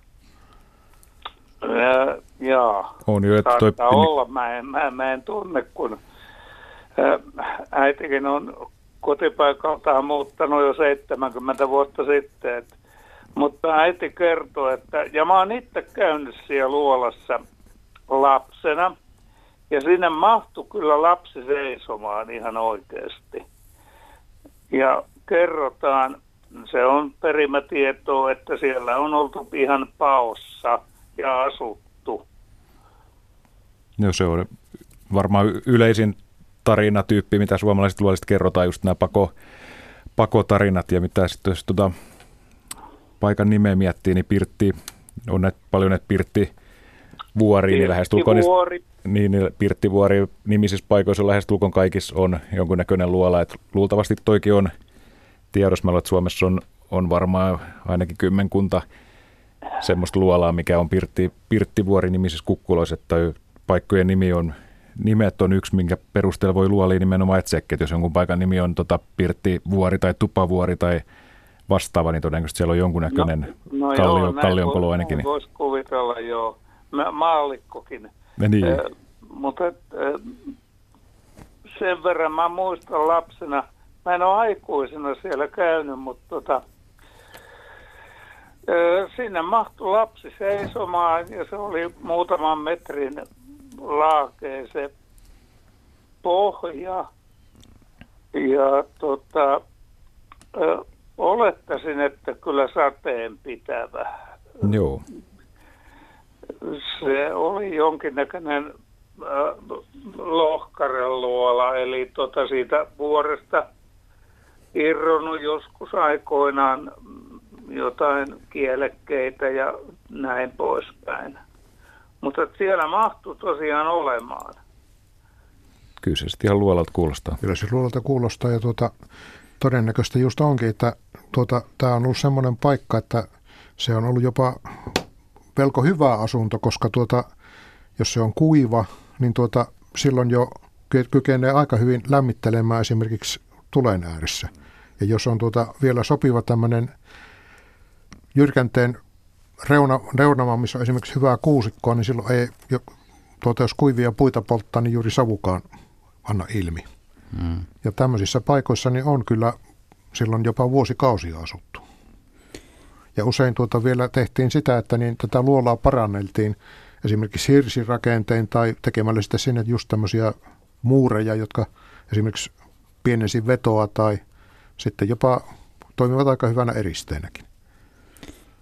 Ää, jaa. On jo, että toi, olla. Mä en, mä, mä en tunne, kun äitikin on kotipaikaltaan muuttanut jo 70 vuotta sitten. Mutta äiti kertoo, että, ja mä oon itse käynyt siellä luolassa lapsena, ja sinne mahtui kyllä lapsi seisomaan ihan oikeasti. Ja kerrotaan, se on perimätietoa, että siellä on oltu ihan paossa ja asuttu. No se on varmaan yleisin tarinatyyppi, mitä suomalaiset luolliset kerrotaan, just nämä pako, pakotarinat ja mitä sitten jos tuota paikan nimeä miettii, niin Pirtti, on näitä, paljon näitä Pirtti vuoriin, niin lähestulkoon niistä- Pirttivuori. niin, niin Pirttivuori nimisissä paikoissa lähestulkoon kaikissa on jonkunnäköinen luola. Et luultavasti toikin on tiedossa. Että Suomessa on, on varmaan ainakin kymmenkunta semmoista luolaa, mikä on Pirtti, Pirttivuori nimisissä kukkuloissa. Että paikkojen nimi on, nimet on yksi, minkä perusteella voi luoliin nimenomaan etsiäkin. Että jos jonkun paikan nimi on tota Pirttivuori tai Tupavuori tai vastaava, niin todennäköisesti siellä on jonkunnäköinen no, kallio, näin kallionkolo voi- ainakin. Voisi kuvitella, joo. Mä, maallikkokin. Ja niin. Eh, mutta eh, sen verran mä muistan lapsena, mä en ole aikuisena siellä käynyt, mutta tota, eh, sinne mahtui lapsi seisomaan ja se oli muutaman metrin laakee se pohja. Ja tota, eh, olettaisin, että kyllä sateen pitävä Joo. se oli jonkinnäköinen äh, lohkareluola, eli tota siitä vuoresta irronnut joskus aikoinaan jotain kielekkeitä ja näin poispäin. Mutta siellä mahtui tosiaan olemaan. Kyllä se sitten ihan luolalta kuulostaa. Kyllä se luulalta kuulostaa ja tuota, todennäköistä just onkin, että tuota, tämä on ollut semmoinen paikka, että se on ollut jopa pelko hyvä asunto, koska tuota, jos se on kuiva, niin tuota, silloin jo ky- kykenee aika hyvin lämmittelemään esimerkiksi tulen ääressä. Ja jos on tuota vielä sopiva tämmöinen jyrkänteen reuna, reunama, missä on esimerkiksi hyvää kuusikkoa, niin silloin ei, tuota, jos kuivia puita polttaa, niin juuri savukaan anna ilmi. Mm. Ja tämmöisissä paikoissa niin on kyllä silloin jopa vuosikausia asuttu. Ja usein tuota vielä tehtiin sitä, että niin tätä luolaa paranneltiin esimerkiksi hirsirakentein tai tekemällä sitten sinne just tämmöisiä muureja, jotka esimerkiksi pienensi vetoa tai sitten jopa toimivat aika hyvänä eristeenäkin.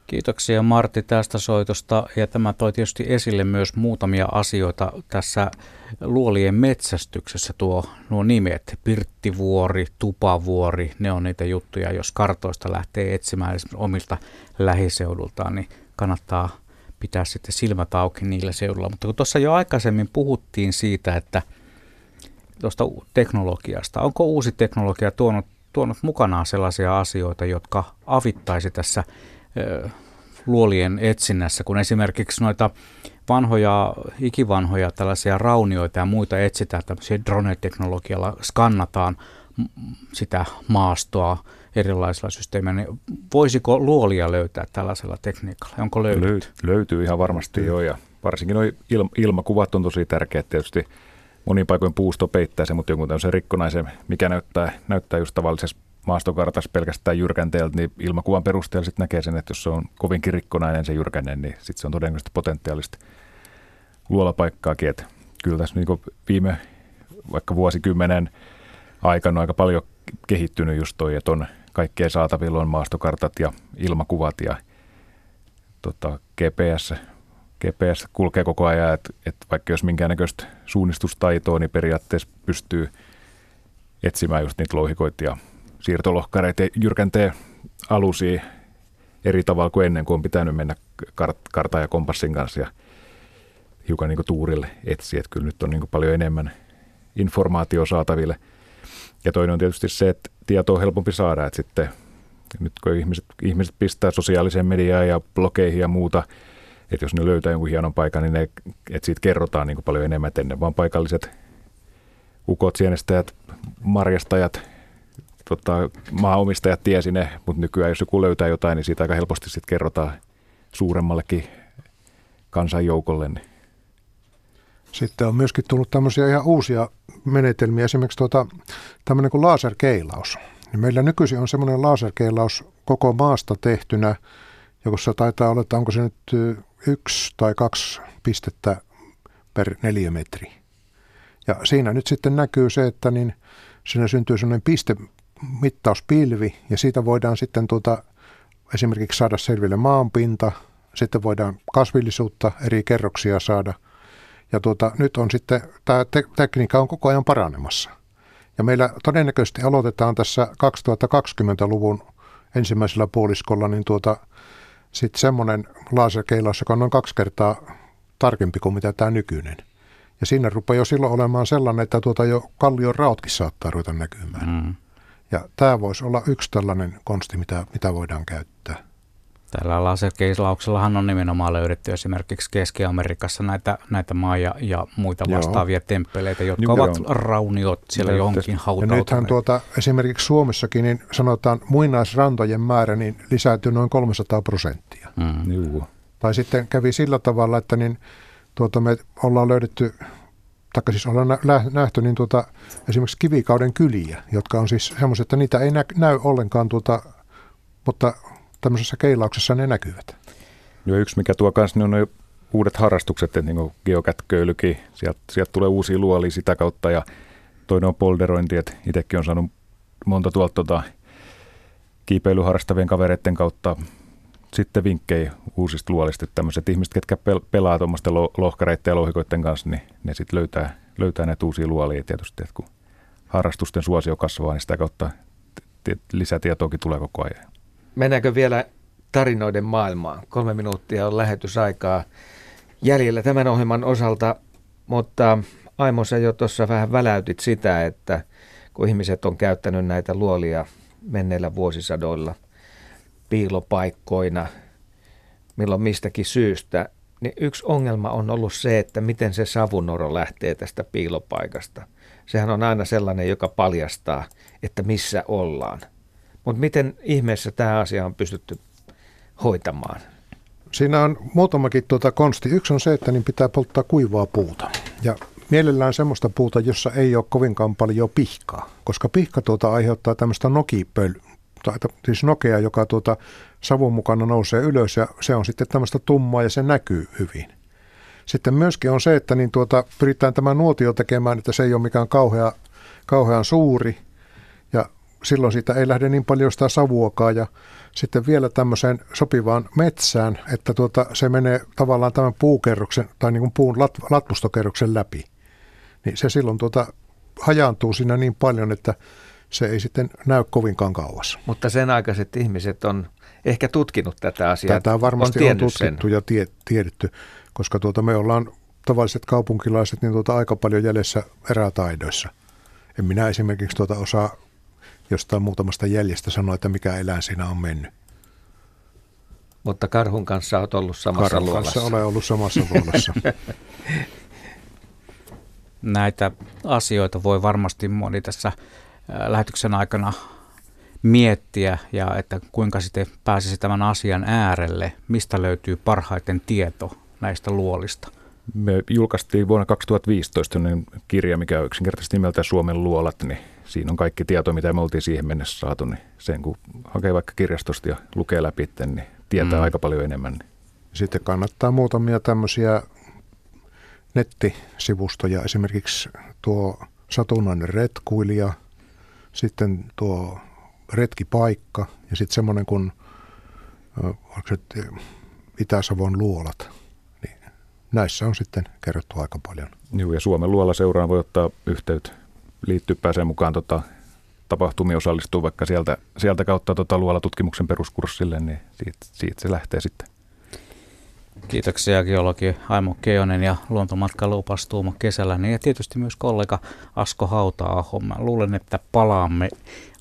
Kiitoksia Martti tästä soitosta ja tämä toi tietysti esille myös muutamia asioita tässä luolien metsästyksessä tuo nuo nimet, Pirttivuori, Tupavuori, ne on niitä juttuja, jos kartoista lähtee etsimään esimerkiksi omilta lähiseudultaan, niin kannattaa pitää sitten silmät auki niillä seudulla. Mutta kun tuossa jo aikaisemmin puhuttiin siitä, että tuosta teknologiasta, onko uusi teknologia tuonut, tuonut mukanaan sellaisia asioita, jotka avittaisi tässä luolien etsinnässä, kun esimerkiksi noita vanhoja, ikivanhoja tällaisia raunioita ja muita etsitään tämmöisiä drone-teknologialla, skannataan sitä maastoa erilaisilla systeemeillä, niin voisiko luolia löytää tällaisella tekniikalla? Onko löydetty? Löy- löytyy ihan varmasti jo ja varsinkin nuo il- ilmakuvat on tosi tärkeät tietysti. Monin paikoin puusto peittää se, mutta jonkun tämmöisen rikkonaisen, mikä näyttää, näyttää just tavallisessa maastokartassa pelkästään jyrkänteeltä, niin ilmakuvan perusteella sitten näkee sen, että jos se on kovinkin rikkonainen se jyrkänne, niin sitten se on todennäköisesti potentiaalista luolapaikkaakin. Että kyllä tässä niin viime vaikka vuosikymmenen aikana on aika paljon kehittynyt just toi, että on kaikkea saatavilla on maastokartat ja ilmakuvat ja tota, GPS, GPS kulkee koko ajan, että, että vaikka jos minkäännäköistä suunnistustaitoa, niin periaatteessa pystyy etsimään just niitä louhikoita ja siirtolohkareita jyrkänteen alusia eri tavalla kuin ennen kuin on pitänyt mennä kart- kartan ja kompassin kanssa ja hiukan niin kuin tuurille etsiä. Että kyllä nyt on niin kuin paljon enemmän informaatio saataville. Ja toinen on tietysti se, että tieto on helpompi saada, että sitten nyt kun ihmiset, ihmiset pistää sosiaaliseen mediaan ja blogeihin ja muuta Että jos ne löytää jonkun hienon paikan, niin ne, että siitä kerrotaan niin kuin paljon enemmän, että ennen vaan paikalliset ukot, sienestäjät, marjastajat, tota, maaomistajat tiesi ne, mutta nykyään jos joku löytää jotain, niin siitä aika helposti sitten kerrotaan suuremmallekin kansanjoukolle. Niin. Sitten on myöskin tullut tämmöisiä ihan uusia menetelmiä, esimerkiksi tuota, tämmöinen kuin laserkeilaus. Niin meillä nykyisin on semmoinen laserkeilaus koko maasta tehtynä, jossa taitaa olla, että onko se nyt yksi tai kaksi pistettä per neliömetri. Ja siinä nyt sitten näkyy se, että niin siinä syntyy semmoinen pistemittauspilvi ja siitä voidaan sitten tuota, esimerkiksi saada selville maanpinta, sitten voidaan kasvillisuutta eri kerroksia saada. Ja tuota, nyt on sitten, tämä te- tekniikka on koko ajan paranemassa. Ja meillä todennäköisesti aloitetaan tässä 2020-luvun ensimmäisellä puoliskolla niin tuota, sitten semmoinen laserkeilaus, joka on noin kaksi kertaa tarkempi kuin mitä tämä nykyinen. Ja siinä rupeaa jo silloin olemaan sellainen, että tuota jo kallion rautkin saattaa ruveta näkymään. Mm. Ja tämä voisi olla yksi tällainen konsti, mitä, mitä voidaan käyttää. Tällä laserkeislauksellahan on nimenomaan löydetty esimerkiksi Keski-Amerikassa näitä, näitä maa- ja, ja muita vastaavia Joo. temppeleitä, jotka Nyt ovat rauniot siellä Joo, johonkin hautautuneet. Ja nythän tuota, esimerkiksi Suomessakin niin sanotaan muinaisrantojen määrä niin lisääntyy noin 300 prosenttia. Mm. Tai sitten kävi sillä tavalla, että niin, tuota, me ollaan löydetty, tai siis ollaan nähty niin tuota, esimerkiksi kivikauden kyliä, jotka on siis semmoiset, että niitä ei nä, näy ollenkaan, tuota, mutta tämmöisessä keilauksessa ne näkyvät. Joo, yksi mikä tuo kanssa, niin on uudet harrastukset, että niin geokätköilykin, sieltä, sieltä tulee uusia luolia sitä kautta ja toinen on polderointi, että itsekin on saanut monta tuolta tota, kiipeilyharrastavien kavereiden kautta sitten vinkkejä uusista luolista, että tämmöiset ihmiset, ketkä pelaa tuommoisten lohkareiden ja lohikoiden kanssa, niin ne sitten löytää, löytää näitä uusia luolia tietysti, että kun harrastusten suosio kasvaa, niin sitä kautta lisätietoakin tulee koko ajan. Mennäänkö vielä tarinoiden maailmaan? Kolme minuuttia on lähetysaikaa jäljellä tämän ohjelman osalta, mutta Aimo, sä jo tuossa vähän väläytit sitä, että kun ihmiset on käyttänyt näitä luolia menneillä vuosisadoilla piilopaikkoina, milloin mistäkin syystä, niin yksi ongelma on ollut se, että miten se savunoro lähtee tästä piilopaikasta. Sehän on aina sellainen, joka paljastaa, että missä ollaan. Mutta miten ihmeessä tämä asia on pystytty hoitamaan? Siinä on muutamakin tuota konsti. Yksi on se, että niin pitää polttaa kuivaa puuta. Ja mielellään semmoista puuta, jossa ei ole kovinkaan paljon pihkaa, koska pihka tuota aiheuttaa tämmöistä nokipöl, siis nokea, joka tuota savun mukana nousee ylös ja se on sitten tämmöistä tummaa ja se näkyy hyvin. Sitten myöskin on se, että niin tuota, pyritään tämä nuotio tekemään, että se ei ole mikään kauhea, kauhean suuri ja silloin siitä ei lähde niin paljon sitä savuakaan ja sitten vielä tämmöiseen sopivaan metsään, että tuota, se menee tavallaan tämän puukerroksen tai niin kuin puun lat, latvustokerroksen läpi. Niin se silloin tuota, hajaantuu siinä niin paljon, että se ei sitten näy kovinkaan kauas. Mutta sen aikaiset ihmiset on ehkä tutkinut tätä asiaa. Tätä varmasti on, on tutkittu sen. ja tie, tiedetty, koska tuota, me ollaan tavalliset kaupunkilaiset niin tuota, aika paljon jäljessä erätaidoissa. En minä esimerkiksi tuota osaa jostain muutamasta jäljestä sanoa, että mikä eläin siinä on mennyt. Mutta karhun kanssa olet ollut samassa karhun luolassa. kanssa olen ollut samassa luolassa. Näitä asioita voi varmasti moni tässä lähetyksen aikana miettiä ja että kuinka sitten pääsisi tämän asian äärelle, mistä löytyy parhaiten tieto näistä luolista. Me julkaistiin vuonna 2015 kirja, mikä on yksinkertaisesti nimeltä Suomen luolat, niin siinä on kaikki tieto, mitä me oltiin siihen mennessä saatu, niin sen kun hakee vaikka kirjastosta ja lukee läpi, niin tietää mm. aika paljon enemmän. Sitten kannattaa muutamia tämmöisiä nettisivustoja, esimerkiksi tuo satunnainen retkuilija, sitten tuo retkipaikka ja sitten semmoinen kuin Itä-Savon luolat. Niin näissä on sitten kerrottu aika paljon. Joo, ja Suomen luola seuraan voi ottaa yhteyttä liittyy, pääsee mukaan tota, tapahtumia osallistuu vaikka sieltä, sieltä kautta tota, luolla tutkimuksen peruskurssille, niin siitä, siitä se lähtee sitten. Kiitoksia geologi Aimo Keonen ja luontomatkailuopas Tuomo Kesäläinen ja tietysti myös kollega Asko hauta Mä luulen, että palaamme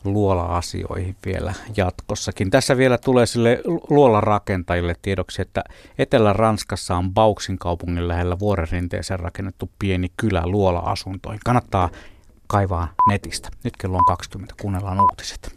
luola-asioihin vielä jatkossakin. Tässä vielä tulee sille luolarakentajille tiedoksi, että Etelä-Ranskassa on Bauksin kaupungin lähellä vuorenrinteeseen rakennettu pieni kylä luola-asuntoihin. Kannattaa kaivaa netistä. Nyt kello on 20, kuunnellaan uutiset.